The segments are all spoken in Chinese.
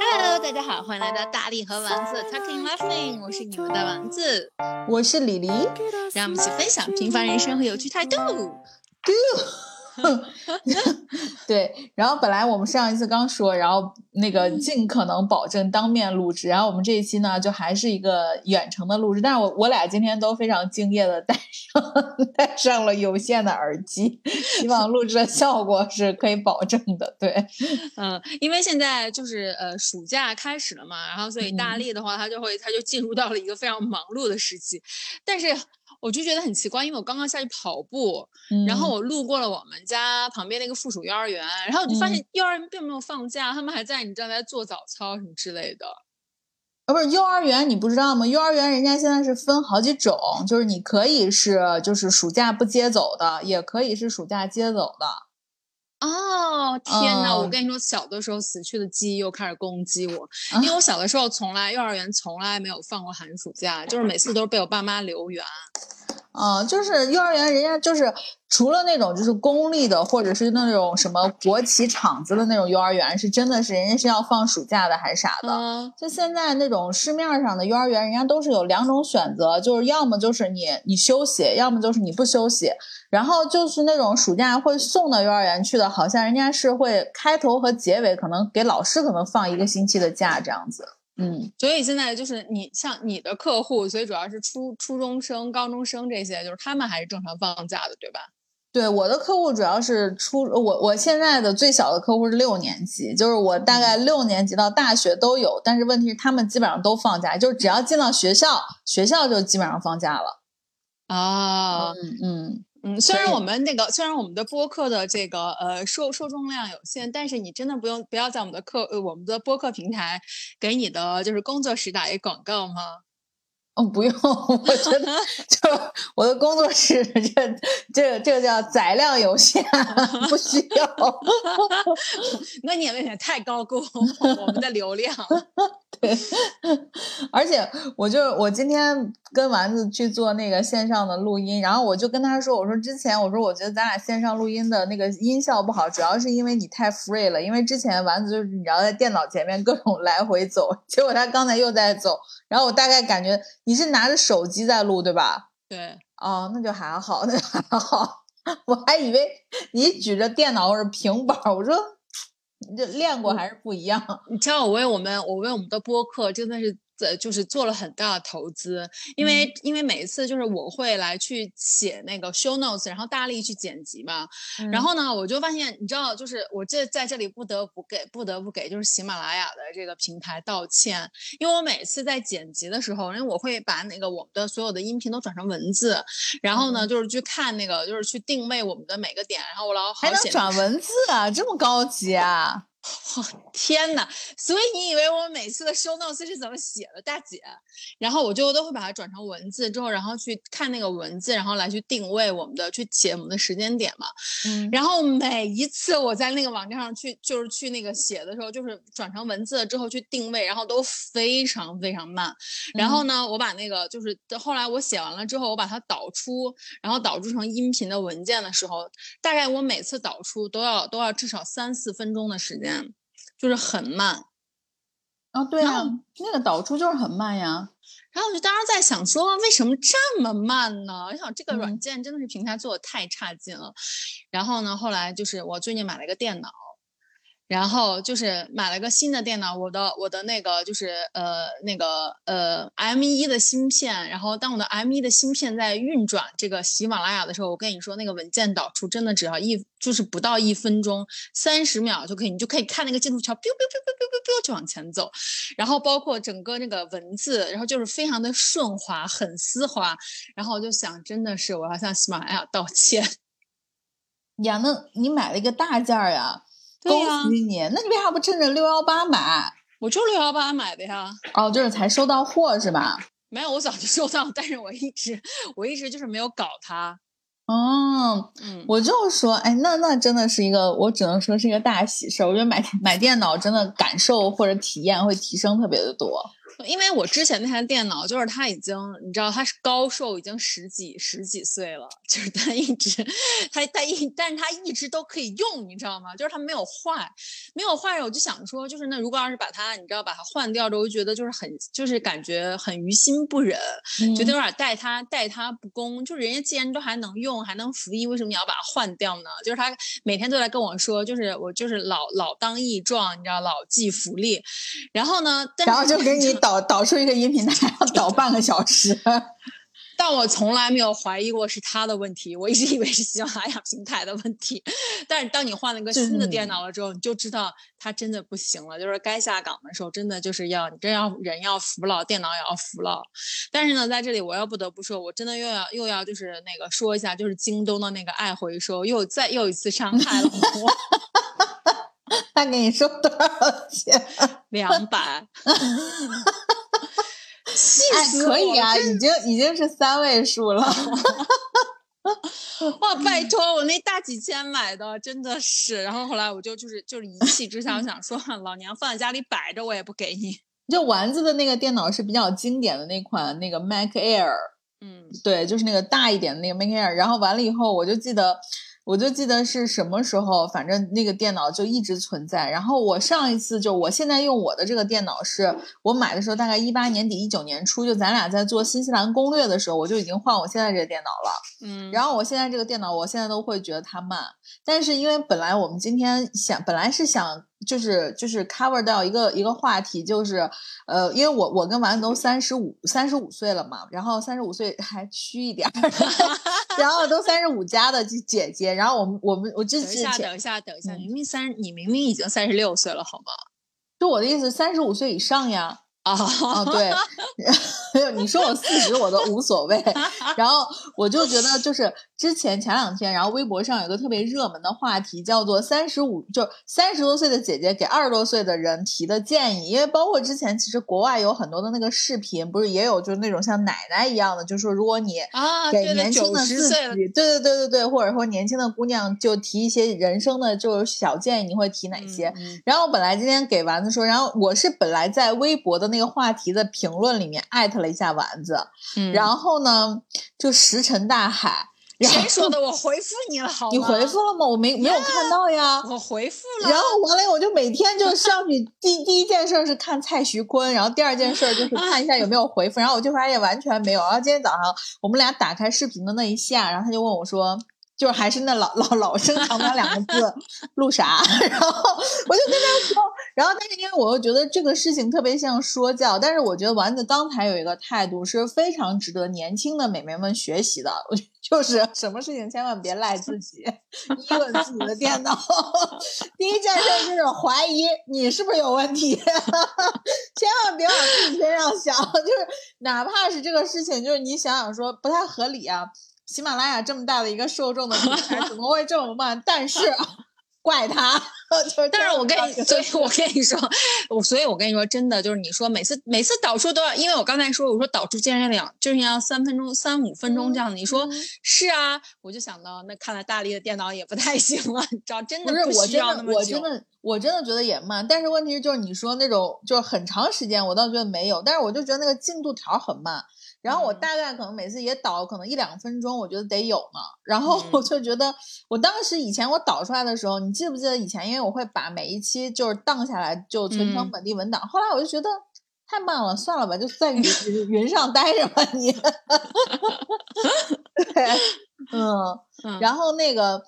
Hello，大家好，欢迎来到大力和丸子 Talking Laughing，我是你们的丸子，我是李黎。让我们一起分享平凡人生和有趣态度。对，然后本来我们上一次刚说，然后那个尽可能保证当面录制，然后我们这一期呢，就还是一个远程的录制，但是我我俩今天都非常敬业的戴上 戴上了有线的耳机，希望录制的效果是可以保证的。对，嗯，因为现在就是呃暑假开始了嘛，然后所以大力的话，他就会他就进入到了一个非常忙碌的时期，但是。我就觉得很奇怪，因为我刚刚下去跑步，然后嗯我路过了我们家旁边那个附属幼儿园，然后我就发现幼儿园并没有放假，他们还在你知道在做早操什么之类的。啊，不是幼儿园，你不知道吗？幼儿园人家现在是分好几种，就是你可以是就是暑假不接走的，也可以是暑假接走的。哦，天呐！我嗯跟你说，小的时候死去的记忆又开始攻击我，啊因为我小的时候从来幼儿园从来没有放过寒暑假，就是每次都是被我爸妈留园。嗯，就是幼儿园，人家就是除了那种就是公立的，或者是那种什么国企厂子的那种幼儿园，是真的是人家是要放暑假的，还是啥的。嗯，就现在那种市面上的幼儿园，人家都是有两种选择，就是要么就是你你休息，要么就是你不休息。然后就是那种暑假会送到幼儿园去的，好像人家是会开头和结尾可能给老师可能放一个星期的假这样子。嗯，所以现在就是你像你的客户，所以主要是初初中生、高中生这些，就是他们还是正常放假的，对吧？对，我的客户主要是初，我我现在的最小的客户是六年级，就是我大概六年级到大学都有，但是问题是他们基本上都放假，就是只要进到学校，学校就基本上放假了。啊，嗯嗯，嗯，虽然我们那个虽然我们的播客的这个呃受受众量有限，但是你真的不用不要在我们的课呃我们的播客平台给你的就是工作室打一广告吗？哦，不用，我觉得就我的工作室这这这个叫载量有限，不需要。那你也有点太高估我们的流量。对，而且我就我今天跟丸子去做那个线上的录音，然后我就跟他说，我说之前我说我觉得咱俩线上录音的那个音效不好，主要是因为你太 free 了，因为之前丸子就是你要在电脑前面各种来回走，结果他刚才又在走，然后我大概感觉你是拿着手机在录对吧？对，哦，那就还好，那就还好，我还以为你举着电脑或者平板儿，我说你这练过还是不一样。你知道我为我们我为我们的播客真的是呃就是做了很大的投资，因为、因为每一次就是我会来去写那个 show notes，然后大力去剪辑嘛，然后呢，我就发现，你知道，就是我这在这里不得不给不得不给就是喜马拉雅的这个平台道歉，因为我每次在剪辑的时候，因为我会把那个我们的所有的音频都转成文字，然后呢，嗯。就是去看那个就是去定位我们的每个点，然后我老好还能转文字啊，这么高级啊！天呐！所以你以为我每次的 show notes 是怎么写的，大姐？然后我就都会把它转成文字之后，然后去看那个文字，然后来去定位我们的，去写我们的时间点嘛。嗯，然后每一次我在那个网站上去，就是去那个写的时候，就是转成文字了之后去定位，然后都非常非常慢。然后呢，我把那个就是后来我写完了之后，我把它导出，然后导出成音频的文件的时候，大概我每次导出都要都要至少三四分钟的时间，就是很慢。啊，对啊，那个导出就是很慢呀。然后我就当时在想说，为什么这么慢呢？我想这个软嗯件真的是平台做的太差劲了。然后呢，后来就是我最近买了一个电脑，然后就是买了个新的电脑，我的我的那个就是呃那个呃 M 一的芯片，然后当我的 M 一的芯片在运转这个喜马拉雅的时候，我跟你说那个文件导出真的只要一就是不到一分钟，三十秒就可以，你就可以看那个进度条，biu biu biu biu biu biu biu 就往前走，然后包括整个那个文字，然后就是非常的顺滑，很丝滑，然后我就想，真的是我要向喜马拉雅道歉。呀，那你买了一个大件儿呀，对呀恭喜你！那你为啥不趁着六幺八买？我就六幺八买的呀，哦，就是才收到货是吧？没有，我早就收到，但是我一直我一直就是没有搞它。哦，嗯，我就说，哎，那那真的是一个，我只能说是一个大喜事儿。我觉得买买电脑真的感受或者体验会提升特别的多。因为我之前那台电脑就是它已经，你知道它是高寿已经十几十几岁了，就是它一直，它它一，但是它一直都可以用，你知道吗？就是它没有坏，没有坏。我就想说，就是那如果要是把它，你知道把它换掉之后，觉得就是很，就是感觉很于心不忍，觉得有点待它待它不公。就是人家既然都还能用，还能服役，为什么你要把它换掉呢？就是他每天都来跟我说，就是我就是老老当益壮，你知道老骥伏枥。然后呢，然后就给你 导导出一个音频，还要导半个小时。但我从来没有怀疑过是他的问题，我一直以为是喜马拉雅平台的问题。但是当你换了一个新的电脑了之后，你就知道它真的不行了。就是该下岗的时候，真的就是要你真要人要服了，电脑也要服了。但是呢，在这里我要不得不说，我真的又要又要就是那个说一下，就是京东的那个爱回收又再又一次伤害了我。他给你收多少钱？两百。气死可以啊，已经已经是三位数了。哇，拜托，我那大几千买的，真的是。然后后来我就就是就是一气之下，我想说，老娘放在家里摆着，我也不给你。就丸子的那个电脑是比较经典的那款那个 Mac Air，嗯，对，就是那个大一点的那个 Mac Air。然后完了以后，我就记得。我就记得是什么时候，反正那个电脑就一直存在。然后我上一次就我现在用我的这个电脑，是我买的时候大概一八年底一九年初，就咱俩在做新西兰攻略的时候，我就已经换我现在这个电脑了。嗯，然后我现在这个电脑，我现在都会觉得它慢。但是因为本来我们今天想，本来是想。就是就是 cover 到一个一个话题，就是呃，因为我我跟丸子都三十五三十五岁了嘛，然后三十五岁还虚一点，然后都三十五加的姐姐，然后我们我们我这等一下等一下等一下，明明三你明明已经三十六岁了好吗？就我的意思，三十五岁以上呀。啊，对，你说我四十我都无所谓。然后我就觉得，就是之前前两天，然后微博上有个特别热门的话题，叫做“三十五就三十多岁的姐姐给二十多岁的人提的建议”。因为包括之前，其实国外有很多的那个视频，不是也有就是那种像奶奶一样的，就是说如果你给年轻的自己，对对对对对，或者说年轻的姑娘就提一些人生的就是小建议，你会提哪些？然后本来今天给丸子说，然后我是本来在微博的那。那个话题的评论里面艾特了一下丸子，然后呢就石沉大海。谁说的？我回复你了，好，你回复了吗？我没没有看到呀。我回复了。然后完了，我就每天就上去第第一件事是看蔡徐坤，然后第二件事就是看一下有没有回复，然后我就发现完全没有。然后今天早上我们俩打开视频的那一下，然后他就问我说。就是还是那老老老生常谈两个字，录啥？然后我就跟他说，然后但是因为我又觉得这个事情特别像说教，但是我觉得丸子刚才有一个态度是非常值得年轻的美眉们学习的，就是什么事情千万别赖自己，一问自己的电脑，第一件事就是怀疑你是不是有问题，千万别往自己身上想，就是哪怕是这个事情，就是你想想说不太合理啊。喜马拉雅这么大的一个受众的平台，怎么会这么慢？但是怪他，就但是我跟你，所以我跟你说，我所以我跟你说，真的就是你说每次每次导出都要，因为我刚才说我说导出竟然两就是要三分钟三五分钟这样的，你说是啊，我就想到那看来大力的电脑也不太行了，你知道真的不需要那么久。我真的我真的觉得也慢，但是问题是就是你说那种就是很长时间，我倒觉得没有，但是我就觉得那个进度条很慢。然后我大概可能每次也导可能一两分钟，我觉得得有呢。然后我就觉得，我当时以前我导出来的时候，你记不记得以前？因为我会把每一期就是荡下来，就存成本地文档。后来我就觉得太慢了，算了吧，就在云 云上待着吧你。对，嗯，然后那个。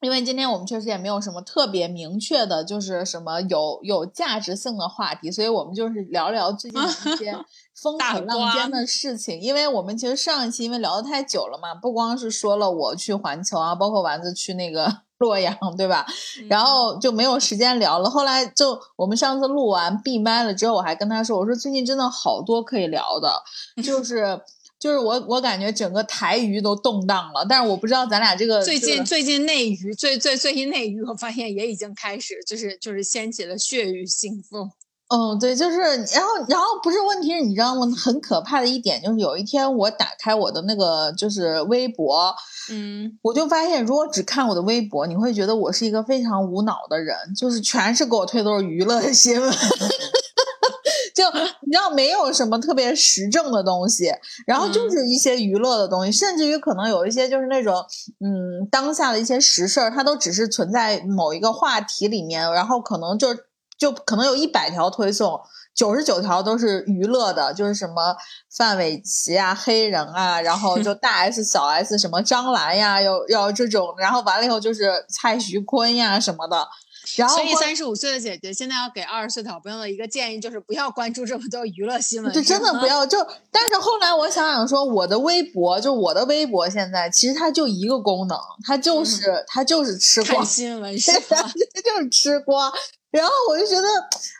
因为今天我们确实也没有什么特别明确的，就是什么有有价值性的话题，所以我们就是聊聊最近一些风口浪尖的事情。因为我们其实上一期因为聊的太久了嘛，不光是说了我去环球啊，包括丸子去那个 洛阳，对吧？然后就没有时间聊了。后来就我们上次录完闭麦了之后，我还跟他说，我说最近真的好多可以聊的，就是。就是我，我感觉整个台娱都动荡了，但是我不知道咱俩这个最近最近内娱最最最近内娱，我发现也已经开始，就是就是掀起了血雨腥风。嗯，对，就是然后然后不是问题是你知道吗？很可怕的一点就是有一天我打开我的那个就是微博，嗯，我就发现如果只看我的微博，你会觉得我是一个非常无脑的人，就是全是给我推都是娱乐新闻。就你知道没有什么特别时政的东西，然后就是一些娱乐的东西，甚至于可能有一些就是那种嗯当下的一些实事儿，它都只是存在某一个话题里面，然后可能就就可能有一百条推送。九十九条都是娱乐的，就是什么范玮琪啊、黑人啊，然后就 大 S、小 S，什么张兰呀，要要这种，然后完了以后就是蔡徐坤呀什么的。然后所以三十五岁的姐姐现在要给二十岁的小朋友的一个建议就是不要关注这么多娱乐新闻，就真的不要。就但是后来我想想说，我的微博就我的微博现在其实它就一个功能，它就是它就是吃瓜新闻，是吧？就是吃瓜。然后我就觉得，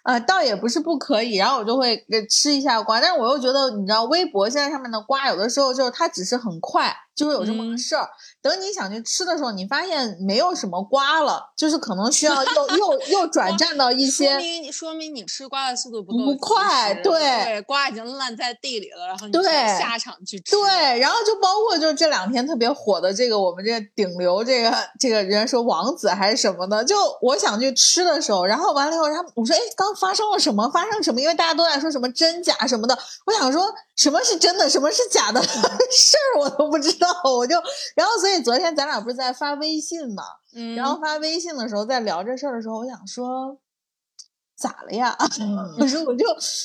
呃，倒也不是不可以，然后我就会吃一下瓜，但是我又觉得，你知道，微博现在上面的瓜，有的时候就是它只是很快，就会有这么个事儿。等你想去吃的时候，你发现没有什么瓜了，就是可能需要又又又 转战到一些，说明说明你吃瓜的速度不不快，对对，瓜已经烂在地里了，然后你下场去吃。对，然后就包括就是这两天特别火的这个我们这个顶流这个这个人说王子还是什么的，就我想去吃的时候，然后完了以后，然后我说哎，刚发生了什么？发生什么？因为大家都在说什么真假什么的，我想说什么是真的，什么是假的 事儿我都不知道，我就然后所以。昨天咱俩不是在发微信嘛，嗯，然后发微信的时候在聊这事儿的时候，我想说咋了呀？我说 我就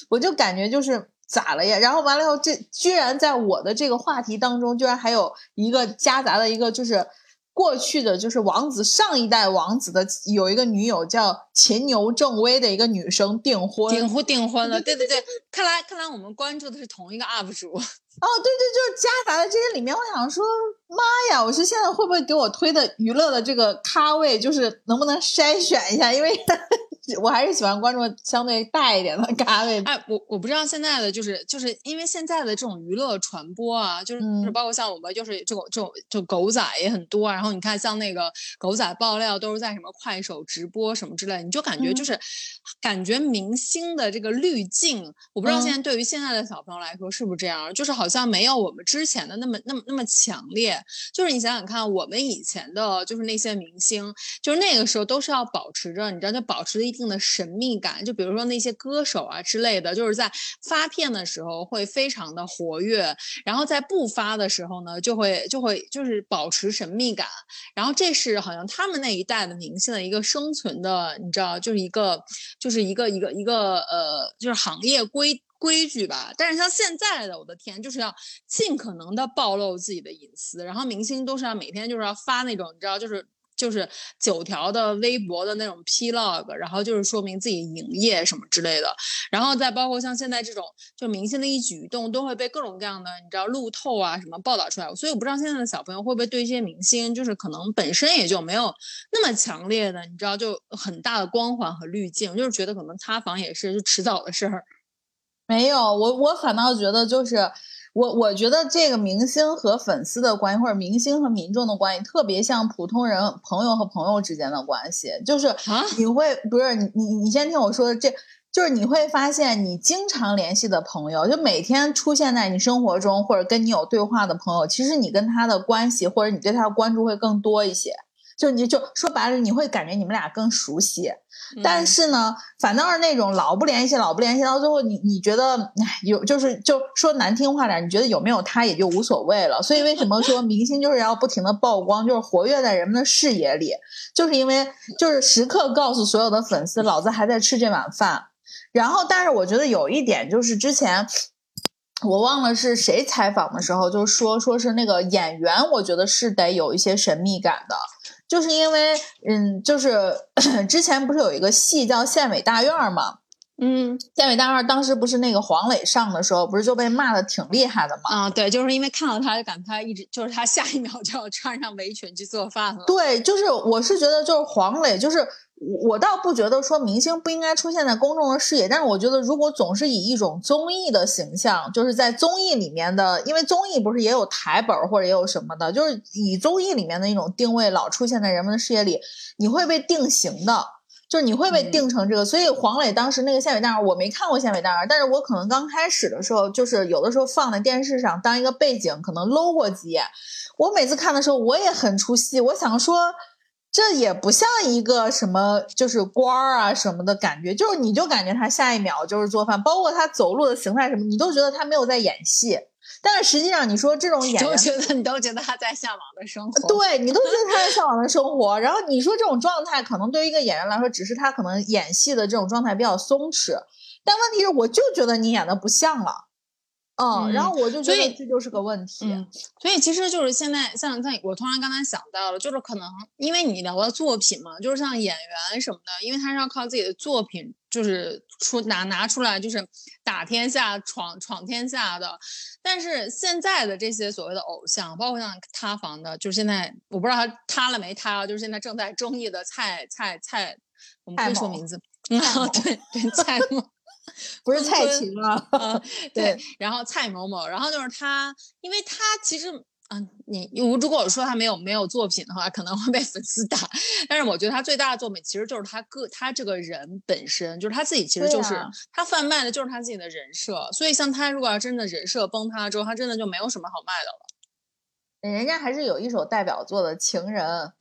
我就感觉就是咋了呀？然后完了以后，这居然在我的这个话题当中，居然还有一个夹杂的一个就是。过去的就是王子上一代王子的有一个女友叫秦牛正威的一个女生订婚，订婚订婚了，对对对，看来看来我们关注的是同一个 UP 主。哦，对对，就是夹杂在这些里面。我想说，妈呀，我是现在会不会给我推的娱乐的这个咖位，就是能不能筛选一下？因为。我还是喜欢关注相对大一点的咖位。哎，我我不知道现在的就是就是因为现在的这种娱乐传播啊，就是就是包括像我们就是这种这种就狗仔也很多。然后你看像那个狗仔爆料都是在什么快手直播什么之类，你就感觉就是感觉明星的这个滤镜，我不知道现在对于现在的小朋友来说是不是这样，就是好像没有我们之前的那么那么那么强烈。就是你想想看，我们以前的就是那些明星，就是那个时候都是要保持着，你知道，就保持着一。一定的神秘感，就比如说那些歌手啊之类的，就是在发片的时候会非常的活跃，然后在不发的时候呢，就会就会就是保持神秘感。然后这是好像他们那一代的明星的一个生存的，你知道，就是一个就是一个一个一个呃，就是行业规规矩吧。但是像现在的，我的天，就是要尽可能的暴露自己的隐私，然后明星都是要每天就是要发那种，你知道，就是。就是九条的微博的那种 P log，然后就是说明自己营业什么之类的，然后再包括像现在这种，就明星的一举一动都会被各种各样的你知道路透啊什么报道出来，所以我不知道现在的小朋友会不会对一些明星，就是可能本身也就没有那么强烈的，你知道就很大的光环和滤镜，就是觉得可能塌房也是就迟早的事儿。没有，我我反倒觉得就是。我我觉得这个明星和粉丝的关系，或者明星和民众的关系，特别像普通人朋友和朋友之间的关系。就是你会不是你你你先听我说，这就是你会发现，你经常联系的朋友，就每天出现在你生活中或者跟你有对话的朋友，其实你跟他的关系或者你对他的关注会更多一些。就你就说白了，你会感觉你们俩更熟悉。但是呢，反倒是那种老不联系、老不联系，到最后你你觉得有就是就说难听话点，你觉得有没有他也就无所谓了。所以为什么说明星就是要不停的曝光，就是活跃在人们的视野里，就是因为就是时刻告诉所有的粉丝，老子还在吃这碗饭。然后，但是我觉得有一点就是之前我忘了是谁采访的时候就说说是那个演员，我觉得是得有一些神秘感的。就是因为，嗯，就是 之前不是有一个戏叫《县委大院》吗？嗯，《县委大院》当时不是那个黄磊上的时候，不是就被骂的挺厉害的吗？啊，对，就是因为看到他就感觉他一直就是他下一秒就要穿上围裙去做饭了。对，就是我是觉得就是黄磊就是。我倒不觉得说明星不应该出现在公众的视野，但是我觉得如果总是以一种综艺的形象，就是在综艺里面的，因为综艺不是也有台本或者也有什么的，就是以综艺里面的一种定位老出现在人们的视野里，你会被定型的，就是你会被定成这个。所以黄磊当时那个《县委大院》，我没看过《县委大院》，但是我可能刚开始的时候，就是有的时候放在电视上当一个背景，可能搂过几眼。我每次看的时候，我也很出戏，我想说。这也不像一个什么就是官儿啊什么的感觉，就是你就感觉他下一秒就是做饭，包括他走路的形态什么，你都觉得他没有在演戏。但是实际上，你说这种演员，都觉得你都觉得他在向往的生活。对你都觉得他在向往的生活，然后你说这种状态，可能对于一个演员来说，只是他可能演戏的这种状态比较松弛，但问题是，我就觉得你演的不像了。嗯，然后我就觉所以得这就是个问题。嗯，所以其实就是现在，像在我突然刚才想到了，就是可能因为你聊到作品嘛，就是像演员什么的，因为他是要靠自己的作品，就是出拿拿出来，就是打天下、闯闯天下的。但是现在的这些所谓的偶像，包括像塌房的，就是现在我不知道他塌了没塌啊，就是现在正在争议的蔡蔡蔡，我们可以蔡某说名字，嗯，对对，蔡某。不是蔡琴吗，嗯，对对，然后蔡某某，然后就是他，因为他其实，嗯，你我如果我说他没有没有作品的话，可能会被粉丝打，但是我觉得他最大的作品其实就是他个他这个人本身，就是他自己其实就是、呀他贩卖的就是他自己的人设，所以像他如果要真的人设崩塌了之后，他真的就没有什么好卖的了。人家还是有一首代表作的《情人 》，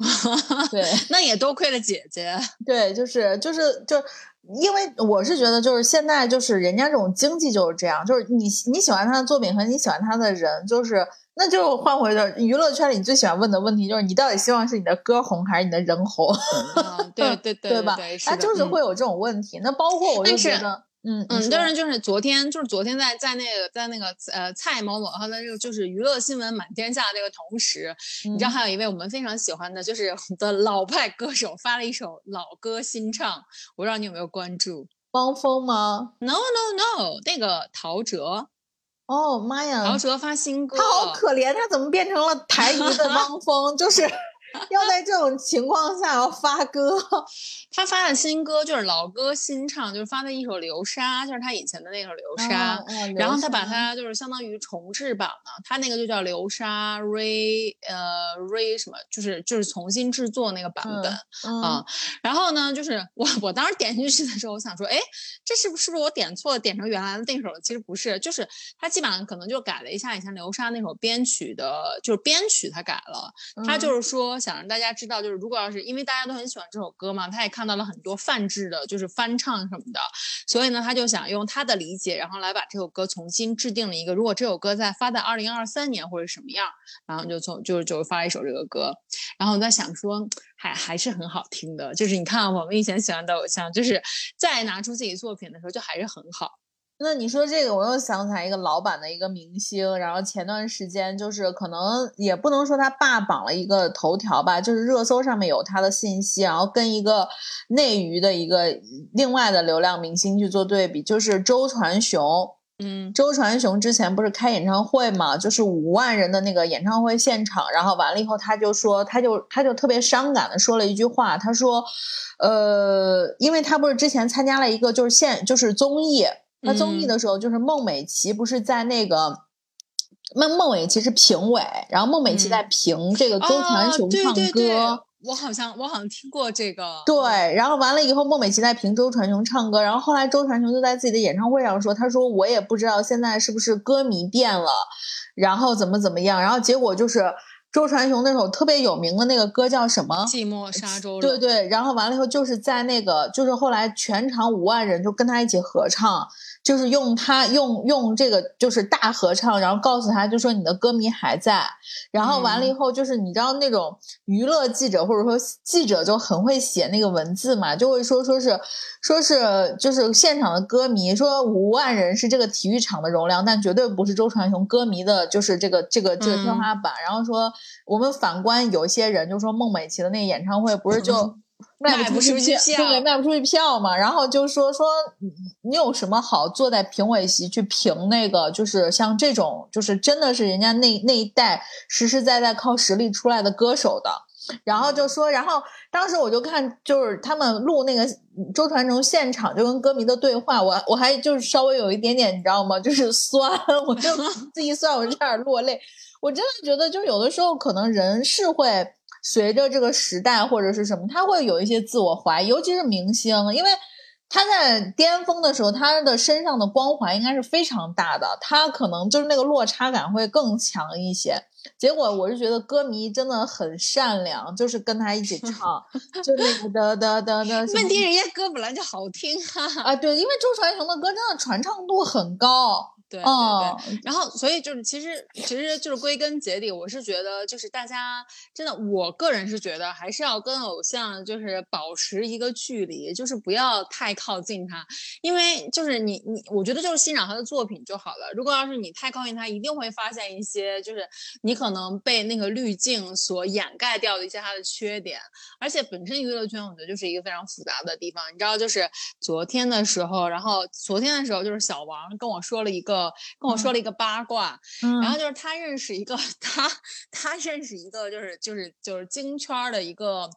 对 那也多亏了姐姐，对，就是就是就。因为我是觉得，就是现在就是人家这种经济就是这样，就是你你喜欢他的作品和你喜欢他的人，就是那就换回的娱乐圈里，你最喜欢问的问题就是你到底希望是你的歌红还是你的人红，嗯，对对对吧？他就是会有这种问题。那包括我就是觉得，嗯嗯，说当然就是昨天，就是昨天在在那个在那个呃蔡某某和那个就是娱乐新闻满天下这个同时，你知道嗯还有一位我们非常喜欢的，就是我们的老派歌手发了一首老歌新唱，我不知道你有没有关注汪峰吗？？No No No，那个陶喆，哦妈呀，陶喆发新歌，他好可怜，他怎么变成了台 娱的汪峰？就是要在这种情况下要发歌，他发的新歌就是老歌新唱，就是发的一首《流沙》，就是他以前的那首《流沙》哦哦然后他把它就是相当于重制版了，他那个就叫流沙 re 呃 re 什么，就是就是重新制作那个版本、嗯啊。然后呢，就是我我当时点进去的时候，我想说，哎，这是不是不是我点错了，点成原来的那首了？其实不是，就是他基本上可能就改了一下以前流沙那首编曲的，就是编曲他改了。他嗯就是说想让大家知道，就是如果要是因为大家都很喜欢这首歌嘛，他也看到了很多泛制的，就是翻唱什么的，所以呢，他就想用他的理解，然后来把这首歌重新制定了一个，如果这首歌在发在二零二三年或者什么样，然后就从就就发一首这个歌，然后我在想说，还还是很好听的，就是你看我们以前喜欢的偶像，就是再拿出自己作品的时候，就还是很好。那你说这个，我又想起来一个老版的一个明星，然后前段时间就是可能也不能说他霸榜了一个头条吧，就是热搜上面有他的信息，然后跟一个内娱的一个另外的流量明星去做对比，就是周传雄。嗯周传雄之前不是开演唱会嘛，就是五万人的那个演唱会现场，然后完了以后，他就说，他就他就特别伤感的说了一句话，他说，呃，因为他不是之前参加了一个就是现就是综艺，他综艺嗯的时候就是孟美岐不是在那个。孟孟美岐是评委，然后孟美岐嗯在评这个周传雄唱歌，对对我好像我好像听过这个，对，然后完了以后，孟美岐在评周传雄唱歌，然后后来周传雄就在自己的演唱会上说，他说我也不知道现在是不是歌迷变了，然后怎么怎么样，然后结果就是周传雄那首特别有名的那个歌叫什么？寂寞沙洲冷，对对，然后完了以后就是在那个，就是后来全场五万人就跟他一起合唱，就是用他用用这个就是大合唱，然后告诉他就说你的歌迷还在，然后完了以嗯。后就是你知道那种娱乐记者或者说记者就很会写那个文字嘛，就会说说是说是就是现场的歌迷说五万人是这个体育场的容量，但绝对不是周传雄歌迷的，就是这个这个这个天嗯。花板。然后说我们反观有些人就说孟美岐的那个演唱会不是就卖 卖不出去去票对，卖不出去票嘛。然后就说说你你有什么好坐在评委席去评那个，就是像这种，就是真的是人家那那一代实实在在靠实力出来的歌手的。然后就说，然后当时我就看，就是他们录那个周传雄现场就跟歌迷的对话，我我还就是稍微有一点点，你知道吗？就是 酸，我就自己酸，我就差点落泪。我真的觉得，就有的时候可能人是会随着这个时代或者是什么，他会有一些自我怀疑，尤其是明星，因为他在巅峰的时候，他的身上的光环应该是非常大的，他可能就是那个落差感会更强一些。结果我是觉得歌迷真的很善良，就是跟他一起唱，就那个的的的的。问题人家歌本来就好听啊。啊，对，因为周传雄的歌真的传唱度很高。对对哦对，然后所以就是其实其实就是归根结底，我是觉得就是大家真的，我个人是觉得还是要跟偶像就是保持一个距离，就是不要太靠近他，因为就是你你，我觉得就是欣赏他的作品就好了。如果要是你太靠近他，一定会发现一些就是你可能被那个滤镜所掩盖掉的一些他的缺点，而且本身娱乐圈我觉得就是一个非常复杂的地方，你知道，就是昨天的时候，然后昨天的时候就是小王跟我说了一个。跟我说了一个八卦，嗯。然后就是他认识一个他他认识一个就是就是就是京圈的一个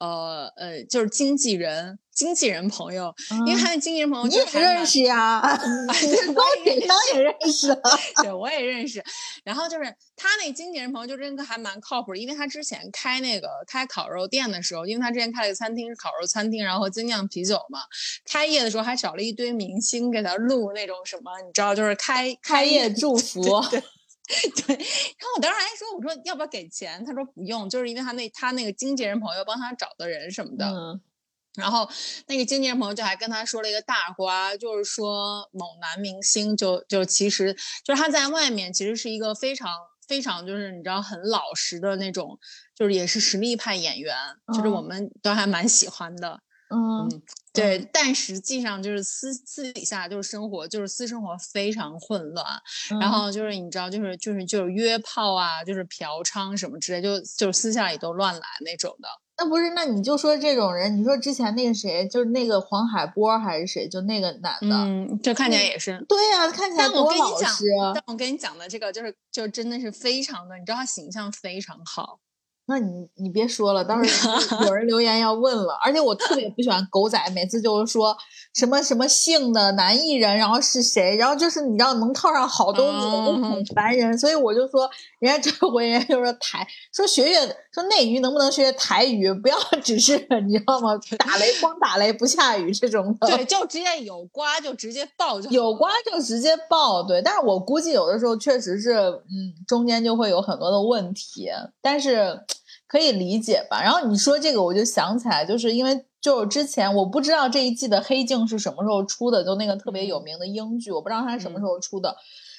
呃呃就是经纪人经纪人朋友，因为他那经纪人朋友嗯你也就是认识呀，对高我也铁上也认识。对，我也认识。然后就是他那经纪人朋友，就真的还蛮靠谱的，因为他之前开那个开烤肉店的时候，因为他之前开了一个餐厅是烤肉餐厅，然后精酿啤酒嘛，开业的时候还找了一堆明星给他录那种什么，你知道，就是开开业祝福，对。对，然后我当时还说，我说要不要给钱？他说不用，就是因为他那他那个经纪人朋友帮他找的人什么的，嗯然后那个经纪人朋友就还跟他说了一个大瓜，就是说某男明星就就其实就是他在外面其实是一个非常非常就是你知道很老实的那种，就是也是实力派演员，就是我嗯们都还蛮喜欢的。嗯对，但实际上就是私私底下就是生活，就是私生活非常混乱，嗯然后就是你知道，就是就是就是约炮啊，就是嫖娼什么之类，就就是私下里都乱来那种的。那不是，那你就说这种人，你说之前那个谁，就是那个黄海波还是谁，就那个男的，嗯，就看起来也是。对呀、看起来但我多跟你讲老实。啊但我跟你讲的这个，就是就真的是非常的，你知道他形象非常好。那你你别说了，到时候有人留言要问了。而且我特别不喜欢狗仔，每次就是说什么什么姓的男艺人，然后是谁，然后就是你知道能套上好多个，我就很烦人。所以我就说，人家这回人家就说台说学学说内娱能不能学学台语，不要只是你知道吗？打雷光打雷不下雨这种的。对，就直接有瓜就直接爆就有瓜就直接爆，对，但是我估计有的时候确实是，嗯，中间就会有很多的问题，但是可以理解吧。然后你说这个，我就想起来，就是因为就之前我不知道这一季的《黑镜》是什么时候出的，就那个特别有名的英剧，我不知道它是什么时候出的。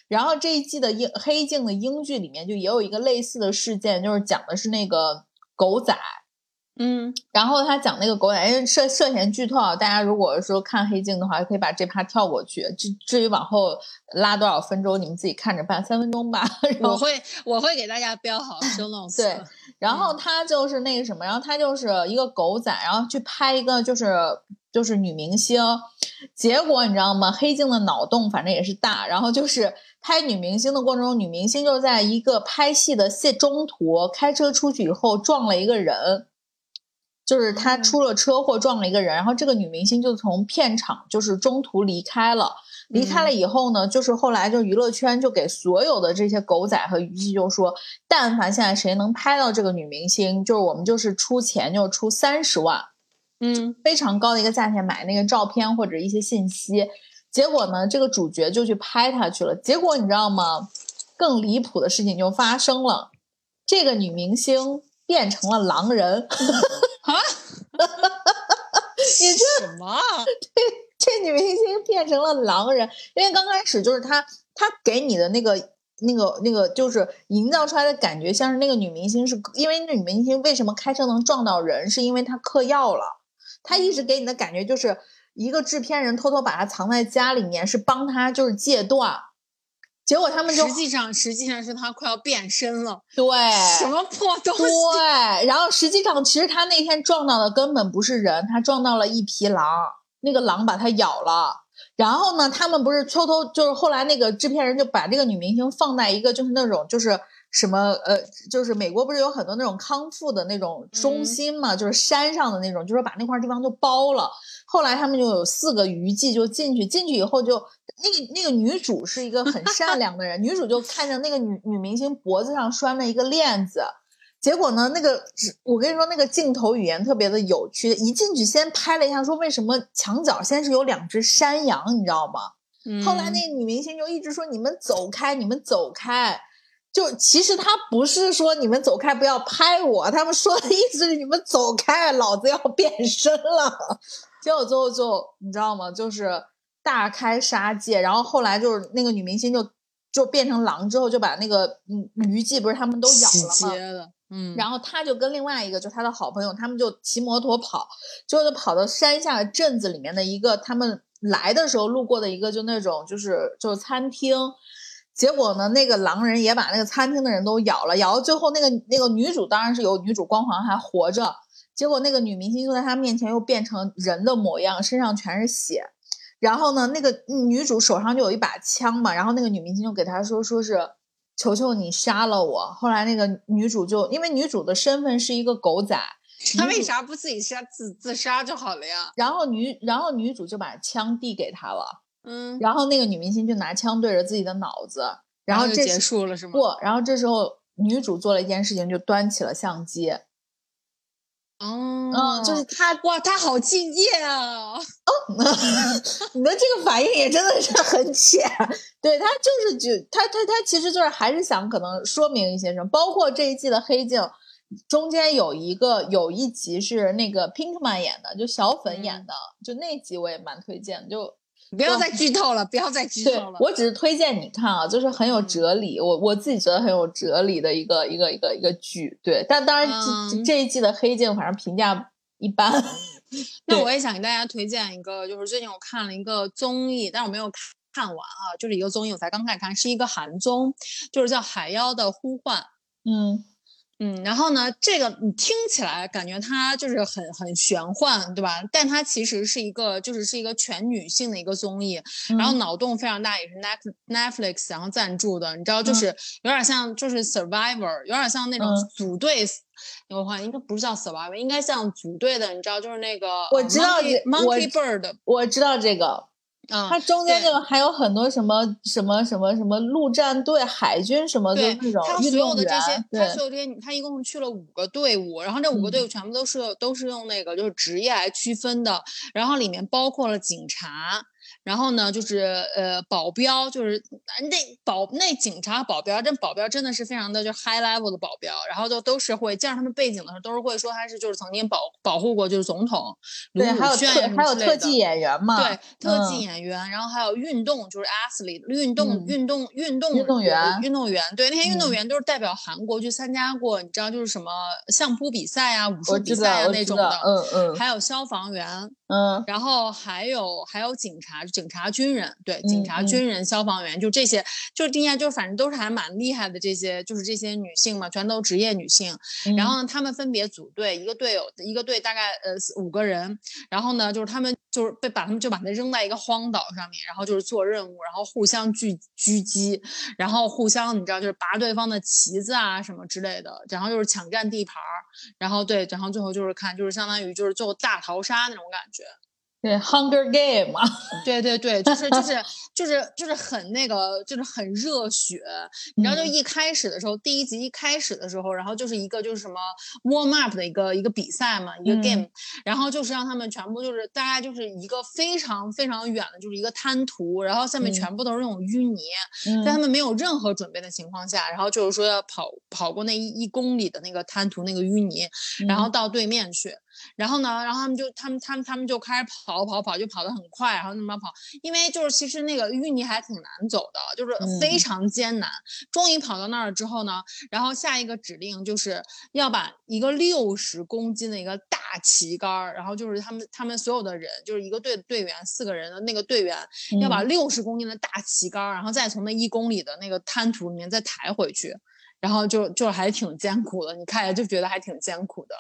然后这一季的英《黑镜》的英剧里面就也有一个类似的事件，就是讲的是那个狗仔，嗯，然后他讲那个狗仔，因为涉涉嫌剧透啊，大家如果说看黑镜的话，可以把这趴跳过去。至至于往后拉多少分钟，你们自己看着办，三分钟吧。我会我会给大家标好 对。然后他就是那个什么，然后他就是一个狗仔，然后去拍一个就是就是女明星，结果你知道吗？黑镜的脑洞反正也是大，然后就是拍女明星的过程中，女明星就在一个拍戏的戏中途开车出去以后撞了一个人。就是她嗯出了车祸撞了一个人，然后这个女明星就从片场就是中途离开了。离开了以后呢，就是后来就娱乐圈就给所有的这些狗仔和娱记就说，但凡现在谁能拍到这个女明星，就是我们就是出钱，就出三十万，嗯，非常高的一个价钱买那个照片或者一些信息。结果呢，这个主角就去拍她去了。结果你知道吗？更离谱的事情就发生了，这个女明星变成了狼人。啊，你这什么啊？这女明星变成了狼人，因为刚开始就是她，她给你的那个、那个、那个，就是营造出来的感觉，像是那个女明星是，因为那女明星为什么开车能撞到人，是因为她嗑药了。她一直给你的感觉就是一个制片人偷偷把她藏在家里面，是帮她就是戒断。结果他们就实际上实际上是他快要变身了，对什么破东西？对，然后实际上其实他那天撞到的根本不是人，他撞到了一匹狼，那个狼把他咬了。然后呢，他们不是偷偷就是后来那个制片人就把这个女明星放在一个就是那种就是什么呃，就是美国不是有很多那种康复的那种中嗯心嘛，就是山上的那种，就是把那块地方就包了。后来他们就有四个娱记就进去，进去以后就那个那个女主是一个很善良的人，女主就看着那个女女明星脖子上拴了一个链子，结果呢，那个只我跟你说，那个镜头语言特别的有趣，一进去先拍了一下，说为什么墙角先是有两只山羊，你知道吗？后来那个女明星就一直说你们走开，你们走开。就其实她不是说你们走开不要拍我，他们说的意思是你们走开，老子要变身了。结果最后就你知道吗？就是大开杀戒，然后后来就是那个女明星就就变成狼之后，就把那个嗯虞姬不是他们都咬了吗？然后他就跟另外一个，就他的好朋友，他们就骑摩托跑，最后就跑到山下的镇子里面的一个，他们来的时候路过的一个，就那种就是就是餐厅。结果呢，那个狼人也把那个餐厅的人都咬了，咬到最后，那个那个女主当然是有女主光环还活着，结果那个女明星就在他面前又变成人的模样，身上全是血。然后呢，那个女主手上就有一把枪嘛，然后那个女明星就给他说，说是求求你杀了我。后来那个女主就因为女主的身份是一个狗仔，她为啥不自己杀自自杀就好了呀？然后女然后女主就把枪递给他了，嗯，然后那个女明星就拿枪对着自己的脑子，然后就结束了是吗？不，然后这时候女主做了一件事情，就端起了相机，哦，嗯，就是他哇，他好敬业啊！你的这个反应也真的是很浅，对他就是就他他他其实就是还是想可能说明一些什么，包括这一季的黑镜中间有一个有一集是那个 Pinkman 演的，就小粉演的，就那集我也蛮推荐的，就不要再剧透了，不要再剧透了。我只是推荐你看啊，就是很有哲理，我我自己觉得很有哲理的一个一个一个一个剧，对，但当然这、嗯这一季的黑镜反正评价一般，那我也想给大家推荐一个，就是最近我看了一个综艺，但是我没有看看完啊，就是一个综艺，我才刚开始看，是一个韩综，就是叫《海妖的呼唤》。嗯嗯，然后呢，这个你听起来感觉它就是很很玄幻，对吧？但它其实是一个就是是一个全女性的一个综艺，然后嗯脑洞非常大，也是 Net Netflix 然后赞助的，你知道，就嗯是有点像就是 Survivor，有点像那种嗯组队。我话应该不是叫 Survivor，应该像组队的，你知道，就是那个呃我知道 Monkey Bird 我知道这个，啊，它中间对这个还有很多什么什么什么什么陆战队、海军什么的对那种他所有运动员，的这些，他所有这些，他一共去了五个队伍，然后这五个队嗯。伍全部都是、都是用那个就是职业来区分的，然后里面包括了警察，然后呢就是呃保镖，就是呃那保那警察保镖，这保镖真的是非常的就 high level 的保镖，然后就都是会加上他们背景的时候都是会说他是就是曾经保保护过就是总统，对，还有还有特技演员嘛，对，特技嗯。演员，然后还有运动，就是 athlete 运动、嗯。运动运动运动员运动员。对，那些运动嗯。员都是代表韩国去参加过，你知道就是什么相扑比赛啊、武术比赛啊那种的，，嗯嗯。还有消防员，嗯。然后还有还有警察、警察、军人，对，警察、军人、消防员，就这些，就是今年就反正都是还蛮厉害的这些，就是这些女性嘛，全都职业女性。嗯，然后呢，他们分别组队，一个队友一个队大概呃四五个人，然后呢，就是他们就是被把他们就把他扔在一个荒岛上面，然后就是做任务，然后互相狙狙击，然后互相你知道就是拔对方的旗子啊什么之类的，然后就是抢占地盘儿，然后对，然后最后就是看就是相当于就是最后大逃杀那种感觉。对 Hunger Game 嘛，对对对，就是就是就是就是很那个，就是很热血。你知道，就嗯。一开始的时候，第一集一开始的时候，然后就是一个就是什么 warm up 的一个一个比赛嘛，一个嗯。game，、然后就是让他们全部就是大家就是一个非常非常远的，就是一个滩涂，然后下面嗯。全部都是那种淤泥，嗯在他们没有任何准备的情况下，然后就是说要跑跑过那一一公里的那个滩涂那个淤泥，然后嗯。到对面去。然后呢，然后他们就他们他们他们就开始跑跑跑，就跑得很快，然后那么跑，因为就是其实那个淤泥还挺难走的，就是非嗯常艰难。终于跑到那儿之后呢，然后下一个指令就是要把一个六十公斤的一个大旗杆儿，然后就是他们他们所有的人，就是一个队队员四个人的那个队员，要把嗯六十公斤的大旗杆儿，然后再从那一公里的那个滩涂里面再抬回去。然后就就还挺艰苦的，你看着就觉得还挺艰苦的，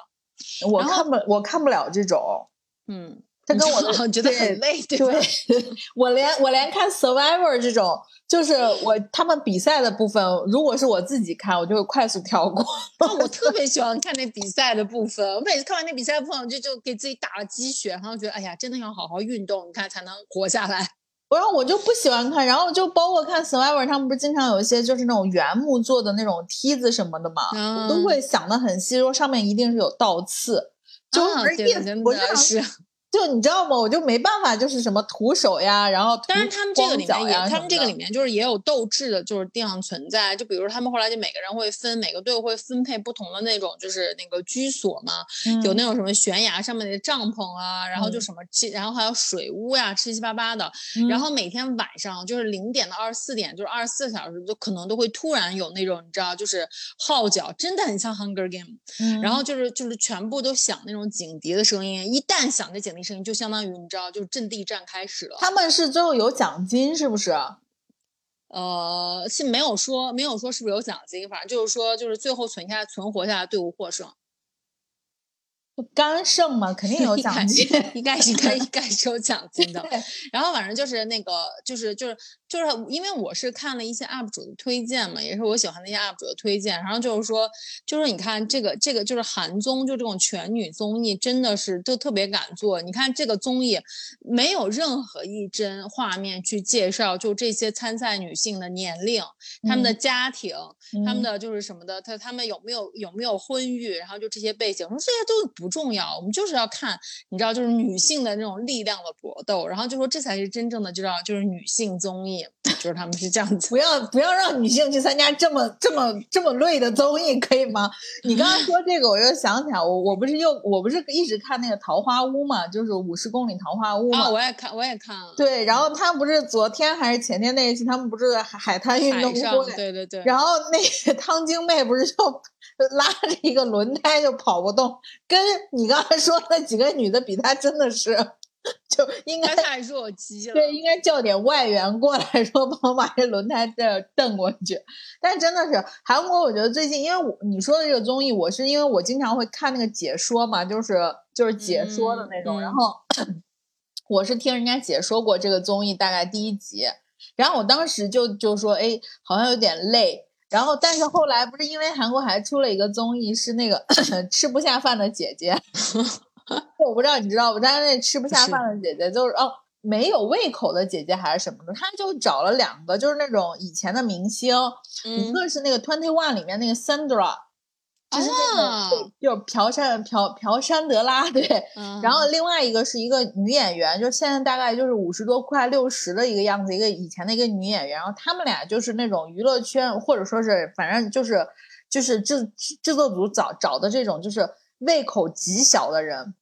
我看不我看不了这种，嗯，他跟我的 觉得很累，对对？我连我连看 Survivor 这种，就是我他们比赛的部分，如果是我自己看，我就会快速跳过。哦，我特别喜欢看那比赛的部分，我每次看完那比赛的部分，我就就给自己打了鸡血，然后觉得哎呀，真的要好好运动，你看才能活下来。然后我就不喜欢看，然后就包括看 Survivor，他们不是经常有一些就是那种原木做的那种梯子什么的嘛，我都嗯。会想的很细，说上面一定是有倒刺，就啊是意思对真我就是，就你知道吗？我就没办法，就是什么徒手呀，然后当然，他们这个里面也，他们这个里面面就是也有斗志的，就是地方存在。就比如他们后来就每个人会分，每个队伍会分配不同的那种，就是那个居所嘛，有那种什么悬崖上面的帐篷啊，然后就什么七，然后还有水屋呀，七七八八的。然后每天晚上就是零点到二十四点，就是二十四小时，就可能都会突然有那种你知道，就是号角，真的很像 Hunger Game。然后就是就是全部都响那种警笛的声音，一旦响这警笛声音，就相当于。你知道，就是阵地战开始了。他们是最后有奖金，是不是？呃，是没有说，没有说是不是有奖金，反正就是说，就是最后存下存活下来队伍获胜。干胜嘛，肯定有 奖金，应该应该 应该是有奖金的。然后反正就是那个，就是就是就是，因为我是看了一些 UP 主的推荐嘛，也是我喜欢那些 UP 主的推荐。然后就是说，就是你看这个这个就是韩综，就这种全女综艺，真的是都特别敢做。你看这个综艺，没有任何一帧画面去介绍，就这些参赛女性的年龄、她们的家庭、她们的就是什么的，她她们有没有有没有婚育，然后就这些背景，说这些都不。不重要，我们就是要看，你知道，就是女性的那种力量的搏斗，然后就说这才是真正的，知道，就是女性综艺，就是他们是这样子。不要不要让女性去参加这么这么这么累的综艺，可以吗？你刚刚说这个，我又想起来，我我不是又我不是一直看那个《桃花坞》嘛，就是五十公里桃花坞嘛。我也看，我也看了。对，然后他不是昨天还是前天那一期，他们不是海海滩运动会？对对对。然后那个汤晶妹不是就。拉着一个轮胎就跑不动，跟你刚才说那几个女的比，她真的是就应该太弱鸡了。对，应该叫点外援过来说帮我把这轮胎这蹬过去。但真的是韩国，我觉得最近，因为我你说的这个综艺，我是因为我经常会看那个解说嘛，就是就是解说的那种，然后 我是听人家解说过这个综艺大概第一集，然后我当时就就说，哎，好像有点累。然后，但是后来不是因为韩国还出了一个综艺，是那个 吃不下饭的姐姐，我不知道你知道不？但是那吃不下饭的姐姐就是哦，没有胃口的姐姐还是什么的，她就找了两个，就是那种以前的明星，一个是那个 Twenty One 里面那个 Sandra。就是那个，就是朴山朴朴山德拉对，然后另外一个是一个女演员，就现在大概就是五十多快六十的一个样子，一个以前的一个女演员，然后他们俩就是那种娱乐圈或者说是反正就是就是制制作组找找的这种就是胃口极小的人，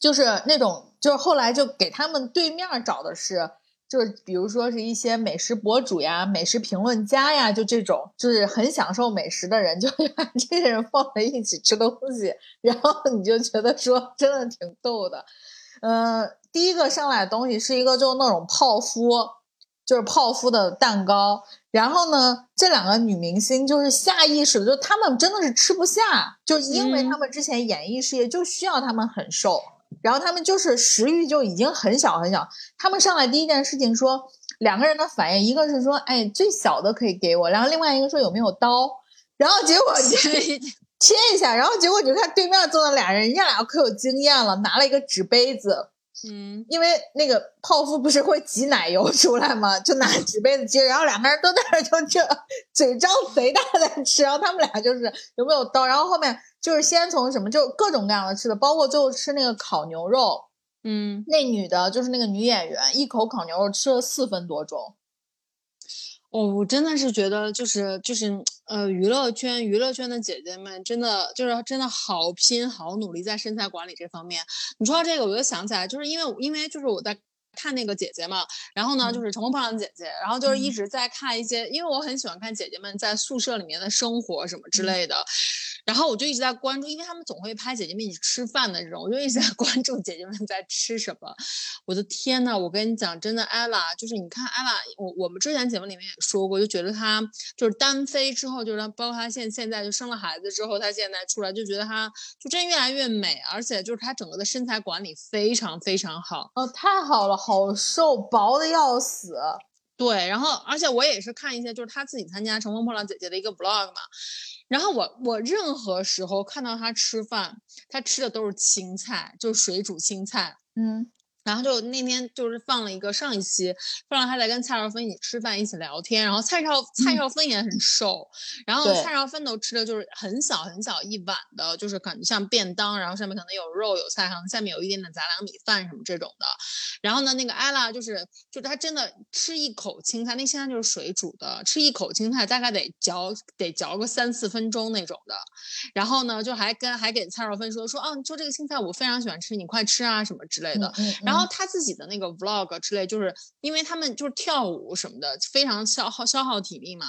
就是那种就是后来就给他们对面找的是。就是比如说是一些美食博主呀、美食评论家呀，就这种就是很享受美食的人，就 把这些人放在一起吃东西，然后你就觉得说真的挺逗的。嗯，第一个上来的东西是一个就那种泡芙，就是泡芙的蛋糕。然后呢，这两个女明星就是下意识的，就她们真的是吃不下，就因为她们之前演艺事业就需要她们很瘦。然后他们就是食欲就已经很小很小，他们上来第一件事情说两个人的反应，一个是说哎最小的可以给我，然后另外一个说有没有刀，然后结果切一下，然后结果你就看对面坐的俩人，人家俩可有经验了，拿了一个纸杯子，嗯，因为那个泡芙不是会挤奶油出来吗？就拿纸杯子接，然后两个人都在那就这嘴张贼大在吃，然后他们俩就是有没有刀，然后后面。就是先从什么，就各种各样的吃的，包括最后吃那个烤牛肉，嗯，那女的就是那个女演员，一口烤牛肉吃了四分多钟。哦，我真的是觉得，就是就是呃，娱乐圈娱乐圈的姐姐们，真的就是真的好拼好努力在身材管理这方面。你说到这个，我就想起来，就是因为因为就是我在。看那个姐姐嘛，然后呢，就是《乘风破浪的姐姐》，然后就是一直在看一些，因为我很喜欢看姐姐们在宿舍里面的生活什么之类的，然后我就一直在关注，因为他们总会拍姐姐们一起吃饭的这种，我就一直在 关注姐姐们在吃什么。我的天呐，我跟你讲，真的，ella 就是你看 ella，我我们之前节目里面也说过，就觉得她就是单飞之后，就是包括她现现在就生了孩子之后，她现在出来就觉得她就真越来越美，而且就是她整个的身材管理非常非常好。哦，太好了。好瘦，薄的要死。对，然后而且我也是看一些，就是她自己参加《乘风破浪姐姐》的一个 vlog 嘛。然后我我任何时候看到他吃饭，他吃的都是青菜，就是水煮青菜。嗯，然后就那天就是放了一个上一期，放了他在跟蔡少芬一起吃饭，一起聊天。然后蔡少蔡少芬也很瘦，然后蔡少芬都吃的就是很小很小一碗的，就是感觉像便当，然后上面可能有肉有菜，可能下面有一点点杂粮米饭什么这种的。然后呢，那个艾拉就是就她真的吃一口青菜，那青菜就是水煮的，吃一口青菜大概得嚼得嚼个三四分钟那种的。然后呢，就还跟还给蔡少芬说说啊，说这个青菜我非常喜欢吃，你快吃啊什么之类的。嗯嗯然后他自己的那个 vlog 之类，就是因为他们就是跳舞什么的，非常消耗消耗体力嘛。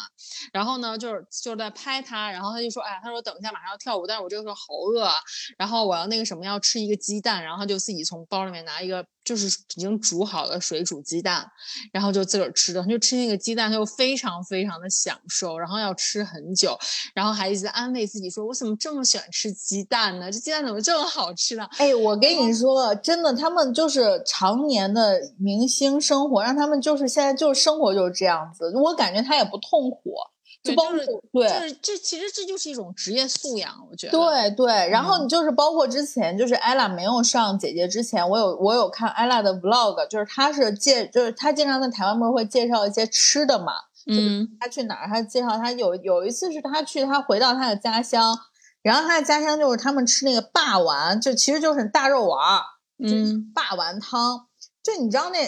然后呢，就是就是在拍他，然后他就说，哎，他说等一下马上要跳舞，但是我这个时候好饿啊，然后我要那个什么要吃一个鸡蛋，然后他就自己从包里面拿一个就是已经煮好了水煮鸡蛋，然后就自个儿吃的，他就吃那个鸡蛋，他就非常非常的享受，然后要吃很久，然后还一直安慰自己说，我怎么这么喜欢吃鸡蛋呢？这鸡蛋怎么这么好吃呢？哎，我跟你说，真的，他们就是常年的明星生活，让他们就是现在就是生活就是这样子。我感觉他也不痛苦，就包括对就是这其实这就是一种职业素养，我觉得。对对，然后嗯。你就是包括之前就是艾拉没有上姐姐之前，我有我有看艾拉的 vlog，就是她是介就是她经常在台湾不是会介绍一些吃的嘛，嗯。她去哪儿，她介绍她有有一次是她去她回到她的家乡，然后她的家乡就是他们吃那个霸丸，就其实就是大肉丸儿，嗯。霸丸汤，就你知道那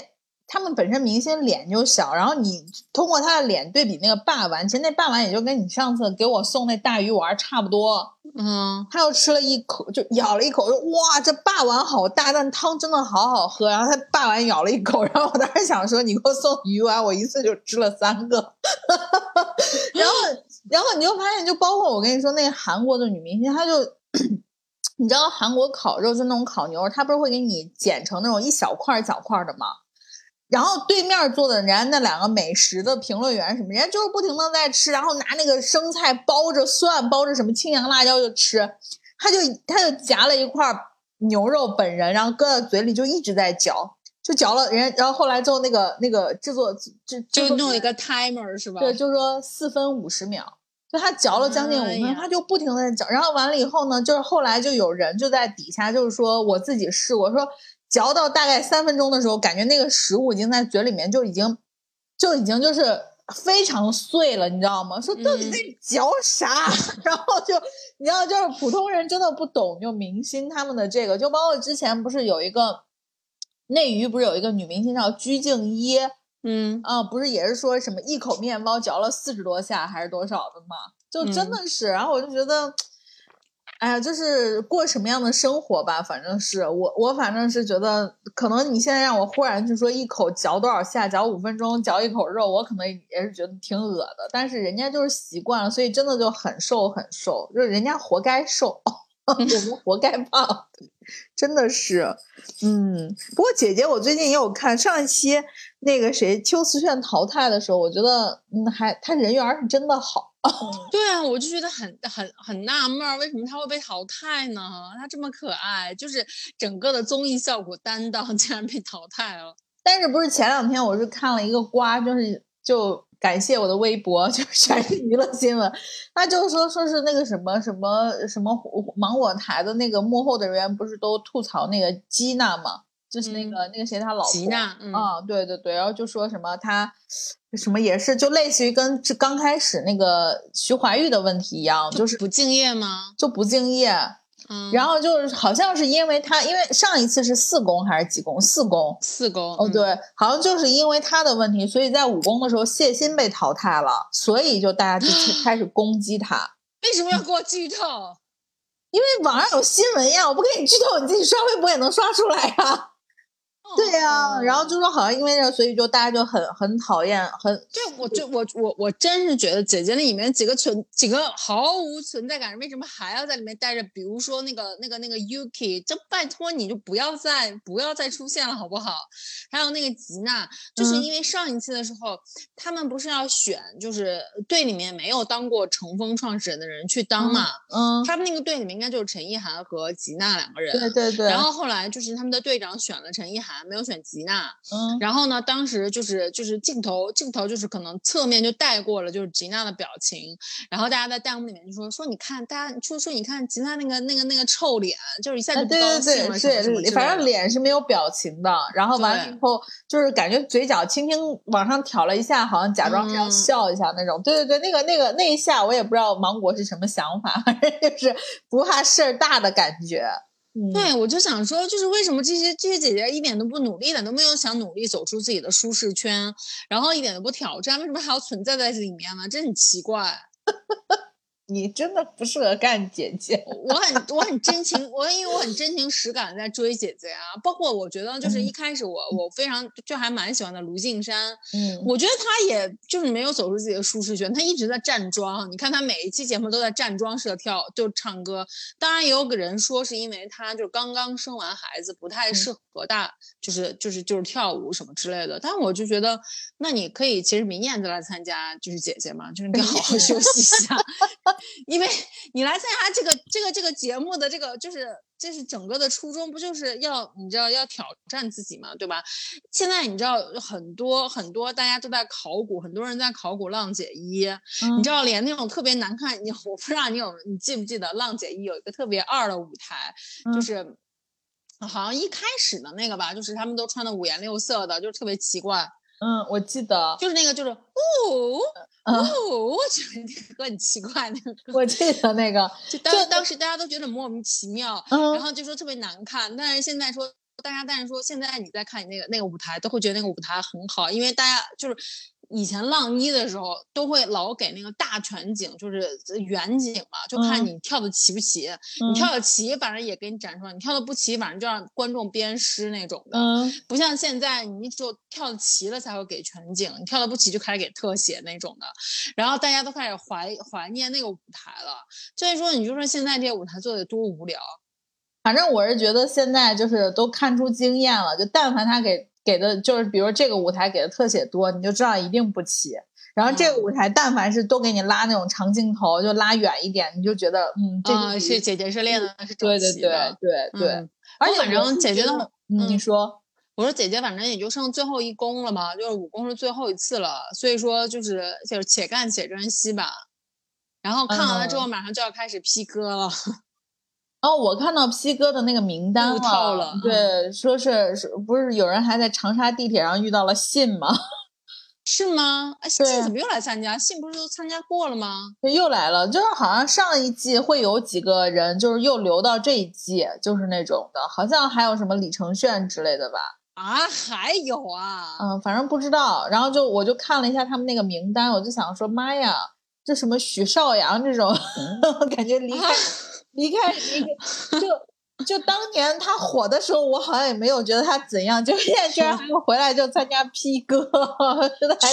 他们本身明星脸就小，然后你通过他的脸对比那个霸丸，其实那霸丸也就跟你上次给我送那大鱼丸儿差不多。嗯他又吃了一口，就咬了一口，说哇，这霸丸好大，但汤真的好好喝。然后他霸丸咬了一口，然后我当时想说，你给我送鱼丸，我一次就吃了三个。然后，然后你就发现，就包括我跟你说那个韩国的女明星，她就，你知道韩国烤肉就那种烤牛，它不是会给你剪成那种一小块儿一小块儿的吗？然后对面坐的人家那两个美食的评论员什么，人家就是不停的在吃，然后拿那个生菜包着蒜，包着什么青阳辣椒就吃，他就他就夹了一块牛肉本人，然后搁在嘴里就一直在嚼，就嚼了人家，然后后来之后那个那个制作就制作弄一个 timer 是吧？对，就说四分五十秒，就他嚼了将近五分钟，哎他就不停的在嚼，然后完了以后呢，就是后来就有人就在底下就是说我自己试过，说嚼到大概三分钟的时候，感觉那个食物已经在嘴里面就已经就已经就是非常碎了，你知道吗？说到底嗯在嚼啥？然后就你知道，就是普通人真的不懂，就明星他们的这个，就包括之前不是有一个内娱不是有一个女明星叫鞠婧祎。嗯啊，不是也是说什么一口面包嚼了四十多下还是多少的吗？就真嗯的是，然后我就觉得，哎呀，就是过什么样的生活吧，反正是我我反正是觉得，可能你现在让我忽然就说一口嚼多少下，嚼五分钟嚼一口肉，我可能也是觉得挺恶的，但是人家就是习惯了，所以真的就很瘦很瘦，就是人家活该瘦。我们活该胖，真的是，嗯。不过姐姐，我最近也有看上一期那个谁邱瓷炫淘汰的时候，我觉得嗯，还他人缘儿是真的好。对啊，我就觉得很很很纳闷儿，为什么他会被淘汰呢？他这么可爱，就是整个的综艺效果担当竟然被淘汰了。但是不是前两天我是看了一个瓜，就是就感谢我的微博，就是全是娱乐新闻，他就说说是那个什么什么什么芒果台的那个幕后的人员不是都吐槽那个吉娜吗，就是那个、那个谁他老婆吉娜，嗯，啊，对对对，然后就说什么他什么也是，就类似于跟这刚开始那个徐怀钰的问题一样，就是不敬业吗？就不敬业。嗯，然后就是好像是因为他，因为上一次是四宫还是几宫？四宫。四宫，哦，嗯，对，好像就是因为他的问题，所以在五宫的时候谢欣被淘汰了，所以就大家就开 始攻击他。为什么要给我剧透？因为网上有新闻呀，我不给你剧透，你自己刷微博也能刷出来呀。对呀、然后就说好像因为这个，所以就大家就很很讨厌，很对，我就我我我真是觉得姐姐那里面几个存几个毫无存在感，为什么还要在里面待着？比如说那个那个那个 Yuki，就拜托你就不要再不要再出现了好不好？还有那个吉娜，就是嗯因为上一次的时候，他们不是要选，就是队里面没有当过乘风创始人的人去当嘛？嗯，他们那个队里面应该就是陈意涵和吉娜两个人。对对对，然后后来就是他们的队长选了陈意涵，没有选吉娜。嗯，然后呢，当时就是就是镜头镜头就是可能侧面就带过了就是吉娜的表情，然后大家在弹幕里面就说说你看大家就说你看吉娜那个那个那个臭脸，就是一下就不高对兴了是，反正脸是没有表情的，然后完了以后就是感觉嘴角轻轻往上挑了一下，好像假装是要嗯笑一下那种。对对对，那个那个那一下我也不知道芒果是什么想法，反正就是不怕事儿大的感觉。嗯，对，我就想说，就是为什么这些这些姐姐一点都不努力，一点都没有想努力走出自己的舒适圈，然后一点都不挑战，为什么还要存在在这里面呢？这很奇怪。你真的不适合干姐姐。我很我很真情，我因为我很真情实感在追姐姐啊，包括我觉得就是一开始我我非常就还蛮喜欢的卢靖姗，嗯，我觉得她也就是没有走出自己的舒适圈，她一直在站桩。你看她每一期节目都在站桩式的跳，就唱歌。当然也有个人说是因为她就刚刚生完孩子，不太适合大，就是就是就是跳舞什么之类的。但我就觉得，那你可以其实明年再来参加就是姐姐嘛，就是你 好好休息一下，因为你来参加这个这个这个节目的这个就是。这是整个的初衷，不就是要你知道要挑战自己嘛，对吧？现在你知道很多很多大家都在考古，很多人在考古浪姐一，嗯你知道连那种特别难看，你 我不知道你有你记不记得浪姐一有一个特别二的舞台，嗯就是好像一开始的那个吧，就是他们都穿的五颜六色的，就是特别奇怪，嗯，我记得，就是那个就是。哦嗯。哦，我觉得那个歌很奇怪，那个歌。我记得那个，就当当时大家都觉得莫名其妙，嗯。然后就说特别难看，但是现在说大家，但是说现在你再看你那个那个舞台，都会觉得那个舞台很好，因为大家就是以前浪一的时候都会老给那个大全景，就是远景嘛，就看嗯你跳的齐不齐，嗯你跳的齐，反正也给你展出来；你跳的不齐，反正就让观众鞭尸那种的。嗯不像现在，你只有跳的齐了才会给全景，你跳的不齐就开始给特写那种的，然后大家都开始怀怀念那个舞台了。所以说，你就说现在这个舞台做的多无聊。反正我是觉得现在就是都看出经验了，就但凡他给给的，就是比如这个舞台给的特写多，你就知道一定不齐。然后这个嗯舞台但凡是都给你拉那种长镜头，就拉远一点，你就觉得嗯，这啊、个是姐姐是练的是整对对对对对，嗯而且反正姐姐的你嗯说我说姐姐，反正也就剩最后一功了嘛，就是武功是最后一次了，所以说就是就是且干且珍惜吧。然后看完了之后，嗯马上就要开始 P 歌了。哦，我看到 P 哥的那个名单了嗯对，说是是不是有人还在长沙地铁上遇到了信吗？是吗？哎，信怎么又来参加？信不是都参加过了吗？就又来了，就是好像上一季会有几个人，就是又留到这一季，就是那种的，好像还有什么李承铉之类的吧。啊，还有啊，嗯，反正不知道。然后就我就看了一下他们那个名单，我就想说，妈呀，这什么许绍洋这种，感觉离开、啊离开离开，就就当年他火的时候，我好像也没有觉得他怎样，就现在居然还要回来就参加 P 哥，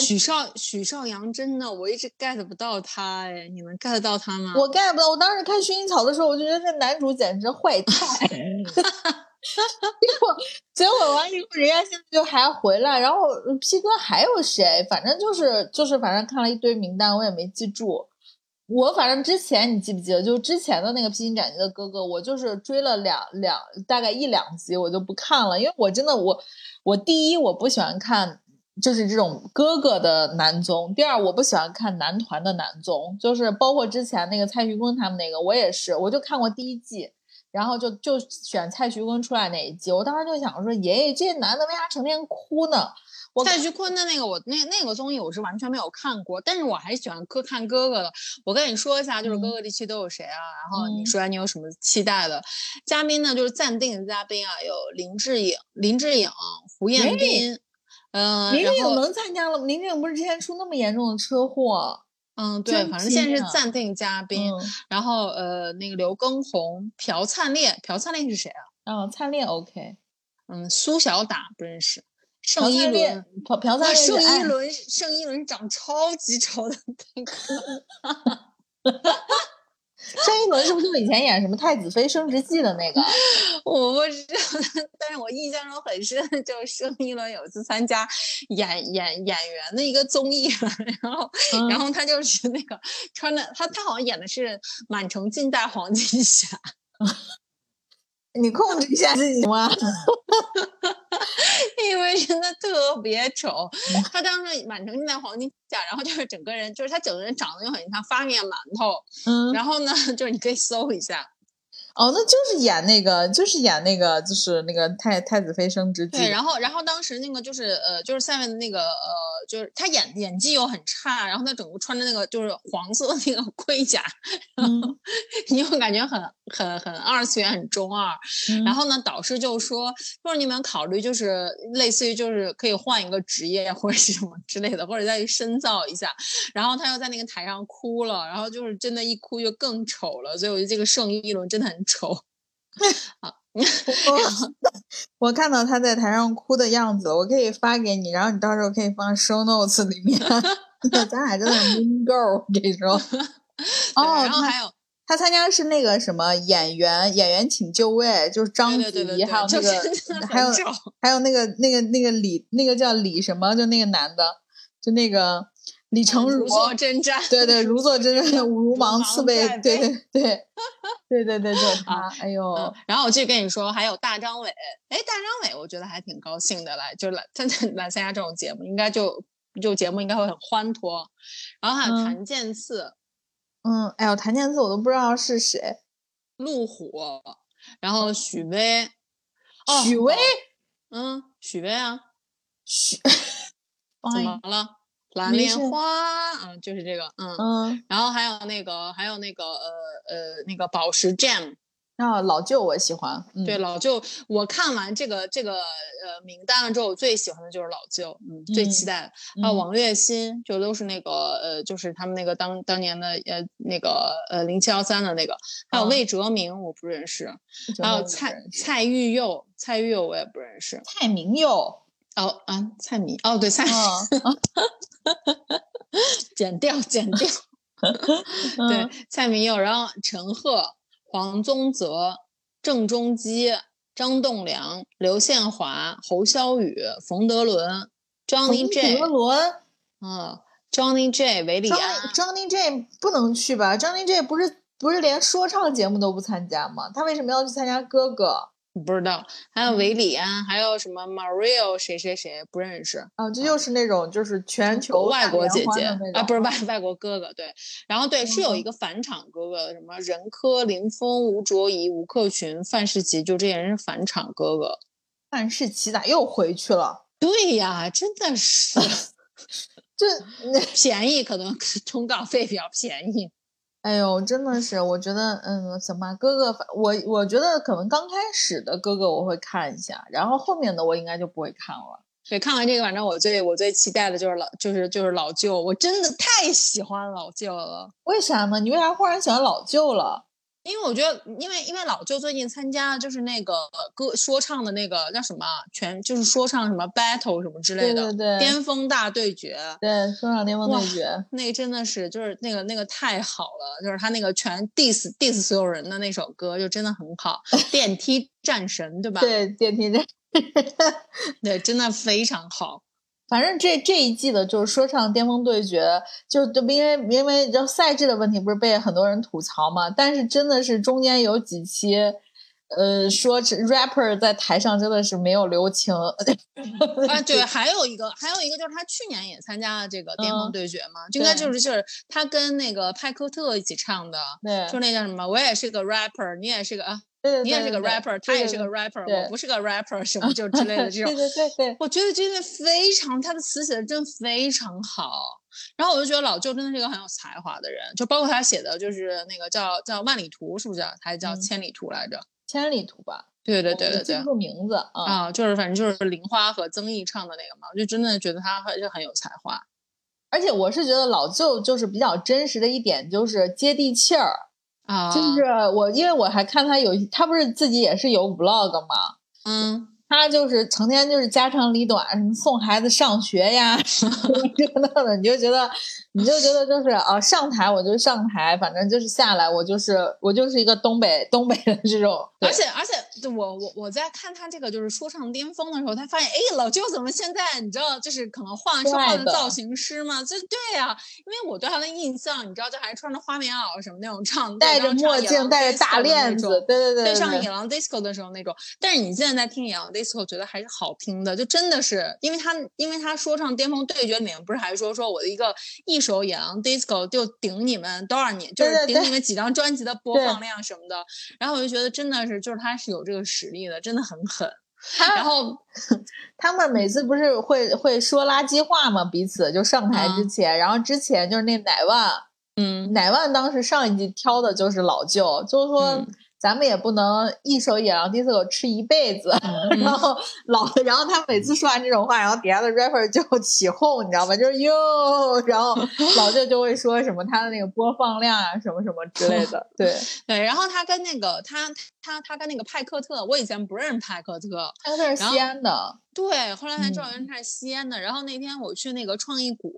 许绍许绍洋真的，我一直 get 不到他哎，你能 get 到他吗？我 get 不到。我当时看薰衣草的时候，我就觉得这男主简直坏 菜。结果结果完以后，人家现在就还回来，然后 P 哥还有谁？反正就是就是，反正看了一堆名单，我也没记住。我反正之前你记不记得，就之前的那个《披荆斩棘的哥哥》，我就是追了两两大概一两集，我就不看了，因为我真的我我第一我不喜欢看就是这种哥哥的男综，第二我不喜欢看男团的男综，就是包括之前那个蔡徐坤他们那个，我也是，我就看过第一季。然后就就选蔡徐坤出来那一季，我当时就想说，爷爷这男的为啥成天哭呢？我蔡徐坤的那个我那那个综艺我是完全没有看过，但是我还喜欢哥看哥哥的。我跟你说一下，就是哥哥这期都有谁啊？然后你嗯说你有什么期待的嘉宾呢？就是暂定的嘉宾啊，有林志颖、林志颖、胡彦斌，嗯、林志颖能参加了吗？林志颖不是之前出那么严重的车祸？嗯，对，反正现在是暂定嘉宾。嗯，然后呃，那个刘畊宏、朴灿烈，朴灿烈是谁啊？哦，灿烈 OK，嗯，苏小打不认识，朴盛一伦。，朴朴哇，灿烈盛一伦，盛一伦长超级丑的那个，盛一伦是不是就以前演什么《太子妃升职记》的那个？我不知道，但是我印象中很深，就是盛一伦有一次参加演演演员的一个综艺，然后、嗯然后他就是那个穿的，他他好像演的是满城尽带黄金甲，你控制一下自己吗？因为真的特别丑嗯。他当时满城尽带黄金甲，然后就是整个人，就是他整个人长得就很像发面馒头。嗯，然后呢，就是你可以搜一下，哦，那就是演那个，就是演那个，就是那个太太子妃升职记。对，然后然后当时那个就是呃，就是下面的那个呃，就是他演演技又很差，然后他整个穿着那个就是黄色的那个盔甲，嗯，你又感觉很很很二次元，很中二。嗯然后呢，导师就说，说你们考虑就是类似于就是可以换一个职业或者是什么之类的，或者再去深造一下。然后他又在那个台上哭了，然后就是真的，一哭就更丑了。所以我觉得这个盛一伦真的很丑。我 我看到他在台上哭的样子，我可以发给你，然后你到时候可以放 show notes 里面。咱俩真的 mean girl，我跟你说。哦，然后还有他参加是那个什么演员，演员请就位，就是章子怡，对对对对对，还有那就是个还有。还有那个那个那个李那个叫李什么，就那个男的，就那个李成儒如，坐针毡，对对，如坐针毡，如芒刺背在，对背对对 对对对，就是他。哎呦，嗯，然后我继续跟你说，还有大张伟，哎，大张伟，我觉得还挺高兴的来，就是来他来参加这种节目，应该就就节目应该会很欢脱。然后还有嗯谭健次、嗯，哎呦，谭健次我都不知道是谁，路虎，然后许巍，哦许巍，嗯，许巍啊，许，怎哎么了？蓝莲花，嗯，就是这个，嗯，嗯，然后还有那个，还有那个，呃呃，那个宝石 Jam，啊，老舅我喜欢，嗯。对，老舅，我看完这个这个呃名单了之后，我最喜欢的就是老舅，嗯，最期嗯待的。还有嗯。王栎鑫，就都是那个呃，就是他们那个当当年的呃那个呃零七幺三的那个，还有嗯。魏哲鸣我不认识，还有蔡蔡玉佑，蔡玉佑我也不认识。蔡明佑，哦啊，蔡明哦对蔡，嗯，剪掉剪 掉，对嗯蔡明佑，然后陈赫、黄宗泽、郑中基、张栋梁、刘宪华、侯孝宇、冯德伦、Johnny J 冯德伦嗯，Johnny J、韦礼安 Johnny J 不能去吧？Johnny J 不是不是连说唱节目都不参加吗？他为什么要去参加哥哥？不知道，还有韦礼安，还有什么 Mario 谁谁谁不认识，啊，这又是那种就是全球外国姐姐啊，不是外外国哥哥，对，然后对是有一嗯个返场哥哥，什么任科、林峰、吴卓宜、吴克群、范世琦，就这些人是返场哥哥。范世琦咋又回去了？对呀，真的是 这那便宜，可能 通告费比较便宜。哎呦，真的是，我觉得，嗯，行吧，哥哥，我我觉得可能刚开始的哥哥我会看一下，然后后面的我应该就不会看了。对，看完这个，反正我最我最期待的就是老就是就是老舅，我真的太喜欢老舅了。为啥呢？你为啥忽然喜欢老舅了？因为我觉得，因为因为老舅最近参加就是那个歌说唱的那个叫什么啊全就是说唱什么 battle 什么之类的对对对巅峰大对决，对，说唱巅峰哇对决，那个真的是就是那个那个太好了，就是他那个全 diss diss 所有人的那首歌就真的很好，电梯战神对吧？对电梯战。对，真的非常好。反正这这一季的就是说唱巅峰对决，就就因为因为这赛制的问题，不是被很多人吐槽嘛？但是真的是中间有几期，呃，说是 rapper 在台上真的是没有留情。啊，对，还有一个，还有一个就是他去年也参加了这个巅峰嗯对决嘛，就应该就是就是他跟那个派克特一起唱的，对，就那叫什么，我也是个 rapper，你也是个啊，对对你也是个 rapper，他也是个 rapper，我不是个 rapper，什么就之类的这种对，对对对，我觉得真的非常，他的词写的真非常好。然后我就觉得老舅真的是一个很有才华的人，就包括他写的就是那个叫叫万里图，是不是？还叫嗯千里图来着？千里图吧，对对对对对我记。住名字啊。啊，就是反正就是玲花和曾毅唱的那个嘛，我就真的觉得他还是很有才华而且我是觉得老舅就是比较真实的一点，就是接地气儿。啊，就是我，因为我还看他有，他不是自己也是有 vlog 吗，嗯，他就是成天就是家长里短，什么送孩子上学呀，什么这个那的，你就觉得，你就觉得就是啊，上台我就上台，反正就是下来我就是我就是一个东北东北的这种，而且而且就我我我在看他这个就是说唱巅峰的时候，他发现哎老舅怎么现在你知道就是可能换是换了造型师嘛？这对呀、因为我对他的印象你知道就还是穿着花棉袄什么那种唱，戴着墨镜，戴着大链子，对对对对，上对野狼 disco 的时候那种，但是你现在在听野狼 disco disco 觉得还是好听的，就真的是因为他因为他说唱巅峰对决里面不是还说说我的一个一首野狼 disco 就顶你们多少年，就是顶你们几张专辑的播放量什么的，然后我就觉得真的是就是他是有这个实力的，真的很狠。然后他们每次不是会会说垃圾话吗？彼此就上台之啊前，然后之前就是那奶万，嗯奶万当时上一季挑的就是老舅，就是说。嗯咱们也不能一手野狼 disco 吃一辈子，嗯 然后老，然后他每次说完这种话，然后底下的 rapper 就起哄，你知道吧？就是哟，然后老舅就会说什么他的那个播放量啊，什么什么之类的。对，对，然后他跟那个他他他跟那个派克特，我以前不认识派克特，派克特是西安的，对，后来才知道嗯原来他是西安的。然后那天我去那个创意谷，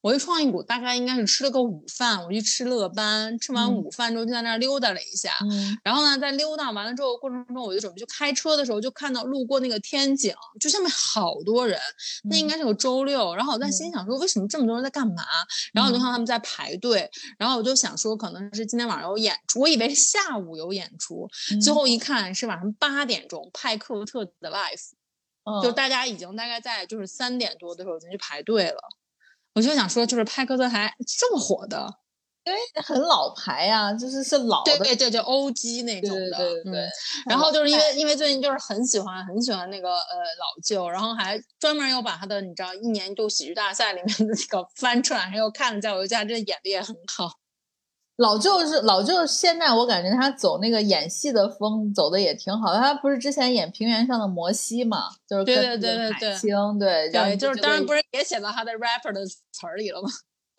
我去创意谷大概应该是吃了个午饭，我去吃乐班，吃完嗯午饭之后就在那儿溜达了一下。嗯然后呢，在溜达完了之后过程中，我就准备去开车的时候，就看到路过那个天井，就下面好多人，那应嗯该是个周六。然后我在心想说，为什么这么多人在干嘛？然后我就嗯看他们在排队，然后我就想说，可能是今天晚上有演出，我以为是下午有演出，最嗯后一看是晚上八点钟派克特的 life。就嗯大家已经大概在就是三点多的时候已经去排队了。我就想说，就是派克特还这么火的，很老牌呀、就是是老的，对对对，就 OG 那种的，对对对对嗯。然后就是因为因为最近就是很喜欢很喜欢那个呃老舅，然后还专门又把他的你知道一年一度喜剧大赛里面的那个翻出来，还又看了一下，我就觉得他真的演的也很好。老舅是老舅，现在我感觉他走那个演戏的风走的也挺好的。他不是之前演《平原上的摩西》嘛，就是对跟对对海清对，然后对，就是当然不是是也写到他的 rapper 的词儿里了吗？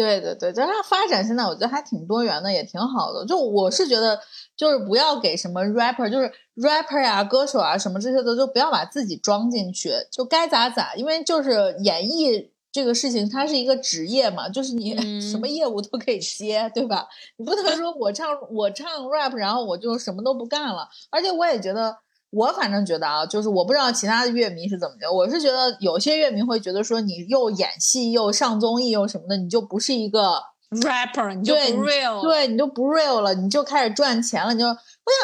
对对对，就是它发展现在我觉得还挺多元的，也挺好的。就我是觉得，就是不要给什么 rapper，就是 rapper 呀、歌手啊什么这些的，就不要把自己装进去，就该咋咋。因为就是演艺这个事情，它是一个职业嘛，就是你什么嗯业务都可以接，对吧？你不能说我唱我唱 rap，然后我就什么都不干了。而且我也觉得。我反正觉得啊，就是我不知道其他的乐迷是怎么的，我是觉得有些乐迷会觉得说你又演戏又上综艺又什么的，你就不是一个 rapper 你就不 real，对，你就不 real 了，你就开始赚钱了。你就我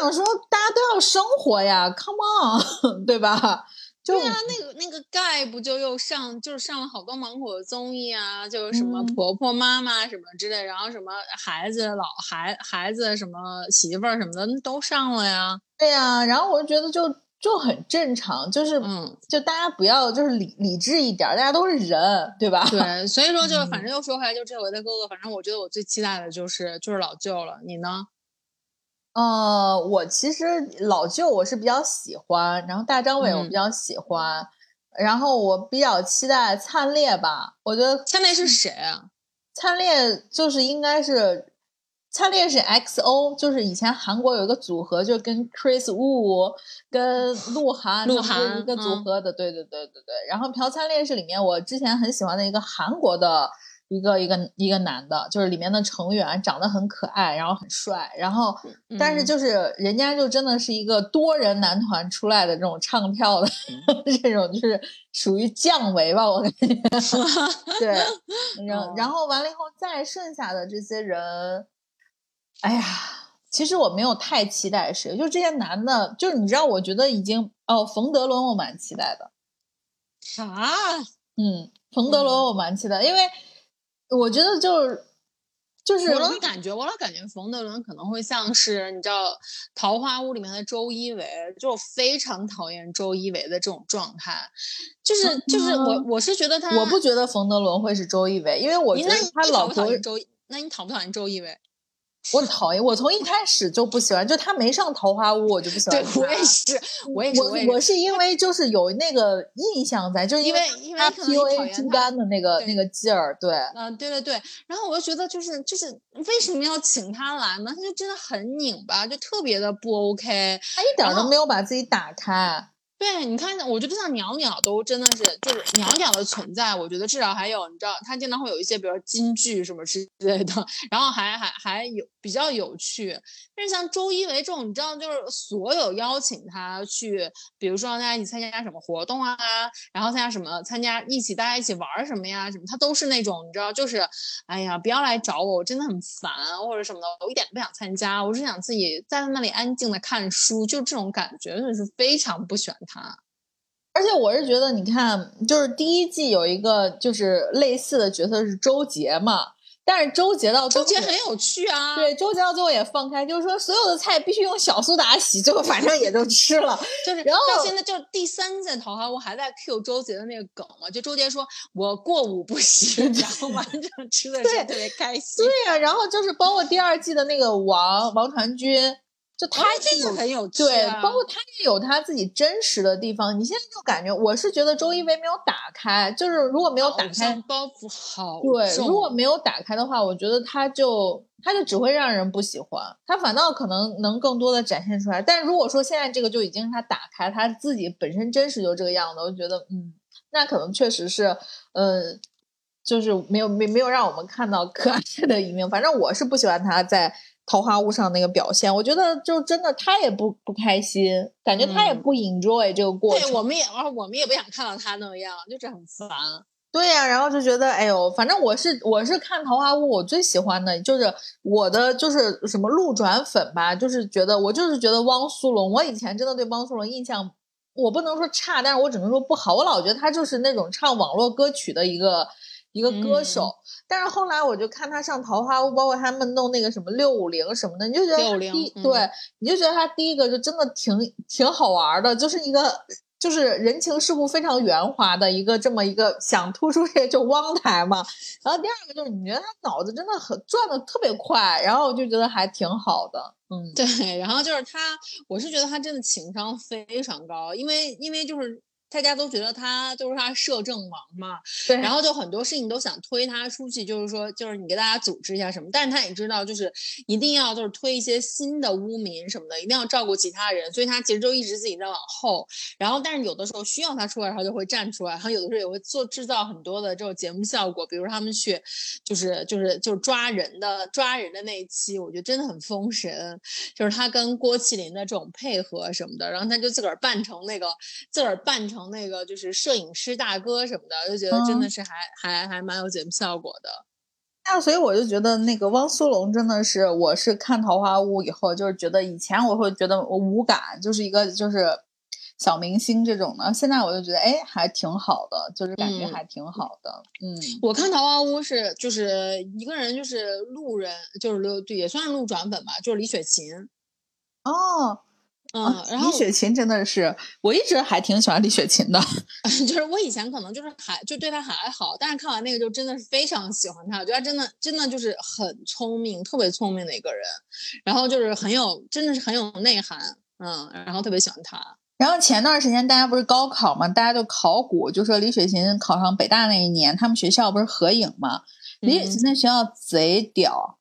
想说，大家都要生活呀，come on，对吧？就对啊，那个那个盖不就又上，就是上了好多芒果综艺啊，就是什么嗯婆婆妈妈什么之类，然后什么孩子老孩孩子什么媳妇儿什么的都上了呀。对呀、然后我就觉得就就很正常，就是、嗯，就大家不要就是理理智一点儿，大家都是人，对吧？对，所以说就嗯反正又说回来，就这回的哥哥，反正我觉得我最期待的就是就是老舅了。你呢？呃，我其实老舅我是比较喜欢，然后大张伟我嗯比较喜欢，然后我比较期待灿烈吧，我觉得灿烈是谁啊？灿烈就是应该是，灿烈是 XO，就是以前韩国有一个组合，就跟 Chris Wu 跟鹿晗鹿晗一个组嗯合的，对对对对对。然后朴灿烈是里面我之前很喜欢的一个韩国的一个一个一个男的，就是里面的成员长得很可爱，然后很帅，然后但是嗯。就是人家就真的是一个多人男团出来的这种唱跳的 这种，就是属于降维吧，我感觉。对，然后然哦后完了以后，再剩下的这些人，哎呀，其实我没有太期待谁，就这些男的，就是你知道，我觉得已经哦，冯德伦我蛮期待的，啥，嗯，冯德伦嗯。我蛮期待，因为我觉得就是就是我老感觉，我老感觉冯德伦可能会像是你知道《桃花坞》里面的周一围，就我非常讨厌周一围的这种状态，就是就是我嗯我是觉得他，我不觉得冯德伦会是周一围，因为我觉得他老讨厌周一？那你讨不讨厌周一围？我讨厌，我从一开始就不喜欢，就他没上桃花坞，我就不喜欢。对我也是，我也是，我是我是因为就是有那个印象在，就是因为为因为 PUA 猪肝的那个那个劲儿，对，嗯、对对对，然后我就觉得就是就是为什么要请他来呢？他就真的很拧巴，就特别的不 OK。他一点都没有把自己打开。对，你看，我觉得像鸟鸟都真的是，就是鸟鸟的存在，我觉得至少还有，你知道，他经常会有一些，比如说金句什么之类的，然后还还还有比较有趣。但是像周一围这种，你知道，就是所有邀请他去，比如说让大家一起参加什么活动啊，然后参加什么，参加一起大家一起玩什么呀，什么，他都是那种你知道，就是，哎呀，不要来找我，我真的很烦或者什么的，我一点都不想参加，我只想自己在那里安静的看书，就这种感觉，就是非常不喜欢他。而且我是觉得，你看，就是第一季有一个就是类似的角色是周杰嘛，但是周杰到最后周杰很有趣啊。对，周杰到最后也放开，就是说所有的菜必须用小苏打洗，最后反正也就吃了。就是然后到现在就第三季《桃花坞》还在 Q 周杰的那个梗嘛，就周杰说我过午不食，然后完整 吃的时候对特别开心。对呀、然后就是包括第二季的那个王王传君，就他这个很有趣对，啊包括他也有他自己真实的地方。你现在就感觉，我是觉得周一围没有打开，就是如果没有打开，包袱好对，如果没有打开的话，我觉得他就他就只会让人不喜欢，他反倒可能能更多的展现出来。但如果说现在这个就已经他打开，他自己本身真实就这个样子，我就觉得嗯，那可能确实是，呃，就是没有没没有让我们看到可爱的一面。反正我是不喜欢他在桃花坞上那个表现，我觉得就真的他也不不开心，感觉他也嗯不 enjoy 这个过程。对，我们也，然后我们也不想看到他那样，就是很烦。对呀、然后就觉得，哎呦，反正我是我是看《桃花坞》，我最喜欢的就是我的就是什么路转粉吧，就是觉得我就是觉得汪苏泷，我以前真的对汪苏泷印象，我不能说差，但是我只能说不好，我老觉得他就是那种唱网络歌曲的一个一个歌手，但是后来我就看他上《桃花坞》，包括他们弄那个什么六五零什么的，你就觉得他650嗯。对，你就觉得他第一个就真的挺挺好玩的，就是一个就是人情世故非常圆滑的一个这么一个想突出这个就汪台嘛。然后第二个就是你觉得他脑子真的很转的特别快，然后我就觉得还挺好的，嗯，对，然后就是他，我是觉得他真的情商非常高，因为因为就是大家都觉得他就是他摄政王嘛，对，然后就很多事情都想推他出去，就是说就是你给大家组织一下什么，但是他也知道就是一定要就是推一些新的污民什么的，一定要照顾其他人，所以他其实就一直自己在往后，然后但是有的时候需要他出来，他就会站出来，然后有的时候也会做制造很多的这种节目效果，比如他们去就是就是就是抓人的抓人的那一期，我觉得真的很封神，就是他跟郭麒麟的这种配合什么的，然后他就自个儿扮成那个自个儿扮成那个就是摄影师大哥什么的，就觉得真的嗯是还、还还蛮有节目效果的。那所以我就觉得那个汪苏泷真的是，我是看《桃花坞》以后，就是觉得以前我会觉得我无感，就是一个就是小明星这种的，现在我就觉得哎还挺好的，就是感觉嗯还挺好的，嗯我看《桃花坞》是就是一个人就是路人，就是路对也算是路转粉吧，就是李雪琴。哦，嗯，啊然后李雪琴真的是，我一直还挺喜欢李雪琴的。就是我以前可能就是还就对她还好，但是看完那个就真的是非常喜欢她，我觉得她真的真的就是很聪明，特别聪明的一个人，然后就是很有真的是很有内涵，嗯，然后特别喜欢她。然后前段时间大家不是高考嘛，大家就考古，就说李雪琴考上北大那一年，他们学校不是合影嘛？李雪琴那学校贼屌，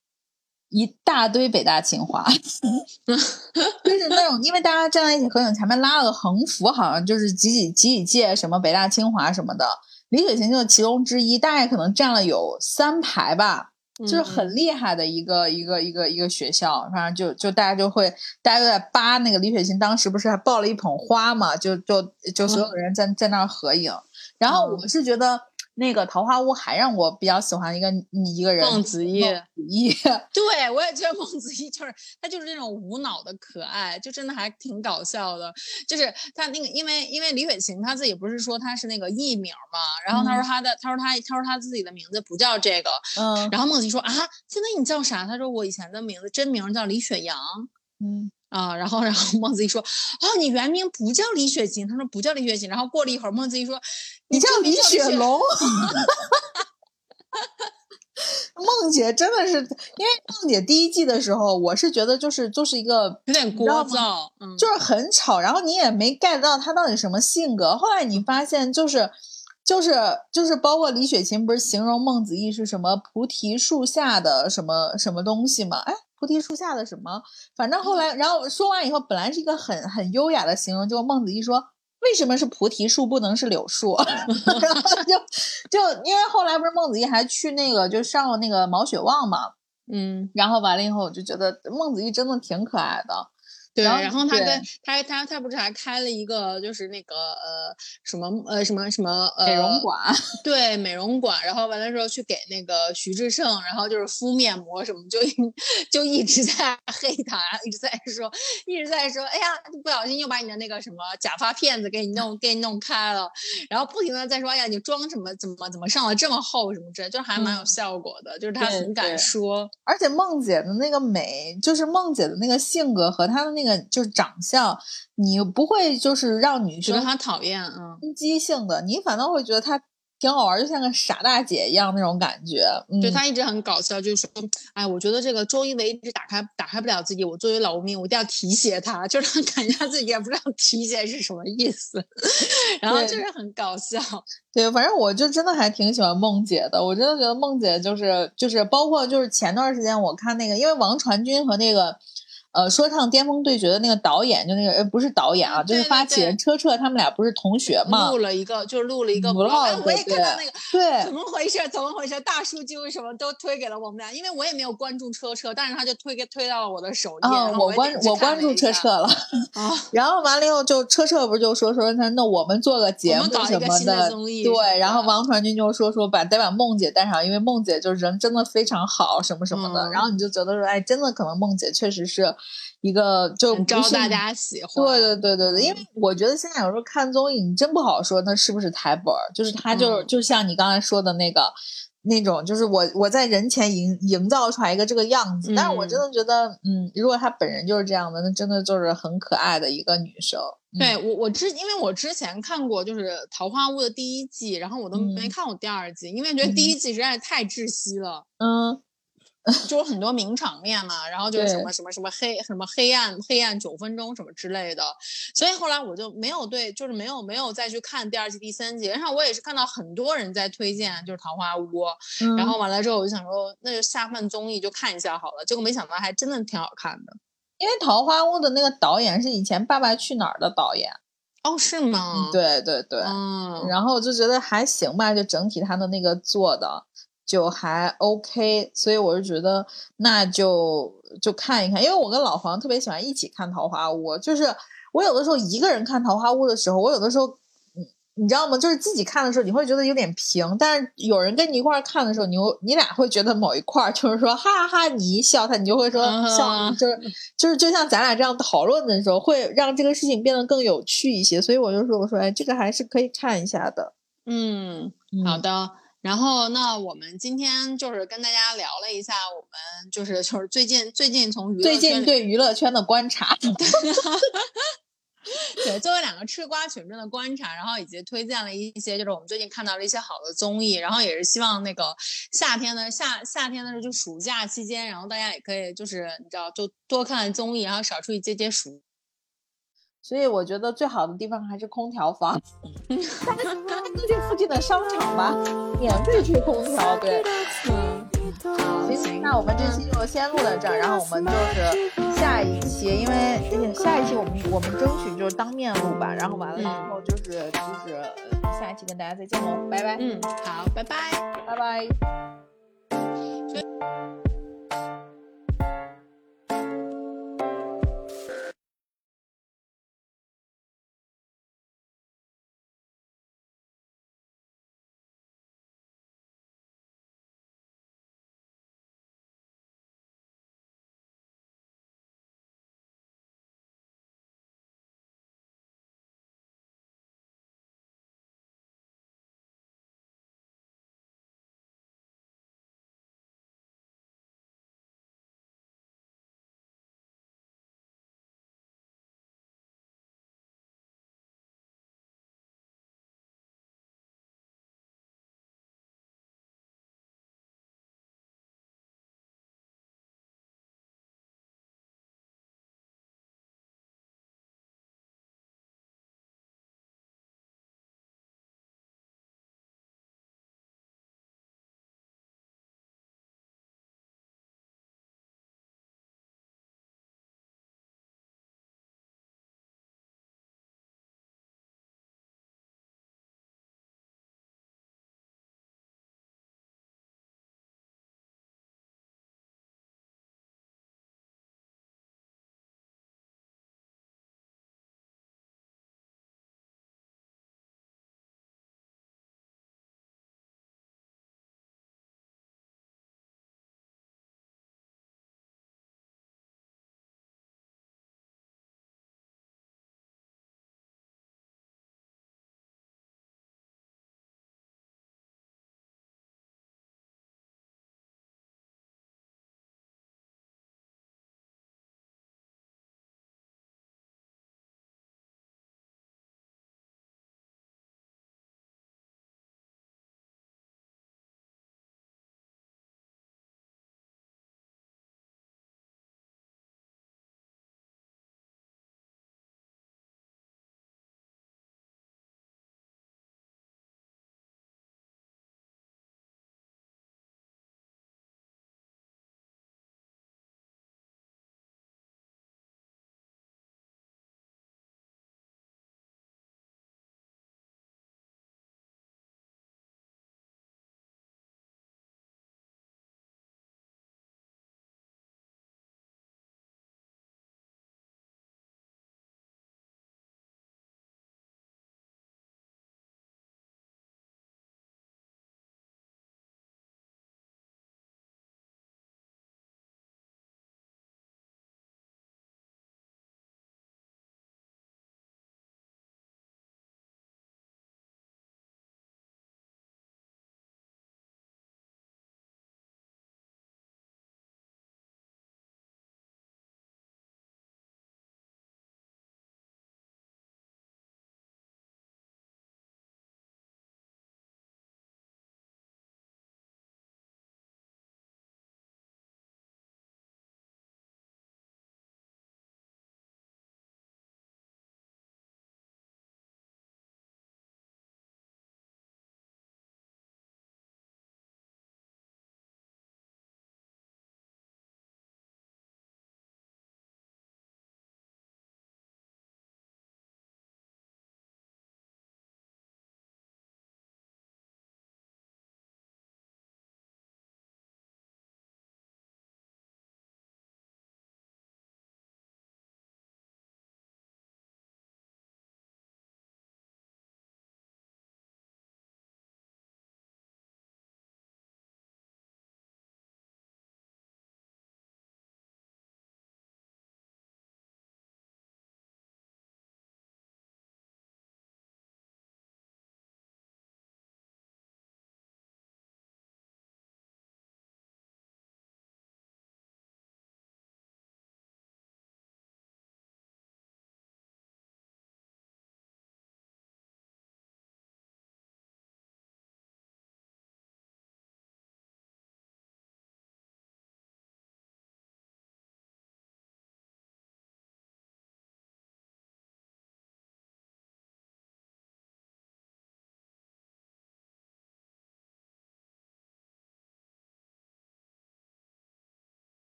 一大堆北大清华，就是那种因为大家站在一起合影，前面拉了个横幅，好像就是几几几几届什么北大清华什么的。李雪琴就是其中之一，大概可能占了有三排吧，就是很嗯厉害的一个一个一个一个学校，反正就就大家就会，大家都在扒那个李雪琴，当时不是还抱了一捧花嘛，就就就所有人在在那儿合影。然后我嗯是觉得那个桃花坞还让我比较喜欢一个一个人，孟子义孟子义，对，我也觉得孟子义就是他就是那种无脑的可爱，就真的还挺搞笑的。就是他那个，因为因为李雪琴他自己不是说他是那个艺名嘛，然后他说他的，他说他他说他自己的名字不叫这个，嗯然后孟子义说啊，现在你叫啥？他说我以前的名字真名叫李雪阳。嗯，啊，然后，然后孟子义说：“哦，你原名不叫李雪琴。”他说：“不叫李雪琴。”然后过了一会儿，孟子义说：“你叫李雪龙。梦姐真的是，因为梦姐第一季的时候，我是觉得就是就是一个有点聒噪。”嗯，就是很吵，然后你也没 get 到她到底什么性格。后来你发现，就是就是就是，包括李雪琴不是形容孟子义是什么菩提树下的什么什么东西吗？哎，菩提树下的什么？反正后来，然后说完以后，本来是一个很很优雅的形容，结果孟子义说。为什么是菩提树不能是柳树？然后就就因为后来不是孟子义还去那个就上了那个毛血旺嘛，嗯，然后完了以后，我就觉得孟子义真的挺可爱的。对，然后他跟。他他他不是还开了一个就是那个呃什么呃什么什么呃美容馆，对美容馆，然后完了之后去给那个徐志胜，然后就是敷面膜什么，就一就一直在 黑他，然后一直在说一直在说，哎呀，不小心又把你的那个什么假发片子给你弄给你弄开了，然后不停的在说，哎呀，你妆什么怎么怎么上的这么厚什么之类，就是还蛮有嗯。效果的，就是他很敢说，而且梦姐的那个美，就是梦姐的那个性格和她的那个就是长相，你不会就是让女生觉得他讨厌，嗯。攻击性的，你反倒会觉得她挺好玩，就像个傻大姐一样那种感觉。嗯，对他一直很搞笑，就是说，哎，我觉得这个周一围一直打开打开不了自己，我作为老兵，我一定要提携他，就让他感觉他自己也不知道提携是什么意思，然后就是很搞笑。对，反正我就真的还挺喜欢梦姐的，我真的觉得梦姐就是就是包括就是前段时间我看那个，因为王传君和那个。呃，说唱巅峰对决的那个导演，就那个呃不是导演啊，就是发起人车澈，他们俩不是同学嘛录？了一个，就是录了一个我也看到那个，对怎么回事？怎么回事？大数据为什么都推给了我们俩？因为我也没有关注车澈，但是他就推给推到了我的首页，啊，我关我关注车澈了，啊，然后完了以后就车澈不是就说说他那我们做个节目搞什么的对，然后王传君就说说把得把梦姐带上，因为梦姐就是人真的非常好什么什么的，嗯然后你就觉得说哎，真的可能梦姐确实是一个就招大家喜欢。对对对对对，因为嗯。我觉得现在有时候看综艺，你真不好说那是不是台本儿，就是他就是、嗯。就像你刚才说的那个那种，就是我我在人前营营造出来一个这个样子，但是我真的觉得，嗯，如果她本人就是这样的，那真的就是很可爱的一个女生。嗯。对我，我之因为我之前看过就是《桃花坞》的第一季，然后我都没嗯。看过第二季，因为觉得第一季实在是太窒息了，嗯就有很多名场面嘛，然后就是什么什么什么黑什么黑暗黑暗九分钟什么之类的，所以后来我就没有对，就是没有没有再去看第二季、第三季。然后我也是看到很多人在推荐，就是《桃花坞》，嗯，然后完了之后我就想说，那就下饭综艺就看一下好了。结果没想到还真的挺好看的。因为《桃花坞》的那个导演是以前《爸爸去哪儿》的导演，哦，是吗？，对对对，嗯，然后我就觉得还行吧，就整体他的那个做的就还 OK，所以我就觉得那就就看一看，因为我跟老黄特别喜欢一起看《桃花坞》，就是我有的时候一个人看《桃花坞》的时候，我有的时候。你你知道吗？就是自己看的时候，你会觉得有点平，但是有人跟你一块儿看的时候，你又你俩会觉得某一块儿就是说哈哈哈，你一笑，他你就会说嗯笑，就是就是就像咱俩这样讨论的时候，会让这个事情变得更有趣一些。所以我就说，我说哎，这个还是可以看一下的。嗯，好嗯的。然后，那我们今天就是跟大家聊了一下，我们就是就是最近最近从娱乐最近对娱乐圈的观察，对作为两个吃瓜群众的观察，然后以及推荐了一些就是我们最近看到了一些好的综艺，然后也是希望那个夏天的夏夏天的时候就暑假期间，然后大家也可以就是你知道就多看看综艺，然后少出去接接暑。所以我觉得最好的地方还是空调房。大家都去附近的商场吧，免费吹空调。对，嗯，好，行，行，那我们这期就先录到这儿，然后我们就是下一期，因为下一期我们我们争取就是当面录吧，然后完了以后就是就是呃下一期跟大家再见喽，拜拜，嗯，好，拜拜。拜拜。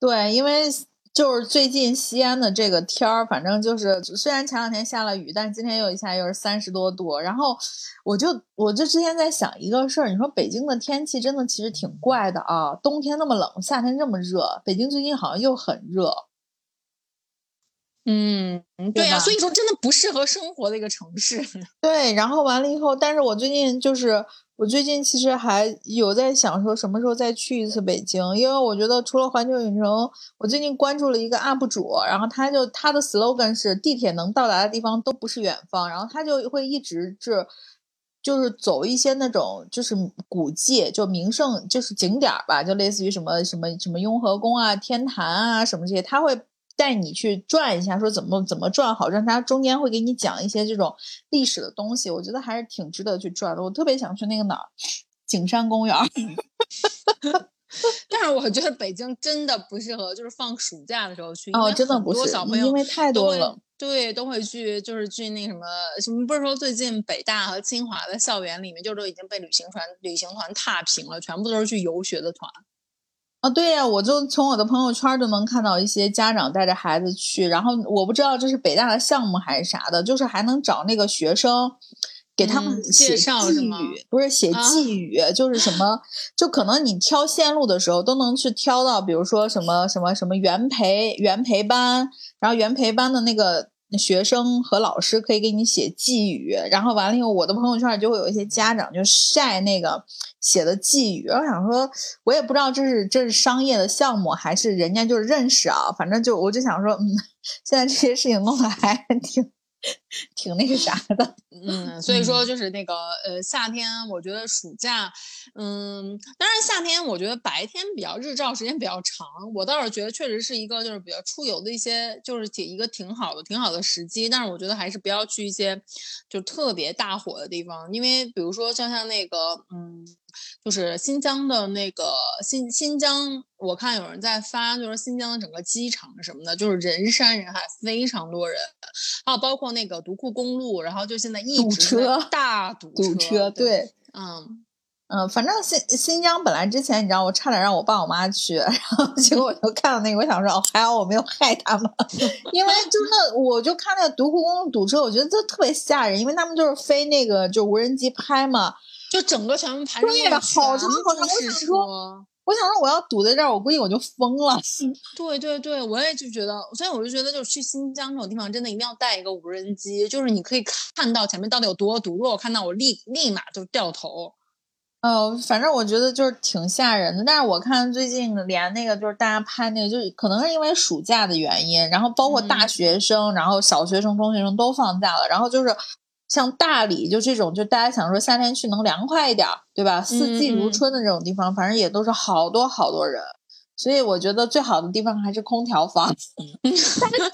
对，因为就是最近西安的这个天儿，反正就是虽然前两天下了雨，但是今天又一下又是三十多度。然后我就我就之前在想一个事儿，你说北京的天气真的其实挺怪的啊，冬天那么冷，夏天这么热，北京最近好像又很热。嗯，对呀、吧所以说真的不适合生活的一个城市。对，然后完了以后，但是我最近就是我最近其实还有在想说什么时候再去一次北京，因为我觉得除了环球影城，我最近关注了一个 UP 主，然后他就他的 slogan 是地铁能到达的地方都不是远方，然后他就会一直是就是走一些那种就是古迹，就名胜就是景点儿吧，就类似于什么什么什么雍和宫啊、天坛啊什么这些，他会。带你去转一下，说怎么怎么转好，让他中间会给你讲一些这种历史的东西，我觉得还是挺值得去转的。我特别想去那个哪儿，景山公园儿。但是我觉得北京真的不适合，就是放暑假的时候去，哦，真的不是多小朋友因为太多了。对，都会去，就是去那什么什么，不是说最近北大和清华的校园里面，就都已经被旅行团旅行团踏平了，全部都是去游学的团。啊，对呀、我就从我的朋友圈就能看到一些家长带着孩子去，然后我不知道这是北大的项目还是啥的，就是还能找那个学生给他们嗯写寄语，不是写？啊寄。语，就是什么，就可能你挑线路的时候都能去挑到，比如说什么什么什么原培原培班，然后原培班的那个学生和老师可以给你写寄语，然后完了以后，我的朋友圈就会有一些家长就晒那个写的寄语，我想说，我也不知道这是这是商业的项目还是人家就是认识啊，反正就我就想说，嗯，现在这些事情弄得还挺 挺那个啥的，嗯，所以说就是那个呃，夏天我觉得暑假，嗯，当然夏天我觉得白天比较日照时间比较长，我倒是觉得确实是一个就是比较出游的一些就是挺一个挺好的挺好的时机，但是我觉得还是不要去一些就特别大火的地方，因为比如说像像那个嗯。就是新疆的那个新新疆，我看有人在发，就是新疆的整个机场什么的，就是人山人海，非常多人，还有包括那个独库公路，然后就现在一堵直在车大堵堵车，对，对。嗯，嗯，反正新新疆本来之前你知道，我差点让我爸我妈去，然后结果我就看到那个，我想说，哦，还好我没有害他们，因为就那，我就看那个独库公路堵车，我觉得这特别吓人，因为他们就是飞那个就无人机拍嘛，就整个全部排成对好长好长我想说车。我想说我要堵在这儿，我估计我就疯了。对对对，我也就觉得，所以我就觉得，就是去新疆这种地方，真的一定要带一个无人机，就是你可以看到前面到底有多堵。如果我看到，我立立马就掉头。呃，反正我觉得就是挺吓人的，但是我看最近连那个就是大家拍那个，就是可能是因为暑假的原因，然后包括大嗯学生，然后小学生、中学生都放假了，然后就是像大理就这种，就大家想说夏天去能凉快一点儿，对吧？四季如春的这种地方，反正也都是好多好多人，所以我觉得最好的地方还是空调房，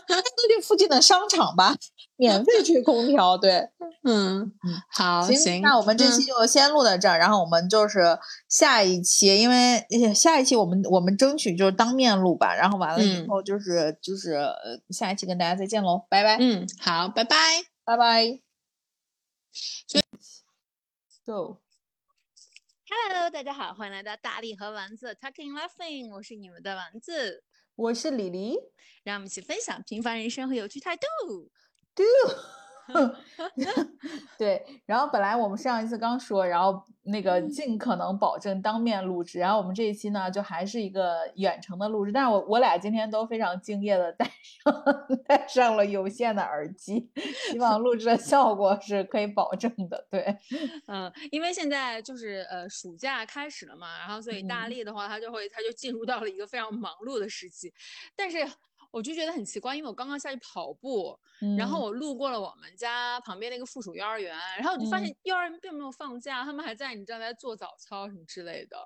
大家去附近的商场吧，免费吹空调，对。嗯嗯，好，行，行，那我们这嗯期就先录到这儿，然后我们就是下一期，因为呃下一期我们我们争取就是当面录吧，然后完了以嗯后就是、就是呃下一期跟大家再见喽，拜拜，嗯，好，拜拜。拜拜。So。Hello，大家好，欢迎来到大力和丸子 Talking Laughing，我是你们的丸子，我是李黎。让我们一起分享平凡人生和有趣态度。对，然后本来我们上一次刚说，然后那个尽可能保证当面录制，然后我们这一期呢就还是一个远程的录制，但是我我俩今天都非常敬业的戴上戴上了有线的耳机，希望录制的效果是可以保证的。对，嗯，因为现在就是呃暑假开始了嘛，然后所以大嗯。力的话，他就会他就进入到了一个非常忙碌的时期，但是我就觉得很奇怪，因为我刚刚下去跑步，然后嗯我路过了我们家旁边那个附属幼儿园，然后我就发嗯现幼儿园并没有放假，他们还在你知道在做早操什么之类的。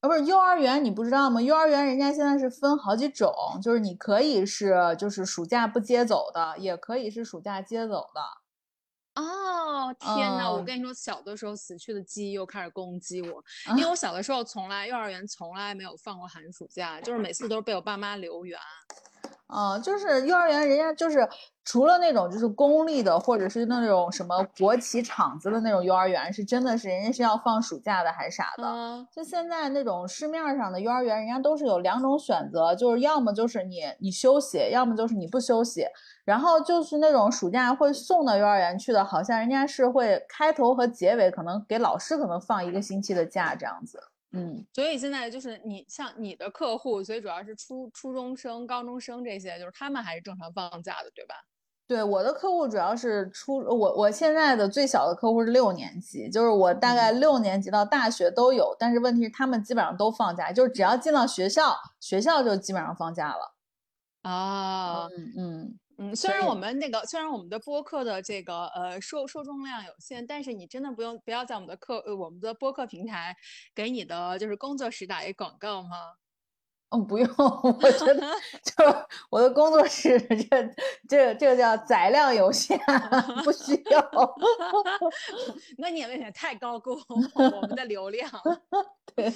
啊不是幼儿园，你不知道吗？幼儿园人家现在是分好几种，就是你可以是就是暑假不接走的，也可以是暑假接走的。哦，天呐！我嗯跟你说，小的时候死去的记忆又开始攻击我，啊因为我 小的时候从来幼儿园从来没有放过寒暑假，就是每次都是被我爸妈留园。嗯，就是幼儿园，人家就是除了那种就是公立的，或者是那种什么国企厂子的那种幼儿园，是真的是人家是要放暑假的还是啥的。嗯就现在那种市面上的幼儿园，人家都是有两种选择，就是要么就是你你休息，要么就是你不休息。然后就是那种暑假会送到幼儿园去的，好像人家是会开头和结尾可能给老师可能放一个星期的假这样子。嗯，所以现在就是你像你的客户，所以主要是初初中生、高中生这些，就是他们还是正常放假的，对吧？对，我的客户主要是初我我现在的最小的客户是六年级，就是我大概六年级到大学都有，但是问题是他们基本上都放假，就是只要进了学校，学校就基本上放假了。啊，嗯嗯。嗯，虽然我们那个虽然我们的播客的这个呃受受众量有限，但是你真的不用不要在我们的课呃我们的播客平台给你的就是工作室打一广告吗？嗯，不用，我觉得 就我的工作室这这这个叫载量有限，不需要。那你也未免太高估我们的流量。对，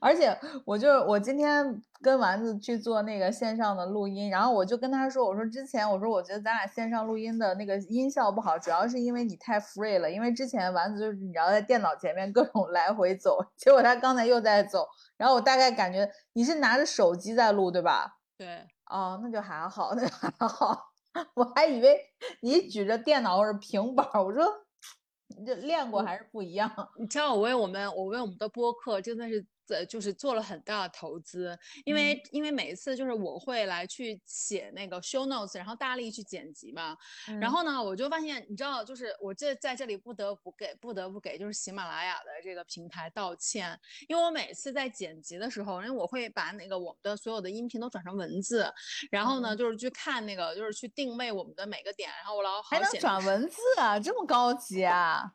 而且我就我今天跟丸子去做那个线上的录音，然后我就跟他说，我说之前我说我觉得咱俩线上录音的那个音效不好，主要是因为你太 free 了，因为之前丸子就是你要在电脑前面各种来回走，结果他刚才又在走，然后我大概感觉你是拿着手机在录对吧？对，哦，那就还好，那就还好，我还以为你举着电脑或者平板，我说 你这练过还是不一样。你知道我为我们我为我们的播客真的是呃就是做了很大的投资，因为、因为每一次就是我会来去写那个 show notes，然后大力去剪辑嘛，然嗯。后呢，我就发现，你知道，就是我这在这里不得不给不得不给就是喜马拉雅的这个平台道歉，因为我每次在剪辑的时候，因为我会把那个我们的所有的音频都转成文字，然后呢，嗯。就是去看那个就是去定位我们的每个点，然后我老好还能写转文字啊，这么高级啊！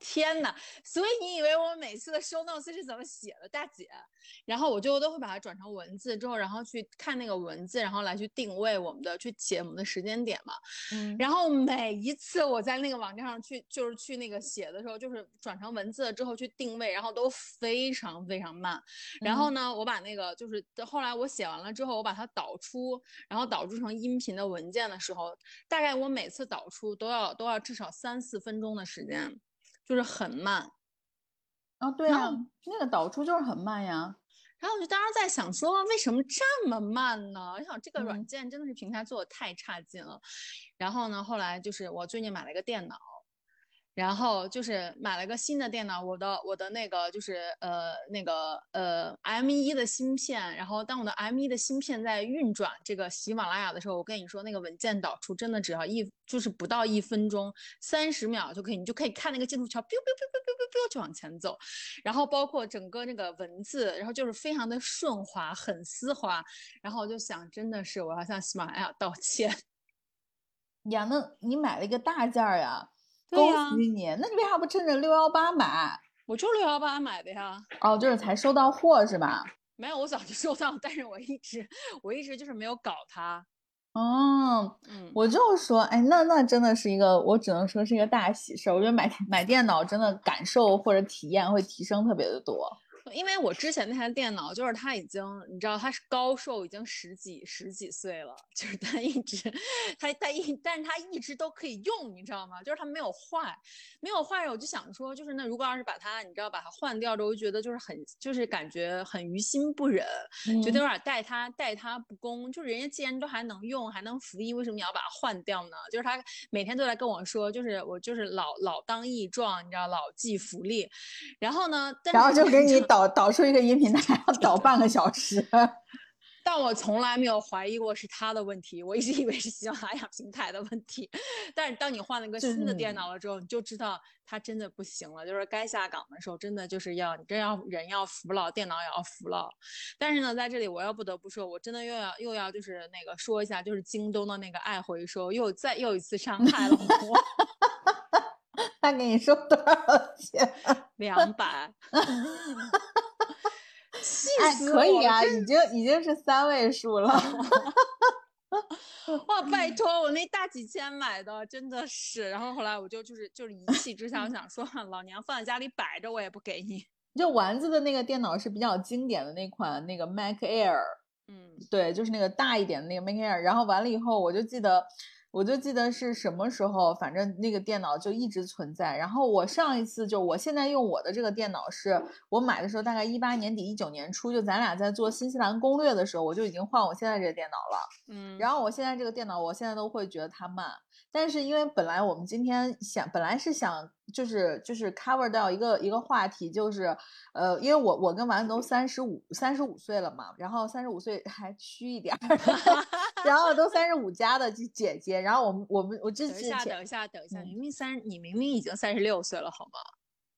天呐！所以你以为我每次的 show notes 是怎么写的，大姐？然后我就都会把它转成文字之后，然后去看那个文字，然后来去定位我们的，去写我们的时间点嘛。嗯，然后每一次我在那个网站上去，就是去那个写的时候，就是转成文字了之后去定位，然后都非常非常慢。然后呢，我把那个就是后来我写完了之后，我把它导出，然后导出成音频的文件的时候，大概我每次导出都要都要至少三四分钟的时间，就是很慢。啊，对啊，那个导出就是很慢呀。然后我就当时在想说，为什么这么慢呢？我想这个软嗯件真的是平台做的太差劲了。然后呢，后来就是我最近买了一个电脑，然后就是买了个新的电脑，我的我的那个就是呃那个呃 M 一的芯片，然后当我的 M 一的芯片在运转这个喜马拉雅的时候，我跟你说那个文件导出真的只要一就是不到一分钟，三十秒就可以，你就可以看那个进度条，biu biu biu biu biu biu biu 就往前走，然后包括整个那个文字，然后就是非常的顺滑，很丝滑，然后我就想，真的是我要向喜马拉雅道歉。呀，那你买了一个大件儿呀，对恭呀喜你！那你为啥不趁着六幺八买？我就六幺八买的呀，哦，就是才收到货是吧？没有，我早就收到，但是我一直我一直就是没有搞它。哦，嗯，我就说，哎，那那真的是一个，我只能说是一个大喜事儿。我觉得买买电脑真的感受或者体验会提升特别的多。因为我之前那台电脑，就是它已经，你知道，它是高寿，已经十几十几岁了，就是它一直，它它一，但是它一直都可以用，你知道吗？就是它没有坏，没有坏。我就想说，就是那如果要是把它，你知道，把它换掉之后，我就觉得就是很，就是感觉很于心不忍，觉得有点待它待它不公。就是人家既然都还能用，还能服役，为什么你要把它换掉呢？就是他每天都来跟我说，就是我就是老老当益壮，你知道，老骥伏枥。然后呢，但然后就给你你知道导导出一个音频，还要导半个小时。但我从来没有怀疑过是他的问题，我一直以为是喜马拉雅平台的问题。但是当你换了一个新的电嗯脑了之后，你就知道它真的不行了，就是该下岗的时候，真的就是要你真要人要服老，电脑也要服老。但是呢，在这里我要不得不说，我真的又要又要就是那个说一下，就是京东的那个爱回收又再又一次伤害了我 他给你收多少钱？两百。气哎，死可以啊，已经已经是三位数了。哇，拜托，我那大几千买的，真的是。然后后来我就就是就是一气之下，我想说，老娘放在家里摆着，我也不给你。就丸子的那个电脑是比较经典的那款那个 Mac Air，嗯对，就是那个大一点的那个 Mac Air，然后完了以后，我就记得，我就记得是什么时候，反正那个电脑就一直存在。然后我上一次就我现在用我的这个电脑是，我买的时候大概一八年底一九年初，就咱俩在做新西兰攻略的时候，我就已经换我现在这个电脑了。嗯，然后我现在这个电脑，我现在都会觉得它慢，但是因为本来我们今天想，本来是想就是就是 cover 到一个一个话题，就是呃，因为我我跟丸子都三十五三十五岁了嘛，然后三十五岁还虚一点儿，然后都三十五加的姐姐姐，然后我们我们我之等一下，前等一下，等一下，嗯明明三，你明明已经三十六岁了，好吗？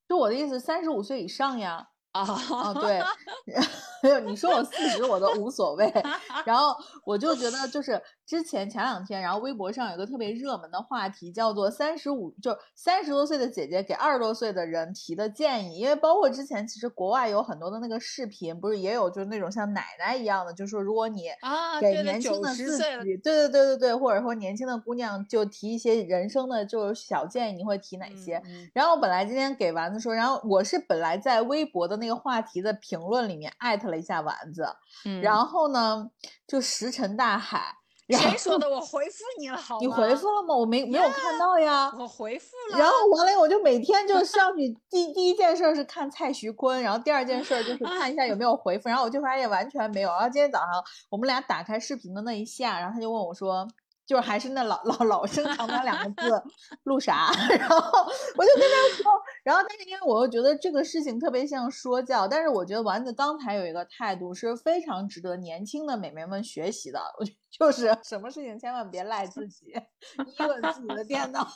就我的意思，三十五岁以上呀。啊，啊，对，没有你说我四十我都无所谓。然后我就觉得，就是之前前两天，然后微博上有个特别热门的话题，叫做“三十五”，就三十多岁的姐姐给二十多岁的人提的建议。因为包括之前，其实国外有很多的那个视频，不是也有就是那种像奶奶一样的，就说如果你啊，给年轻的自己，对对对对对，或者说年轻的姑娘就提一些人生的就是小建议，你会提哪些？嗯然后我本来今天给丸子说，然后我是本来在微博的那个话题的评论里面艾特了一下丸子，嗯然后呢就石沉大海。谁说的？我回复你了，好吗？你回复了吗？我没没有看到呀。我回复了。然后完了，我就每天就上 去第第一件事儿是看蔡徐坤，然后第二件事儿就是 看一下有没有回复，然后我就发现完全没有。然后今天早上我们俩打开视频的那一下，然后他就问我说，就是还是那老老老生常谈两个字，录啥？然后我就跟他说，然后但是因为我又觉得这个事情特别像说教，但是我觉得丸子刚才有一个态度是非常值得年轻的美眉们学习的，我就是什么事情千万别赖自己，一问自己的电脑，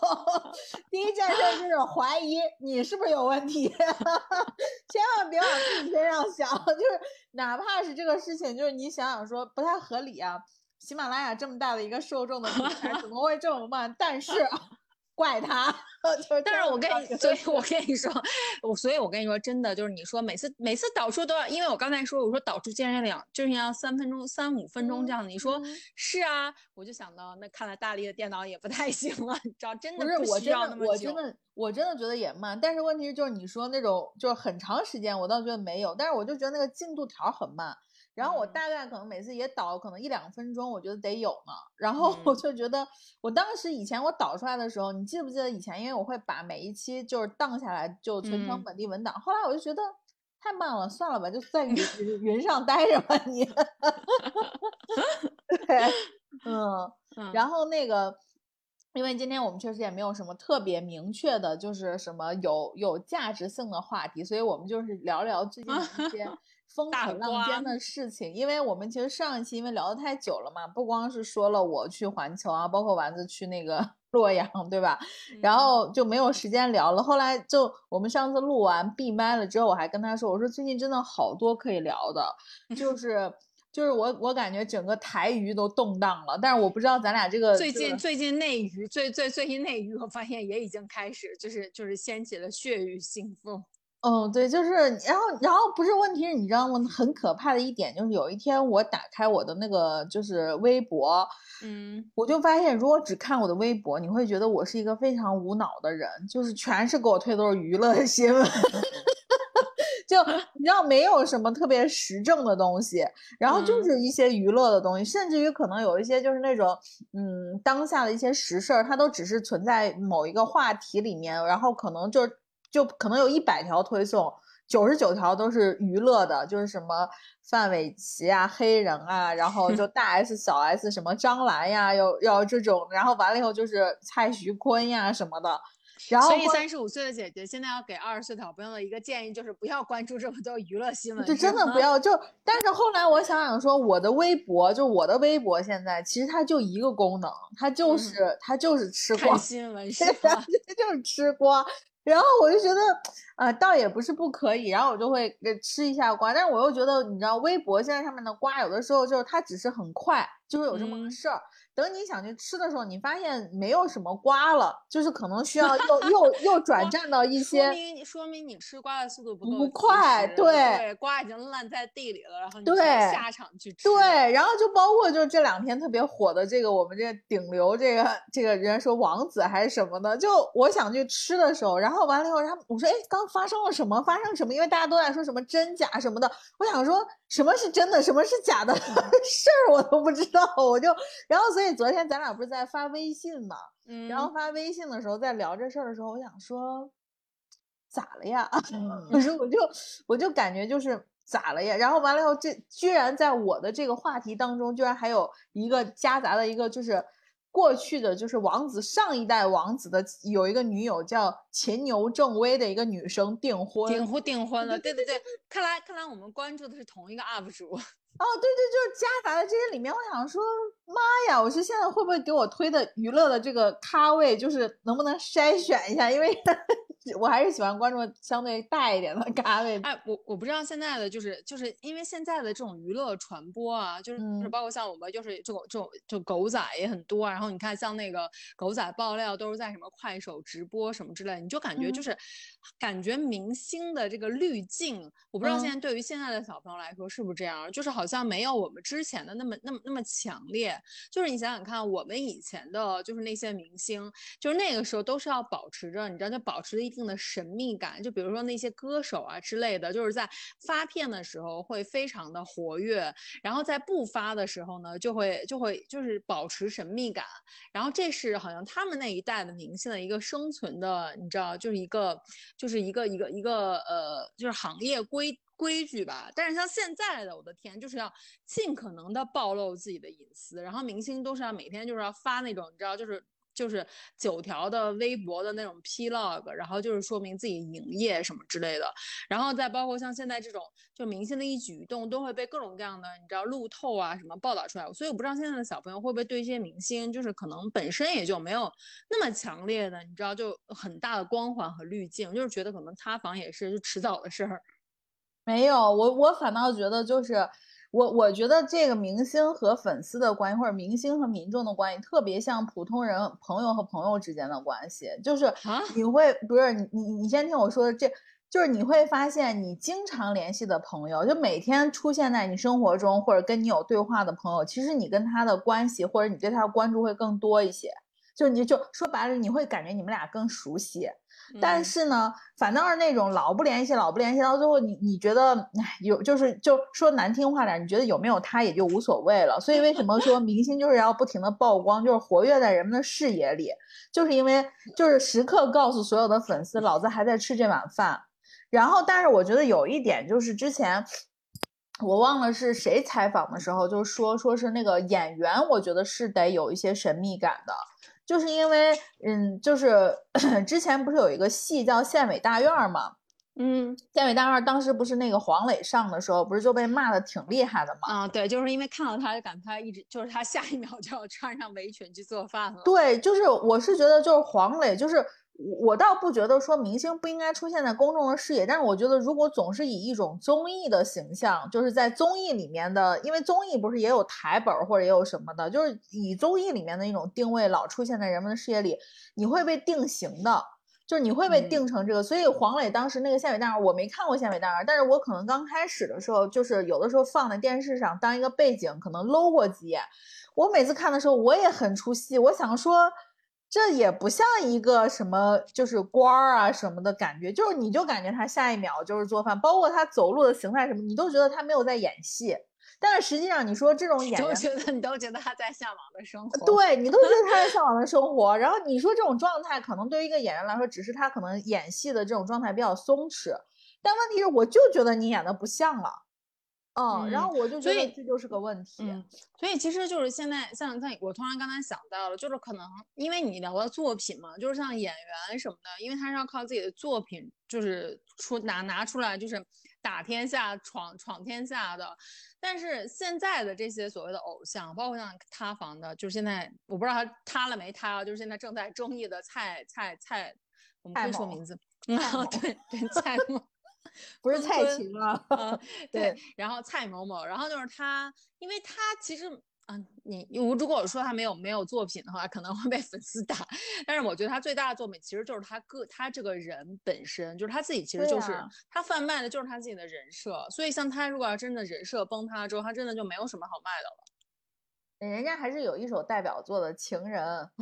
第一件事就是怀疑你是不是有问题，千万别往自己身上想，就是哪怕是这个事情，就是你想想说不太合理啊，喜马拉雅这么大的一个受众的平台 怎么会这么慢？但是 怪他，就是但是我跟你，所以我跟跟你说，我所以我跟你说，真的就是你说每次每次导出都要，因为我刚才说我说导出竟然两就是要三分钟三五分钟这样的，你说嗯是啊，我就想到那看来大力的电脑也不太行了，你知道真的不是我需真的要那么久我真的我真的觉得也慢，但是问题是就是你说那种就是很长时间，我倒觉得没有，但是我就觉得那个进度条很慢。然后我嗯大概可能每次也导可能一两分钟，我觉得得有呢。然后我嗯就觉得，我当时以前我导出来的时候，你记不记得以前？因为我会把每一期就是荡下来就存成嗯本地文档。后来我就觉得太慢了，算了吧，就在云 云云上待着吧你。对，嗯。嗯然后那个，因为今天我们确实也没有什么特别明确的，就是什么有有价值性的话题，所以我们就是聊聊最近的一些风大口浪瓜尖的事情。因为我们其实上一期因为聊得太久了嘛，不光是说了我去环球啊，包括丸子去那个 洛阳，对吧？然嗯后就没有时间聊了。后来就我们上次录完闭麦了之后，我还跟他说，我说最近真的好多可以聊的，就是。就是我，我感觉整个台娱都动荡了，但是我不知道咱俩这个最这个近最近内娱最最最近内娱，我发现也已经开始就是就是掀起了血雨腥风。嗯，对，就是，然后，然后不是问题是，你知道吗？很可怕的一点就是，有一天我打开我的那个就是微博，嗯，我就发现，如果只看我的微博，你会觉得我是一个非常无脑的人，就是全是给我推都是娱乐新闻，就你知道没有什么特别时政的东西，然后就嗯。是一些娱乐的东西，甚至于可能有一些就是那种嗯当下的一些实事儿，它都只是存在某一个话题里面，然后可能就就可能有一百条推送。九十九条都是娱乐的，就是什么范玮琪啊、黑人啊，然后就 大 S、小 S 什么张兰呀，要要这种，然后完了以后就是蔡徐坤呀什么的，然后所以或三十五岁的姐姐现在要给二十岁的好朋友的一个建议就是不要关注这么多娱乐新闻，就真的不要就，但是后来我想想说，我的微博就我的微博现在其实它就一个功能，它就是、它就是吃瓜看，新闻是 对吧？这就是吃瓜。然后我就觉得，呃，倒也不是不可以，然后我就会给吃一下瓜，但是我又觉得，你知道，微博现在上面的瓜有的时候就是它只是很快，就会有这么个嗯事儿。等你想去吃的时候，你发现没有什么瓜了，就是可能需要又又又转战到一些说些。明说明你吃瓜的速度不不快对对，瓜已经烂在地里了，然后你对下场去吃。对，然后就包括就是这两天特别火的这个我们这顶流这个这个人家说王子还是什么的，就我想去吃的时候，然后完了以后，然后我说哎，刚发生了什么？发生什么？因为大家都在说什么真假什么的，我想说什么是真的，什么是假的 事儿我都不知道，我就然后所以昨天咱俩不是在发微信嘛，嗯，然后发微信的时候在聊这事儿的时候，我想说咋了呀？嗯可是我就我就感觉就是咋了呀？然后完了以后，这居然在我的这个话题当中，居然还有一个夹杂的一个就是过去的就是王子上一代王子的有一个女友叫秦牛正威的一个女生订婚。订婚订婚了，对对对，看来看来我们关注的是同一个 UP 主。哦，对对，就是夹杂在这些里面。我想说，妈呀！我是现在会不会给我推的娱乐的这个咖位，就是能不能筛选一下？因为我还是喜欢关注相对大一点的咖位。哎，我我不知道现在的就是就是因为现在的这种娱乐传播啊，就是嗯包括像我们就是这种这种就狗仔也很多啊，然后你看像那个狗仔爆料都是在什么快手直播什么之类，你就感觉就嗯是感觉明星的这个滤镜，我不知道现嗯在对于现在的小朋友来说是不是这样，就是好像没有我们之前的那么那么那么强烈。就是你想想看，我们以前的就是那些明星，就是那个时候都是要保持着，你知道，就保持着一定的神秘感。就比如说那些歌手啊之类的，就是在发片的时候会非常的活跃，然后在不发的时候呢，就会就会就是保持神秘感。然后这是好像他们那一代的明星的一个生存的，你知道，就是一个就是一个一个一个呃，就是行业规。规矩吧，但是像现在的，我的天，就是要尽可能的暴露自己的隐私，然后明星都是要每天就是要发那种，你知道，就是就是九条的微博的那种 Plog，然后就是说明自己营业什么之类的，然后再包括像现在这种，就明星的一举一动都会被各种各样的你知道路透啊什么报道出来，所以我不知道现在的小朋友会不会对一些明星，就是可能本身也就没有那么强烈的，你知道，就很大的光环和滤镜，就是觉得可能塌房也是就迟早的事儿。没有，我我反倒觉得就是我我觉得这个明星和粉丝的关系，或者明星和民众的关系，特别像普通人朋友和朋友之间的关系，就是啊你会不是你你你先听我说，这就是你会发现你经常联系的朋友，就每天出现在你生活中或者跟你有对话的朋友，其实你跟他的关系或者你对他的关注会更多一些。就你就说白了，你会感觉你们俩更熟悉。但嗯是呢，反倒是那种老不联系、老不联系，到最后你你觉得，哎，有就是就说难听话点儿，你觉得有没有他也就无所谓了。所以为什么说明星就是要不停的曝光，就是活跃在人们的视野里，就是因为就是时刻告诉所有的粉丝，老子还在吃这碗饭。然后，但是我觉得有一点就是之前。我忘了是谁采访的时候就说说是那个演员，我觉得是得有一些神秘感的，就是因为嗯，就是 之前不是有一个戏叫《县委大院》嘛，嗯县委大院当时不是那个黄磊上的时候，不是就被骂的挺厉害的嘛？啊，对，就是因为看到他就感觉他一直就是他下一秒就要穿上围裙去做饭了。对，就是我是觉得就是黄磊，就是我我倒不觉得说明星不应该出现在公众的视野，但是我觉得如果总是以一种综艺的形象，就是在综艺里面的，因为综艺不是也有台本儿或者也有什么的，就是以综艺里面的一种定位老出现在人们的视野里，你会被定型的。就是你会被嗯定成这个，所以黄磊当时那个县委大院，我没看过县委大院，但是我可能刚开始的时候，就是有的时候放在电视上当一个背景，可能搂过几眼。我每次看的时候，我也很出戏，我想说，这也不像一个什么就是官儿啊什么的感觉，就是你就感觉他下一秒就是做饭，包括他走路的形态什么，你都觉得他没有在演戏。但是实际上，你说这种演员，都觉得你都觉得他在向往的生活。对你都觉得他在向往的生活，然后你说这种状态，可能对于一个演员来说，只是他可能演戏的这种状态比较松弛，但问题是，我就觉得你演的不像了，嗯，然嗯后我就觉所以得这就是个问题，嗯，所以其实就是现在像像我突然刚才想到了，就是可能因为你聊到作品嘛，就是像演员什么的，因为他是要靠自己的作品，就是出拿拿出来，就是打天下、闯闯天下的。但是现在的这些所谓的偶像，包括像塌房的，就是现在我不知道他塌了没塌啊，就是现在正在争议的蔡蔡蔡，我们可以说名字，嗯，对对，蔡某。不是蔡琴了，嗯，对对，然后蔡某某，然后就是他，因为他其实嗯，你如如果说他没有没有作品的话，可能会被粉丝打。但是我觉得他最大的作品其实就是他个他这个人本身，就是他自己其实就是、啊他贩卖的就是他自己的人设。所以像他如果要真的人设崩塌了之后，他真的就没有什么好卖的了。人家还是有一首代表作的《情人 》，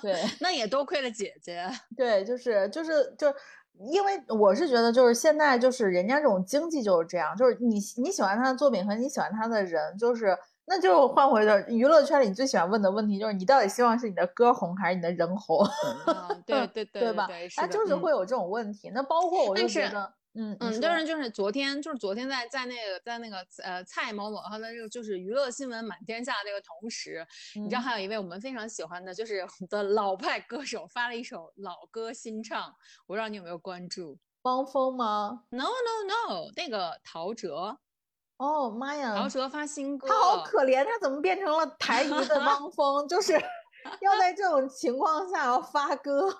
对 那也多亏了姐姐。对，就是就是就是，因为我是觉得就是现在就是人家这种经济就是这样，就是你你喜欢他的作品和你喜欢他的人，就是那就换回的娱乐圈里你最喜欢问的问题就是你到底希望是你的歌红还是你的人红，啊，对 对对对吧？他就是嗯会有这种问题。那包括我就是觉得，嗯嗯，说就是就是昨天，就是昨天在在那个在那个呃蔡某某他的这个就是娱乐新闻满天下这个同时，你知道嗯还有一位我们非常喜欢的，就是我 们的老派歌手发了一首老歌新唱，我不知道你有没有关注汪峰吗？？No No No，那个陶喆，哦妈呀，陶喆发新歌，他好可怜，他怎么变成了台 娱的汪峰？就是 要在这种情况下要发歌。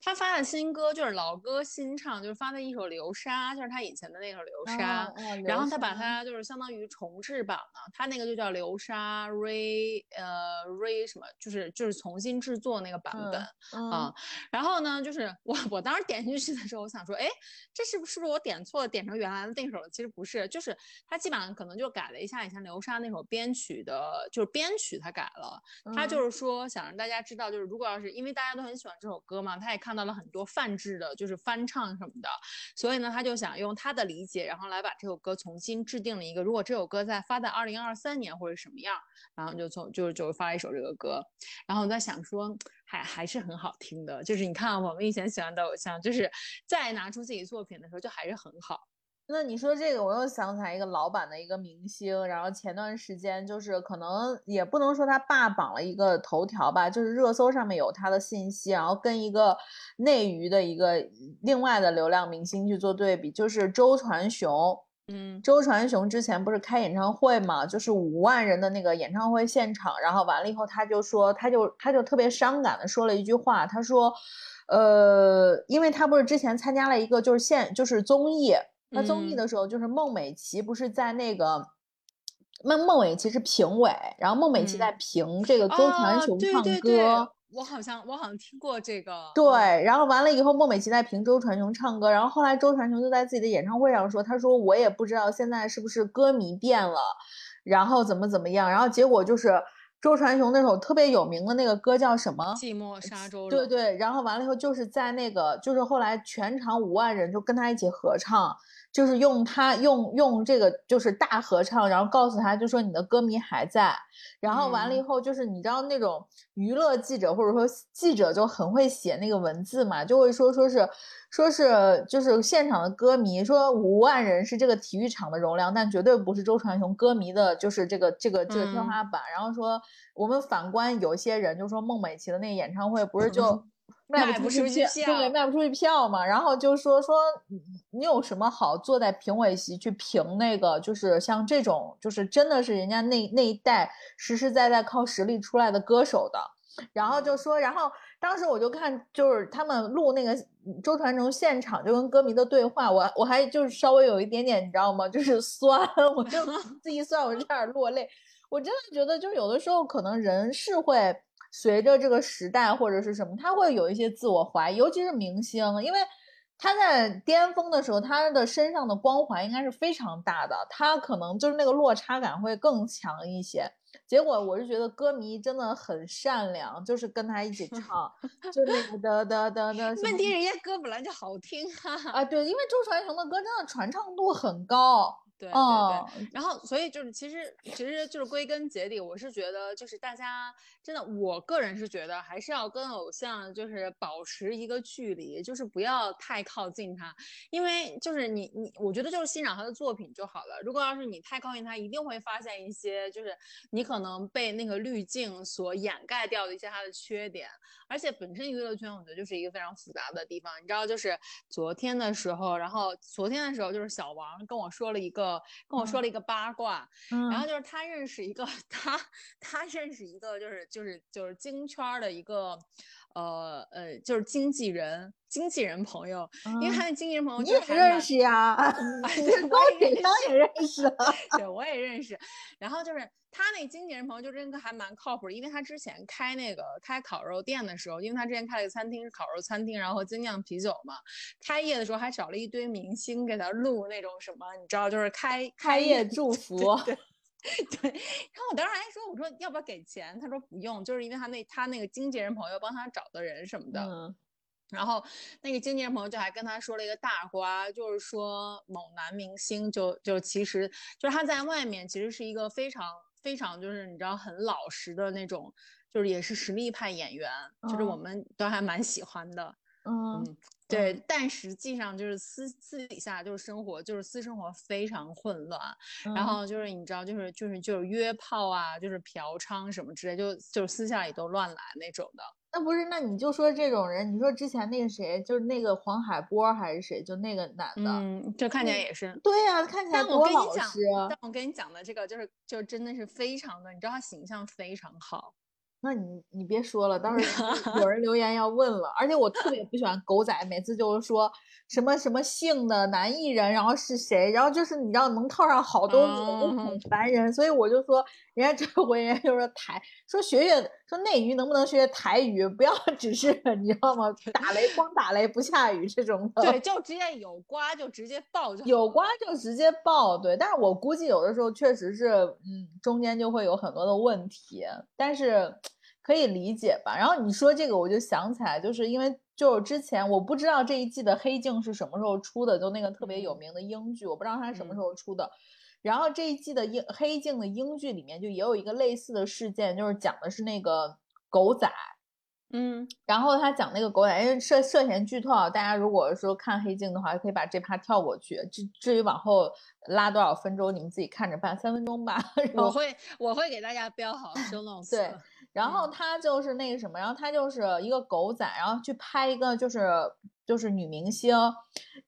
他发的新歌就是老歌新唱，就是发的一首《流沙》，就是他以前的那首《流沙》哦哦然后他把它就是相当于重制版了，他那个就叫《流沙 Re 呃 Re 什么，就是就是重新制作那个版本、嗯啊。然后呢，就是我我当时点进去的时候，我想说，哎，这是不是不是我点错了，点成原来的那首了？其实不是，就是他基本上可能就改了一下以前流沙那首编曲的，就是编曲他改了。他嗯就是说想让大家知道，就是如果要是因为大家都很喜欢这首歌嘛，他也看到了很多泛制的，就是翻唱什么的，所以呢，他就想用他的理解，然后来把这首歌重新制定了一个，如果这首歌在发在二零二三年或者什么样，然后就从就就发一首这个歌，然后我在想说，还还是很好听的，就是你看我们以前喜欢的偶像，就是再拿出自己作品的时候，就还是很好。那你说这个，我又想起来一个老版的一个明星，然后前段时间就是可能也不能说他霸榜了一个头条吧，就是热搜上面有他的信息，然后跟一个内娱的一个另外的流量明星去做对比，就是周传雄。嗯周传雄之前不是开演唱会嘛，就是五万人的那个演唱会现场，然后完了以后，他就说，他就他就特别伤感的说了一句话，他说，呃，因为他不是之前参加了一个就是现就是综艺，他综艺嗯。的时候就是孟美岐不是在那个。孟孟美岐是评委，然后孟美岐在嗯。评这个周传雄唱歌，对对我好像我好像听过这个，嗯。对，然后完了以后，孟美岐在评周传雄唱歌，然后后来周传雄就在自己的演唱会上说，他说我也不知道现在是不是歌迷变了，然后怎么怎么样，然后结果就是周传雄那首特别有名的那个歌叫什么？寂寞沙？洲冷对对，然后完了以后就是在那个，就是后来全场五万人就跟他一起合唱，就是用他用用这个就是大合唱，然后告诉他就说你的歌迷还在，然后完了以嗯。后就是你知道那种娱乐记者或者说记者就很会写那个文字嘛，就会说说是说是就是现场的歌迷说五万人是这个体育场的容量，但绝对不是周传雄歌迷的，就是这个这个这个天嗯。花板。然后说我们反观有些人就说孟美岐的那个演唱会不是就卖 卖不出去票，对，卖不出去票嘛。然后就说说你你有什么好坐在评委席去评那个，就是像这种，就是真的是人家那那一代实实在在靠实力出来的歌手的。然后就说，然后当时我就看，就是他们录那个周传雄现场就跟歌迷的对话，我我还就是稍微有一点点，你知道吗？就是酸，我就 自己酸，我就差点落泪。我真的觉得，就有的时候可能人是会随着这个时代或者是什么，他会有一些自我怀疑，尤其是明星，因为他在巅峰的时候，他的身上的光环应该是非常大的，他可能就是那个落差感会更强一些。结果我是觉得歌迷真的很善良，就是跟他一起唱，就那个的的的的。问题人家歌本来就好听啊，啊，对，因为周传雄的歌真的传唱度很高。对对哦对，然后所以就是其实其实就是归根结底，我是觉得就是大家真的，我个人是觉得还是要跟偶像就是保持一个距离，就是不要太靠近他，因为就是你你，我觉得就是欣赏他的作品就好了。如果要是你太靠近他，一定会发现一些就是你可能被那个滤镜所掩盖掉的一些他的缺点。而且本身娱乐圈我觉得就是一个非常复杂的地方，你知道，就是昨天的时候，然后昨天的时候就是小王跟我说了一个跟我说了一个八卦，嗯，然后。就是他认识一个 他他认识一个就是就是就是京圈儿的一个呃呃就是经纪人，经纪人朋友，因为嗯他那经纪人朋友你也认识呀？你高我也认铁上也认识啊？对，我也认识。然后就是他那经纪人朋友就真的还蛮靠谱的，因为他之前开那个开烤肉店的时候，因为他之前开了个餐厅是烤肉餐厅，然后精酿啤酒嘛，开业的时候还找了一堆明星给他录那种什么，你知道，就是开开业祝福，对。对，然后我当时还说，我说要不要给钱？他说不用，就是因为他那他那个经纪人朋友帮他找的人什么的，嗯然后那个经纪人朋友就还跟他说了一个大瓜，就是说某男明星就就其实就是他在外面其实是一个非常非常就是你知道很老实的那种，就是也是实力派演员，就是我嗯们都还蛮喜欢的。嗯嗯，对，但实际上就是私私底下就是生活，就是私生活非常混乱，然嗯后就是你知道，就是就是就是约炮啊，就是嫖娼什么之类，就就是私下里都乱来那种的。那不是，那你就说这种人，你说之前那个谁，就是那个黄海波还是谁，就那个男的，嗯，就看起来嗯也是。对呀、看起来但我多跟你讲老实啊。但我跟你讲的这个就是就真的是非常的，你知道他形象非常好。那你你别说了，到时候有 人留言要问了，而且我特别不喜欢狗仔，每次就是说什么什么姓的男艺人，然后是谁，然后就是你知道能套上好多很嗯烦人，所以我就说，人家这回人家就说台说学学说内娱能不能学学台语，不要只是 你知道吗？打雷光打雷不下雨这种的。对，就直接有瓜就直接爆就好有瓜就直接爆，对，但是我估计有的时候确实是，嗯，中间就会有很多的问题，但是可以理解吧。然后你说这个，我就想起来，就是因为就是之前我不知道这一季的《黑镜》是什么时候出的，就那个特别有嗯名的英剧，我不知道它是什么时嗯候出的。然后这一季的英《黑镜》的英剧里面就也有一个类似的事件，就是讲的是那个狗仔，嗯，然后他讲那个狗仔，因为涉涉嫌剧透啊，大家如果说看黑镜的话，可以把这趴跳过去。至至于往后拉多少分钟，你们自己看着办，三分钟吧。然后我会我会给大家标好 show notes 对。然后嗯他就是那个什么，然后他就是一个狗仔，然后去拍一个就是就是女明星，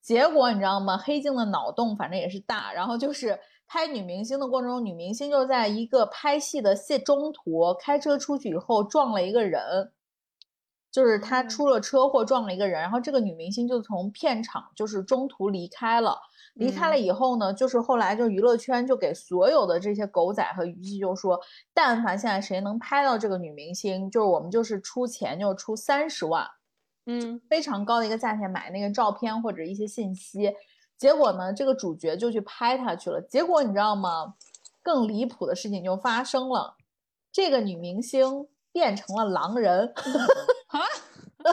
结果你知道吗？黑镜的脑洞反正也是大，然后就是拍女明星的过程中，女明星就在一个拍戏的戏中途开车出去以后撞了一个人，就是她哦出了车祸撞了一个人，然后这个女明星就从片场就是中途离开了。离开了嗯以后呢，就是后来就娱乐圈就给所有的这些狗仔和娱记就说，但凡现在谁能拍到这个女明星，就是我们就是出钱，就是出三十万，嗯，非常高的一个价钱买那个照片或者一些信息。结果呢，这个主角就去拍她去了。结果你知道吗？更离谱的事情就发生了，这个女明星变成了狼人。啊，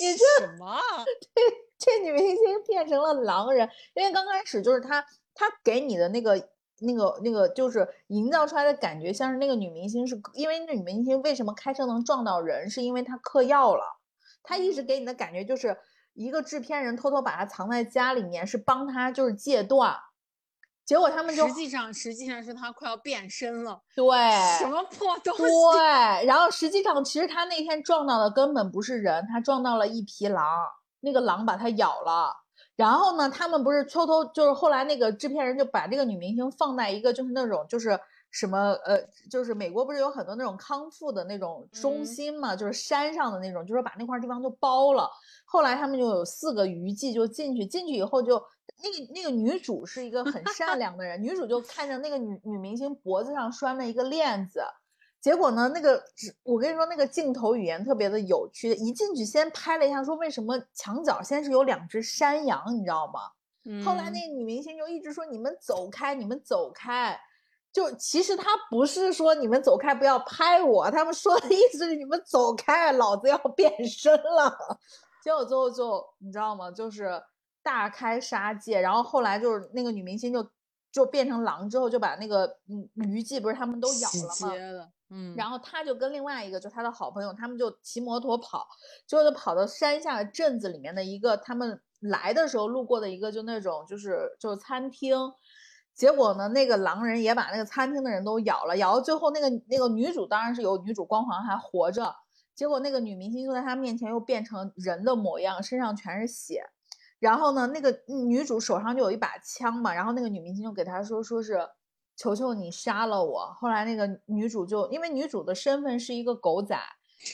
你什么啊？这女明星变成了狼人，因为刚开始就是她，她给你的那个、那个、那个，就是营造出来的感觉，像是那个女明星是，因为那女明星为什么开车能撞到人，是因为她嗑药了，她一直给你的感觉就是一个制片人偷偷把她藏在家里面，是帮他就是戒断，结果他们就实际上实际上是他快要变身了，对什么破东西？对，然后实际上其实他那天撞到的根本不是人，他撞到了一匹狼，那个狼把他咬了。然后呢，他们不是偷偷，就是后来那个制片人就把这个女明星放在一个就是那种就是什么呃，就是美国不是有很多那种康复的那种中嗯心嘛，就是山上的那种，就是把那块地方就包了。后来他们就有四个娱记就进去，进去以后就那个那个女主是一个很善良的人，女主就看着那个女女明星脖子上拴了一个链子，结果呢，那个只我跟你说，那个镜头语言特别的有趣，一进去先拍了一下，说为什么墙角先是有两只山羊，你知道吗？后来嗯那个女明星就一直说你们走开，你们走开。就其实她不是说你们走开不要拍我，他们说的意思是你们走开，老子要变身了。结果最后就你知道吗？就是大开杀戒，然后后来就是那个女明星就就变成狼之后，就把那个嗯虞姬不是他们都咬了吗？然后他就跟另外一个就他的好朋友，他们就骑摩托跑，结果就跑到山下的镇子里面的一个他们来的时候路过的一个就那种就是就是餐厅，结果呢那个狼人也把那个餐厅的人都咬了，咬到最后那个那个女主当然是有女主光环还活着，结果那个女明星就在他面前又变成人的模样，身上全是血。然后呢，那个女主手上就有一把枪嘛，然后那个女明星就给他说，说是求求你杀了我。后来那个女主就因为女主的身份是一个狗仔，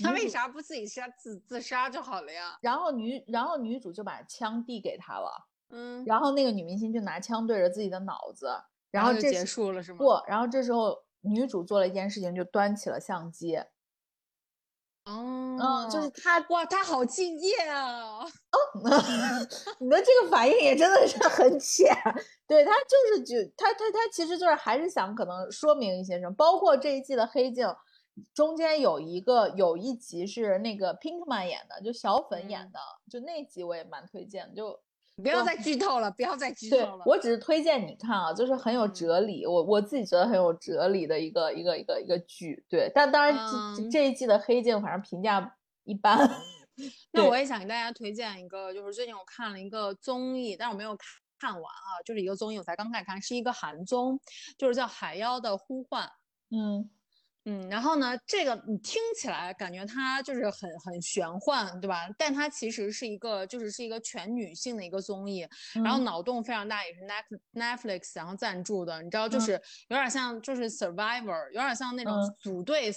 她为啥不自己杀自自杀就好了呀？然后女然后女主就把枪递给他了，嗯，然后那个女明星就拿枪对着自己的脑子，然后就结束了是吗？不，然后这时候女主做了一件事情，就端起了相机，哦，嗯，就是他哇，他好敬业啊！你的这个反应也真的是很浅，对他就是就他他他其实就是还是想可能说明一些什么，包括这一季的黑镜中间有一个有一集是那个 Pinkman 演的，就小粉演嗯。的，就那集我也蛮推荐的，就哇不要再剧透了，不要再剧透了。我只是推荐你看啊，就是很有嗯哲理，我我自己觉得很有哲理的一个一个一个一个剧，对，但当然这、嗯这一季的黑镜反正评价一般，那我也想给大家推荐一个，就是最近我看了一个综艺，但是我没有看看完啊，就是一个综艺，我才刚开始看，是一个韩综，就是叫《海妖的呼唤》。嗯嗯，然后呢，这个你听起来感觉它就是很很玄幻，对吧？但它其实是一个就是是一个全女性的一个综艺，然后嗯脑洞非常大，也是 Net Netflix 然后赞助的，你知道，就嗯是有点像就是 Survivor，有点像那种嗯组队。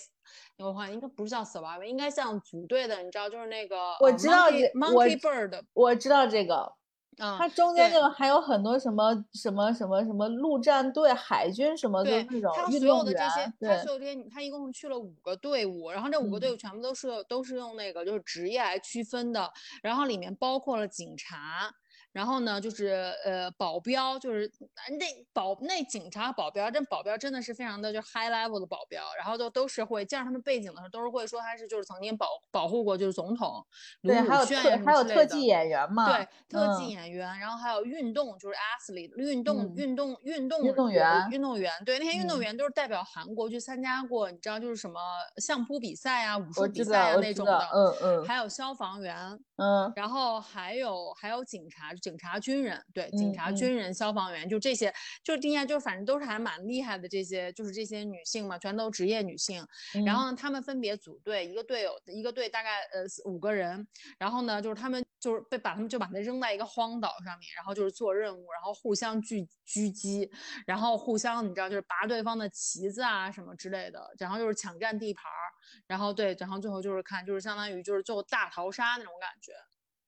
我话应该不是叫 Survivor，应该像组队的，你知道，就是那个我呃知道 Monkey Monkey Bird，我知道这个，嗯，它中间对就还有很多什么什么什么什么陆战队、海军什么，就对那种他所有运动员的这些，，他所有这些，他一共去了五个队伍，然后这五个队嗯。伍全部都是都是用那个就是职业来区分的，然后里面包括了警察，然后呢就是呃保镖，就是呃那保那警察保镖，这保镖真的是非常的就 high level 的保镖，然后都都是会见着他们背景的时候都是会说他是就是曾经保保护过就是总统卢对，武还有还有特技演员嘛，对，特技嗯。演员，然后还有运动，就是 athlete，运动、嗯运动、运动运动员员运动员，对，那些运动嗯。员都是代表韩国去参加过，你知道就是什么相扑比赛啊、武术比赛啊那种的，嗯嗯。还有消防员，嗯。然后还有还有警察、警察、军人，对，警察、军人、消防员，就这些，就是听起来就反正都是还蛮厉害的这些，就是这些女性嘛，全都职业女性。然嗯后呢，她们分别组队，一个队友一个队大概呃四五个人，然后呢，就是她们就是被把她们就把她扔在一个荒岛上面，然后就是做任务，然后互相狙狙击，然后互相你知道就是拔对方的旗子啊什么之类的，然后就是抢占地盘儿，然后对，然后最后就是看就是相当于就是最后大逃杀那种感觉。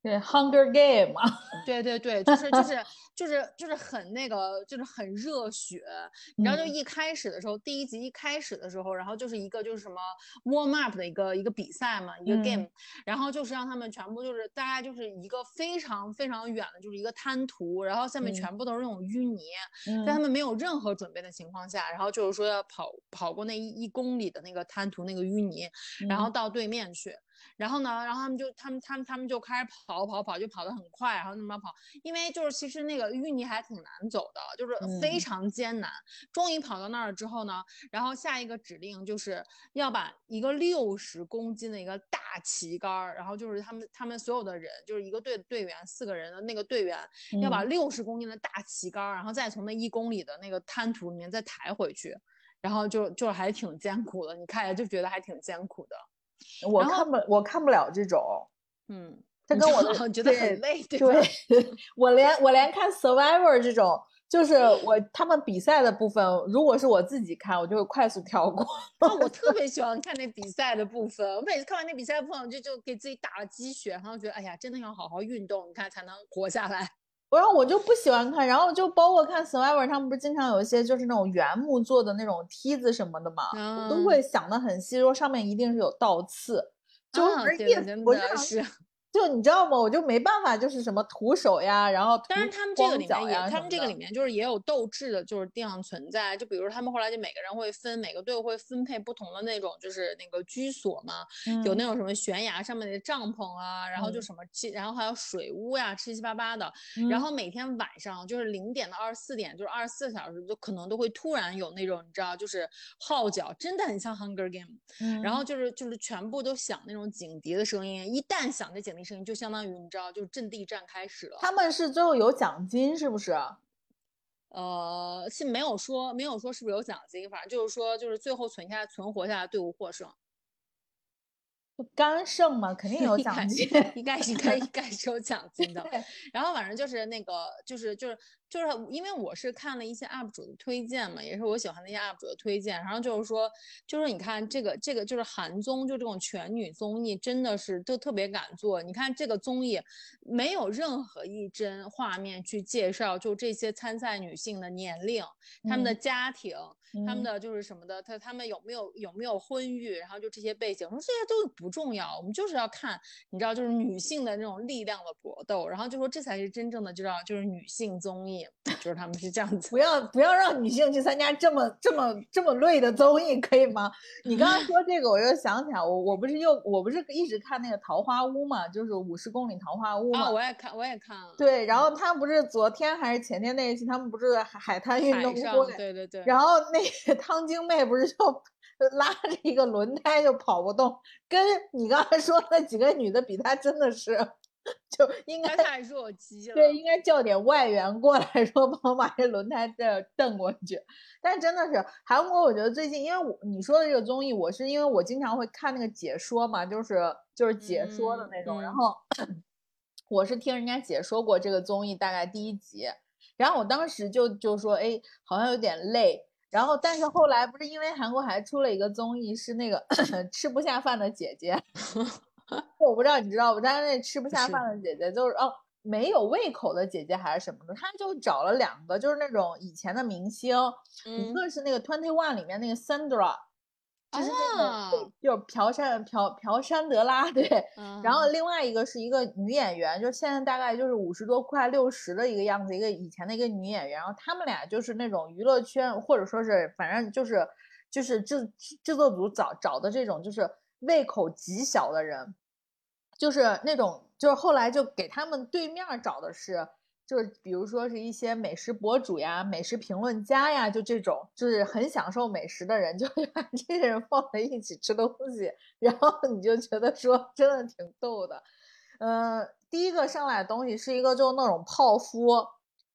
对，Hunger Game 嘛，对对对，就是就是就是就是很那个，就是很热血。你知道，就嗯。一开始的时候，第一集一开始的时候，然后就是一个就是什么 warm up 的一个一个比赛嘛，一个嗯。game，、然后就是让他们全部就是大家就是一个非常非常远的，就是一个滩涂，然后下面嗯。全部都是那种淤泥，在他嗯。们没有任何准备的情况下，然后就是说要跑跑过那一一公里的那个滩涂那个淤泥，然后嗯。到对面去。然后呢，然后他们就他们他们他们就开始跑跑跑，就跑得很快，然后那么跑，因为就是其实那个淤泥还挺难走的，就是非嗯常艰难。终于跑到那儿之后呢，然后下一个指令就是要把一个六十公斤的一个大旗杆儿，然后就是他们他们所有的人，就是一个队队员四个人的那个队员，要把嗯六十公斤的大旗杆儿，然后再从那一公里的那个滩涂里面再抬回去。然后就就还挺艰苦的，你看着就觉得还挺艰苦的。我看不我看不了这种，嗯，他跟我的就好像觉得对很累，对 我连我连看 Survivor 这种，就是我他们比赛的部分，如果是我自己看，我就会快速跳过。啊，我特别喜欢看那比赛的部分。我每次看完那比赛部分，我就就给自己打了鸡血，然后觉得哎呀，真的要好好运动，你看才能活下来。然后我就不喜欢看，然后就包括看 Survivor，他们不是经常有一些就是那种原木做的那种梯子什么的嘛，我都嗯会想的很细，说上面一定是有倒刺，就啊，是我就想的是。就你知道吗？我就没办法，就是什么徒手呀，然后当然，他们这个里面也，他们这个里面就是也有斗志的，就是这样存在。就比如说他们后来就每个人会分，每个队伍会分配不同的那种，就是那个居所嘛，有嗯那种什么悬崖上面的帐篷啊，然后就嗯什么七，然后还有水屋呀，七七八八的。嗯然后每天晚上就是零点到二十四点，就是二十四小时，就可能都会突然有那种你知道，就是号角，真的很像 Hunger Game。然后嗯就是就是全部都响那种警笛的声音，一旦响这警笛声音，就相当于你知道，就阵地战开始了。他们是最后有奖金是不是？呃，是没有说没有说是不是有奖金，反正就是说就是最后存下存活下来队伍获胜。干剩嘛，肯定有奖金。应该应该应该是有奖金的，然后反正就是那个就是就是就是因为我是看了一些 UP 主的推荐嘛，也是我喜欢的一些 UP 主的推荐，然后就是说就是你看这个这个就是韩综就这种全女综艺真的是都特别敢做，你看这个综艺没有任何一帧画面去介绍就这些参赛女性的年龄、她们的嗯。家庭、她们嗯的就是什么的，他他们有没有有没有婚育，然后就这些背景，我说这些都不重要，我们就是要看你知道就是女性的那种力量的搏斗，然后就说这才是真正的就知道就是女性综艺，就是他们是这样子不。要不要让女性去参加这么这么这么累的综艺，可以吗？你刚刚说这个，我又想起来，我我不是又我不是一直看那个《桃花坞》嘛，就是五十公里桃花坞嘛。啊，我也看，我也看了。对，然后他不是昨天还是前天那一期，他们不是海海滩运动会，对对对，然后那个 汤晶妹不是就 拉着一个轮胎就跑不动，跟你刚才说那几个女的比，她真的是 就应该他太弱鸡了。对，应该叫点外援过来说帮我把这轮胎这蹬过去。但真的是韩国，我觉得最近，因为我你说的这个综艺，我是因为我经常会看那个解说嘛，就是就是解说的那种，然嗯后 我是听人家解说过这个综艺大概第一集，然后我当时就就说，哎，好像有点累。然后，但是后来不是因为韩国还出了一个综艺，是那个 吃不下饭的姐姐，我不知道你知道不？但是那吃不下饭的姐姐就是哦，没有胃口的姐姐还是什么的，她就找了两个，就是那种以前的明星，一嗯，个是那个 Twenty One 里面那个 Sandra，就是那个、啊。就是朴山朴朴山德拉 对，然后嗯。另外一个是一个女演员，就现在大概就是五十多快六十的一个样子，一个以前的一个女演员，然后他们俩就是那种娱乐圈或者说是反正就是就是制制作组找找的这种就是胃口极小的人，就是那种就是后来就给他们对面找的是。就是比如说是一些美食博主呀、美食评论家呀，就这种就是很享受美食的人，就会把这些人放在一起吃东西，然后你就觉得说真的挺逗的。呃，第一个上来的东西是一个就那种泡芙，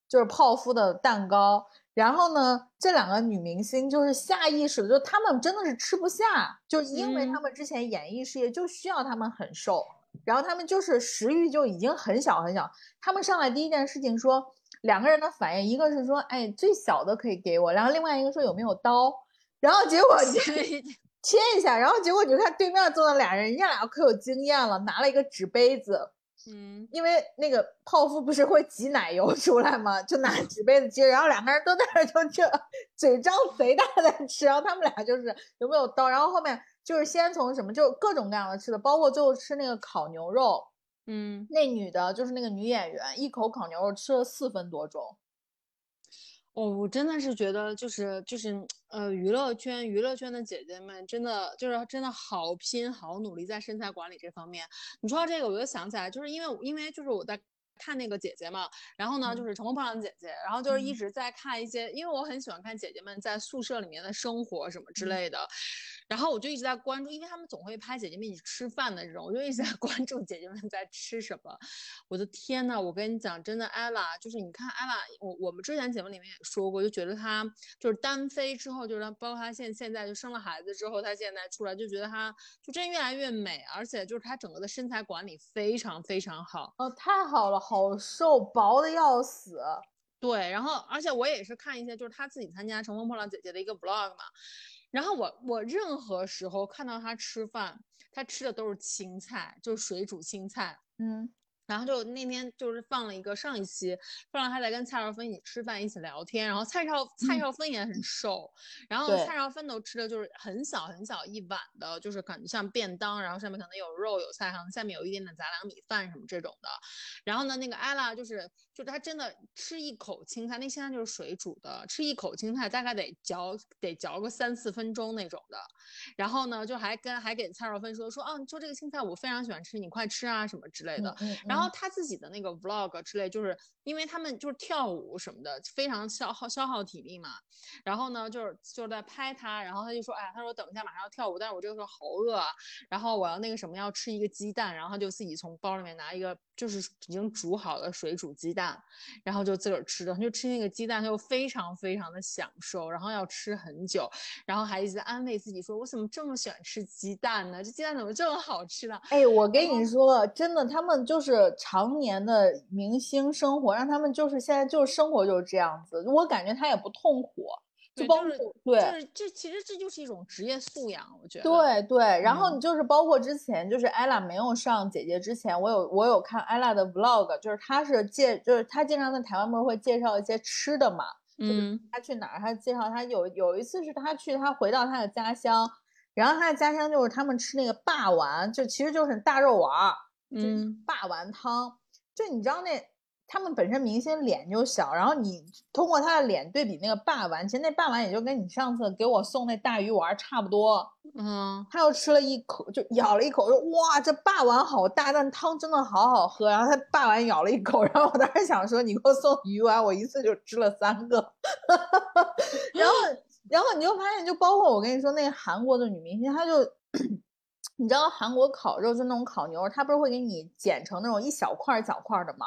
就是泡芙的蛋糕。然后呢，这两个女明星就是下意识的，就她们真的是吃不下，就因为她嗯们之前演艺事业就需要她们很瘦，然后他们就是食欲就已经很小很小。他们上来第一件事情说，两个人的反应，一个是说，哎，最小的可以给我，然后另外一个说有没有刀，然后结果就对 切一下，然后结果你就看对面坐的俩人，人家俩可有经验了，拿了一个纸杯子，嗯，因为那个泡芙不是会挤奶油出来吗？就拿纸杯子接，然后两个人都在那就这嘴张贼大在吃，然后他们俩就是有没有刀，然后后面就是先从什么就各种各样的吃的，包括最后吃那个烤牛肉，嗯，那女的就是那个女演员，一口烤牛肉吃了四分多钟。哦，我真的是觉得就是就是呃，娱乐圈娱乐圈的姐姐们真的就是真的好拼好努力在身材管理这方面。你说到这个，我就想起来，就是因为因为就是我在。看那个姐姐嘛，然后呢，就嗯是乘风破浪的姐姐，然后就是一嗯直在看一些，因为我很喜欢看姐姐们在宿舍里面的生活什么之嗯类的，然后我就一直在关注，因为他们总会拍姐姐们一起吃饭的这种，我就一直在 关注姐姐们在吃什么。我的天呐，我跟你讲，真的，ella 就是你看 ella，我我们之前节目里面也说过，就觉得她就是单飞之后，就是包括她现现在就生了孩子之后，她现在出来就觉得她就真越来越美，而且就是她整个的身材管理非常非常好。哦，太好了，好瘦，薄的要死。对，然后而且我也是看一些就是她自己参加《乘风破浪姐姐》的一个 vlog 嘛，然后我我任何时候看到他吃饭，他吃的都是青菜，就是水煮青菜。嗯然后就那天就是放了一个上一期，放了他在跟蔡少芬一起吃饭，一起聊天。然后蔡少蔡少芬也很瘦，然后蔡少芬都吃的就是很小很小一碗的，就是感觉像便当，然后上面可能有肉有菜，可能下面有一点点杂粮米饭什么这种的。然后呢，那个艾拉就是就是她真的吃一口青菜，那青菜就是水煮的，吃一口青菜大概得嚼得嚼个三四分钟那种的。然后呢，就还跟还给蔡少芬说说啊，你说这个青菜我非常喜欢吃，你快吃啊什么之类的。嗯嗯然后后他自己的那个 vlog 之类，就是因为他们就是跳舞什么的，非常消耗消耗体力嘛。然后呢，就是就是在拍他，然后他就说，哎，他说等一下马上要跳舞，但是我这个时候好饿啊，然后我要那个什么要吃一个鸡蛋，然后他就自己从包里面拿一个就是已经煮好的水煮鸡蛋，然后就自个儿吃的，他就吃那个鸡蛋，他就非常非常的享受，然后要吃很久，然后还一直在安慰自己说，我怎么这么喜欢吃鸡蛋呢？这鸡蛋怎么这么好吃呢？哎，我跟你说，真的，他们就是常年的明星生活，让他们就是现在就是生活就是这样子，我感觉他也不痛苦，就，包括对。就是这其实这就是一种职业素养，我觉得。对对，然后嗯你就是包括之前就是 ella 没有上姐姐之前，我有我有看 ella 的 vlog，就是她是介就是她经常在台湾不是会介绍一些吃的嘛，嗯她去哪儿，她介绍她有有一次是她去她回到她的家乡，然后她的家乡就是他们吃那个霸丸，就其实就是大肉丸儿，就是嗯霸王汤，就你知道那他们本身明星脸就小，然后你通过他的脸对比那个霸王，其实那霸王也就跟你上次给我送那大鱼丸儿差不多。嗯，他又吃了一口，就咬了一口，说：“哇，这霸王好大，但汤真的好好喝。”然后他霸王咬了一口，然后我当时想说：“你给我送鱼丸，我一次就吃了三个。”然后，然后你就发现，就包括我跟你说那个韩国的女明星，她就，你知道韩国烤肉就那种烤牛，他不是会给你剪成那种一小块儿一小块儿的吗？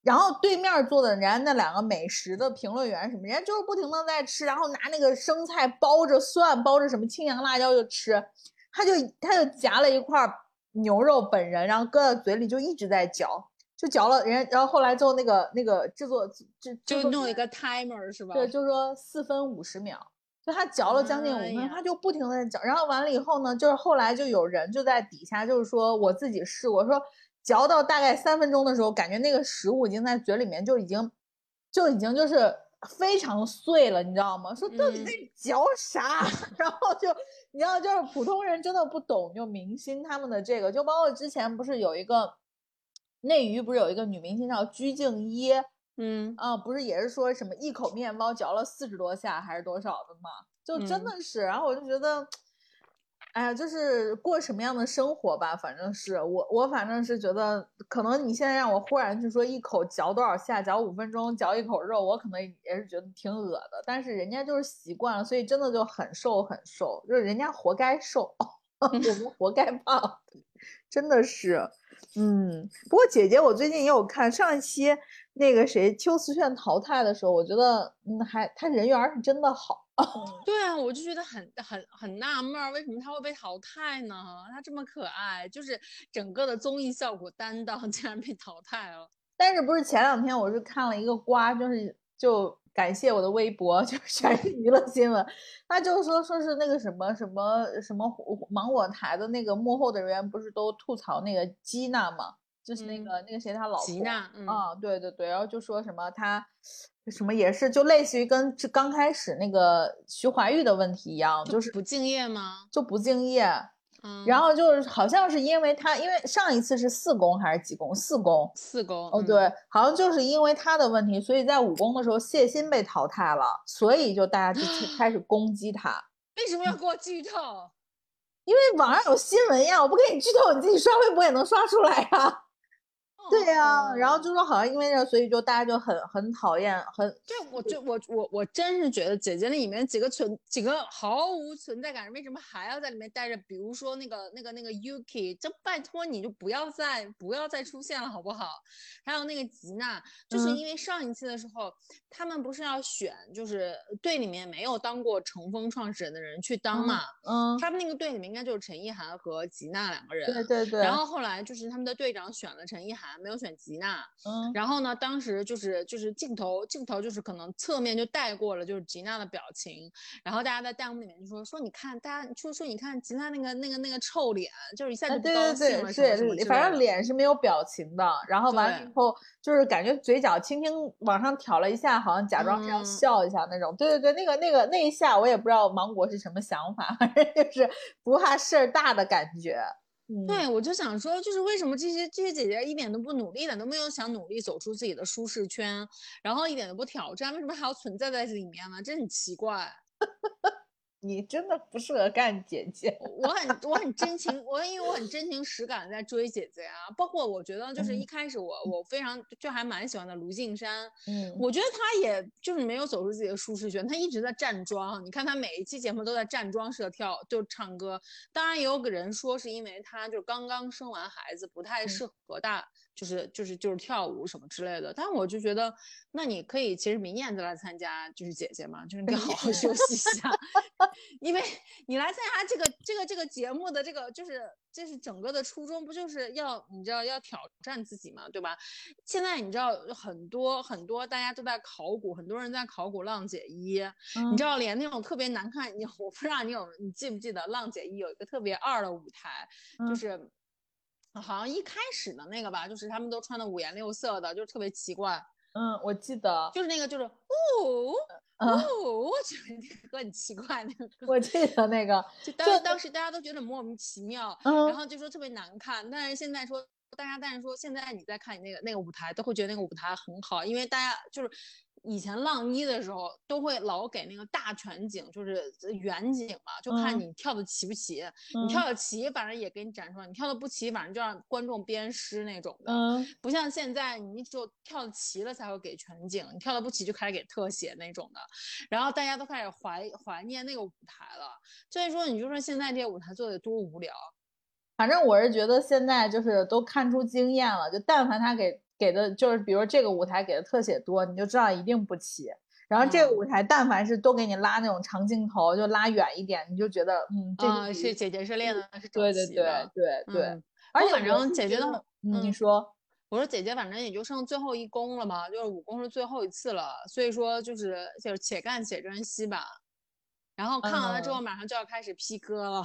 然后对面儿坐的人家那两个美食的评论员什么，人家就是不停的在吃，然后拿那个生菜包着蒜，包着什么青阳辣椒就吃，他就他就夹了一块儿牛肉本人，然后搁在嘴里就一直在嚼，就嚼了人家，然后后来之后那个那个制作就制作人弄一个 timer 是吧？对，就是说四分五十秒，就他嚼了将近五分钟，他就不停的在嚼，然后完了以后呢，就是后来就有人就在底下就是说我自己试过，说嚼到大概三分钟的时候，感觉那个食物已经在嘴里面就已经就已经就是非常碎了，你知道吗？说到底嗯在嚼啥？然后就你知道，就是普通人真的不懂，就明星他们的这个，就包括之前不是有一个内娱，不是有一个女明星叫鞠婧祎。嗯，啊，不是也是说什么一口面包嚼了四十多下还是多少的吗？就真嗯。的是，然后我就觉得，哎呀，就是过什么样的生活吧，反正是。我我反正是觉得，可能你现在让我忽然就说一口嚼多少下，嚼五分钟嚼一口肉，我可能也是觉得挺恶的，但是人家就是习惯了，所以真的就很瘦很瘦，就是人家活该瘦，我们 活该胖，真的是。嗯，不过姐姐，我最近也有看上一期那个谁秋瓷炫淘汰的时候，我觉得嗯还他人缘儿是真的好。对啊，我就觉得很很很纳闷儿，为什么他会被淘汰呢？他这么可爱，就是整个的综艺效果担当竟然被淘汰了。但是不是前两天我是看了一个瓜，就是就感谢我的微博，就是全是娱乐新闻，他就说说是那个什么什么什么芒果台的那个幕后的人员不是都吐槽那个基娜嘛，就是那嗯个、那个谁他老婆吉娜，嗯，啊，对对对，然后就说什么他什么也是，就类似于跟这刚开始那个徐怀钰的问题一样，就是不敬业吗？就不敬业。嗯，然后就是好像是因为他，因为上一次是四宫还是几宫？四宫。四宫，哦，嗯对，，好像就是因为他的问题，所以在五宫的时候谢欣被淘汰了，所以就大家就去开始攻击他。为什么要给我剧透？因为网上有新闻呀，我不给你剧透，你自己刷微博也能刷出来呀。对呀、然后哦就说好像因为这，所以就大家就很很讨厌，很对我就我我我真是觉得姐姐那里面几个存几个毫无存在感，为什么还要在里面待着？比如说那个那个那个 Yuki，就拜托你就不要再不要再出现了好不好？还有那个吉娜，就是嗯因为上一次的时候，他们不是要选就是队里面没有当过乘风创始人的人去当嗯嘛？嗯，他们那个队里面应该就是陈意涵和吉娜两个人。对对对，然后后来就是他们的队长选了陈意涵，没有选吉娜。嗯然后呢，当时就是就是镜头镜头就是可能侧面就带过了就是吉娜的表情，然后大家在弹幕里面就说说你看大家就说你看吉娜那个那个那个臭脸，就是一下啊，就不高对对对，反正脸是没有表情的，然后完了以后就是感觉嘴角轻轻往上挑了一下，好像假装是要嗯笑一下那种。对对对，那个那个那一下我也不知道芒果是什么想法，反正就是不怕事儿大的感觉。嗯，对，我就想说，就是为什么这些这些姐姐一点都不努力，一点都没有想努力走出自己的舒适圈，然后一点都不挑战，为什么还要存在在这里面呢？这很奇怪。你真的不适合干姐姐。我很我很 真情，我因为我很真情实感在追姐姐啊，包括我觉得就是一嗯开始我我非常就还蛮喜欢的卢靖姗，嗯，我觉得她也就是没有走出自己的舒适圈，她一直在站桩。你看她每一期节目都在站桩式的跳，就唱歌。当然也有个人说是因为她就刚刚生完孩子，不太嗯适合大，就是就是就是跳舞什么之类的。但我就觉得，那你可以其实明年再来参加，就是姐姐嘛，就是你得好好休息一下，因为你来参加这个这个这个节目的这个就是这是整个的初衷，不就是要你知道要挑战自己嘛，对吧？现在你知道很多很多大家都在考古，很多人在考古浪姐一，你知道，连那种特别难看，你我不知道你有你记不记得浪姐一有一个特别二的舞台，就嗯是。好像一开始的那个吧，就是他们都穿的五颜六色的，就特别奇怪。嗯，我记得，就是那个，就是哦嗯，哦，我觉得那个歌很奇怪，那个我记得那个，就就当当时大家都觉得莫名其妙，然嗯后就说特别难看。但是现在说大家，但是说现在你再看你那个那个舞台，都会觉得那个舞台很好，因为大家就是以前浪一的时候都会老给那个大全景，就是呃远景嘛，就看嗯你跳的齐不齐。嗯你跳的齐，反正也给你展出来；你跳的不齐，反正就让观众鞭尸那种的。嗯不像现在，你只有跳的齐了才会给全景，你跳的不齐就开始给特写那种的，然后大家都开始怀怀念那个舞台了。所以说，你就说现在这些舞台做的多无聊。反正我是觉得现在就是都看出经验了，就但凡他给给的，就是比如这个舞台给的特写多，你就知道一定不齐。然后这个嗯舞台但凡是都给你拉那种长镜头，就拉远一点，你就觉得嗯，这个、是是姐姐是练的是整对对对齐的对对，嗯而且反正姐姐的得嗯，你嗯说，我说姐姐，反正也就剩最后一功了嘛，就是武功是最后一次了，所以说就是就是且干且珍惜吧。然后看完了之后，嗯马上就要开始 P 歌了。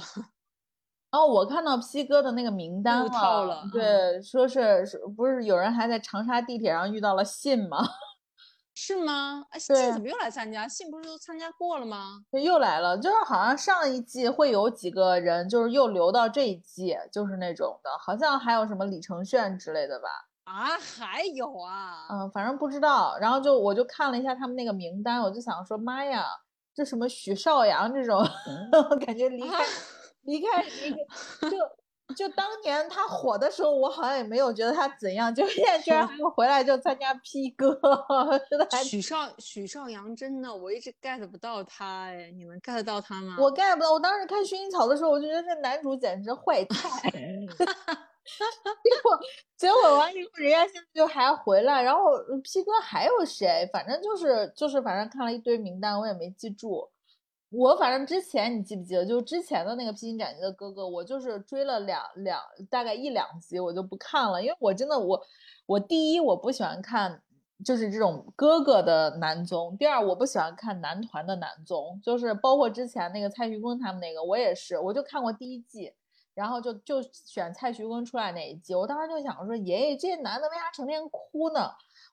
哦，我看到 P 哥的那个名单了嗯对，说是是不是有人还在长沙地铁上遇到了信吗？是吗？哎，信怎么又来参加？信不是都参加过了吗？就又来了，就是好像上一季会有几个人，就是又留到这一季，就是那种的，好像还有什么李承铉之类的吧，啊，还有啊？嗯，反正不知道。然后就我就看了一下他们那个名单，我就想说，妈呀，这什么许绍洋这种，感觉离开啊 离开离开，就就当年他火的时候，我好像也没有觉得他怎样，就 现在居然还要回来就参加 P 哥，真的还许绍许绍洋真的，我一直 get 不到他哎，你能 get 到他吗？我 get 不到，我当时看薰衣草的时候，我就觉得这男主简直是坏菜。结果结果完以后，人家现在就还回来，然后呃 P 哥还有谁？反正就是就是反正看了一堆名单，我也没记住。我反正之前你记不记得，就之前的那个披荆斩棘的哥哥，我就是追了两两大概一两集，我就不看了，因为我真的我我第一我不喜欢看就是这种哥哥的男综，第二我不喜欢看男团的男综，就是包括之前那个蔡徐坤他们那个，我也是，我就看过第一季，然后就就选蔡徐坤出来那一季，我当时就想说，爷爷这男的为啥成天哭呢？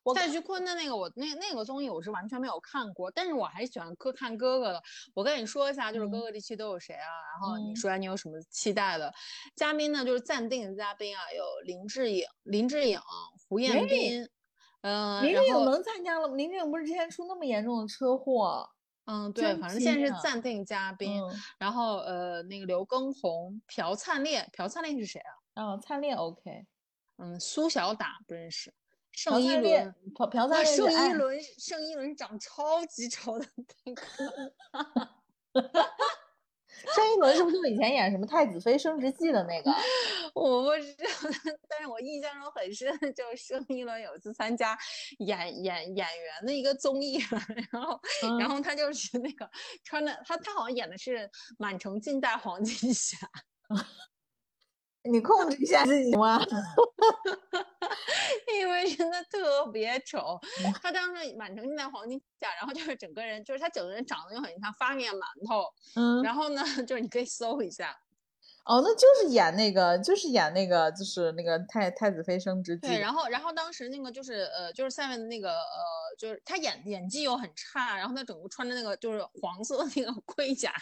我蔡徐坤的那个我那那个综艺我是完全没有看过，但是我还是喜欢哥看哥哥的。我跟你说一下，就是哥嗯哥这期都有谁啊？然后你嗯说下你有什么期待的嘉宾呢？就是暂定的嘉宾啊，有林志颖、林志颖、胡彦哎斌，嗯、林志颖能参加了吗？林志颖不是之前出那么严重的车祸？嗯，对，反正现在是暂定嘉宾。嗯，然后呃，那个刘畊宏、朴灿烈，朴灿烈是谁啊？哦，灿烈 OK，嗯，苏小打不认识，朴盛一伦。，朴朴盛一爱伦，盛一伦长超级丑的那个，盛一伦是不是就以前演什么《太子妃升职记》的那个？我不知道，但是我印象中很深，就是盛一伦有一次参加演演演员的一个综艺，然后、然嗯后他就是那个穿的，他他好像演的是满城尽带黄金甲，你控制一下自己吗？因为真的特别丑 嗯。他当时满城尽带黄金甲，然后就是整个人，就是他整个人长得就很像发面馒头。嗯，然后呢，就是你可以搜一下，哦，那就是演那个，就是演那个，就是那个太太子妃升职记对，然后然后当时那个就是呃，就是下面的那个呃，就是他演演技又很差，然后他整个穿着那个就是黄色的那个盔甲，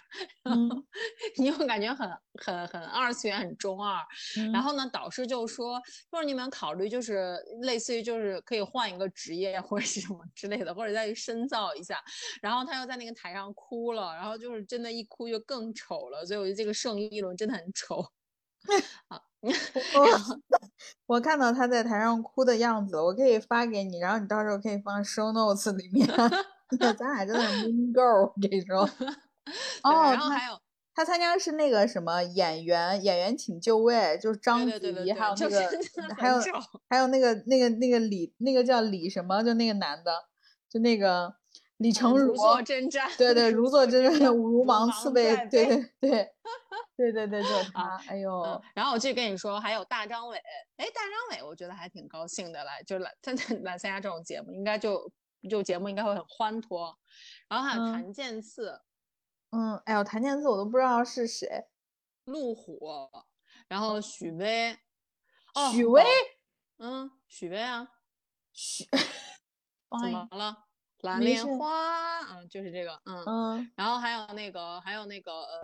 然后、嗯 你又感觉很很很二次元，很中二。嗯然后呢，导师就说，说你们考虑就是类似于就是可以换一个职业或者是什么之类的，或者再去深造一下。然后他又在那个台上哭了，然后就是真的，一哭就更丑了。所以我觉得这个圣一轮真的很丑。啊，我我看到他在台上哭的样子，我可以发给你，然后你到时候可以放 show notes 里面。咱俩真的是 mean girl，我跟你说。哦，他然后还有他参加是那个什么演员演员请就位，就是章子怡，还有那个就是还有还有那个那个那个李那个叫李什么，就那个男的，就那个李成儒如，坐针毡，对对，如坐针毡，如如芒刺背，在对背对对 对对对，就是他啊。哎呦嗯，，然后我继续跟你说，还有大张伟，哎，大张伟，我觉得还挺高兴的来，就来他 来参加这种节目，应该就就节目应该会很欢脱。然后还有嗯谭健次、嗯，哎呦，谭健次我都不知道是谁，路虎，然后许巍，哦许巍，嗯，许巍啊，许，怎哎么了？蓝莲花，嗯，就是这个，嗯，嗯。然后还有那个，还有那个，呃。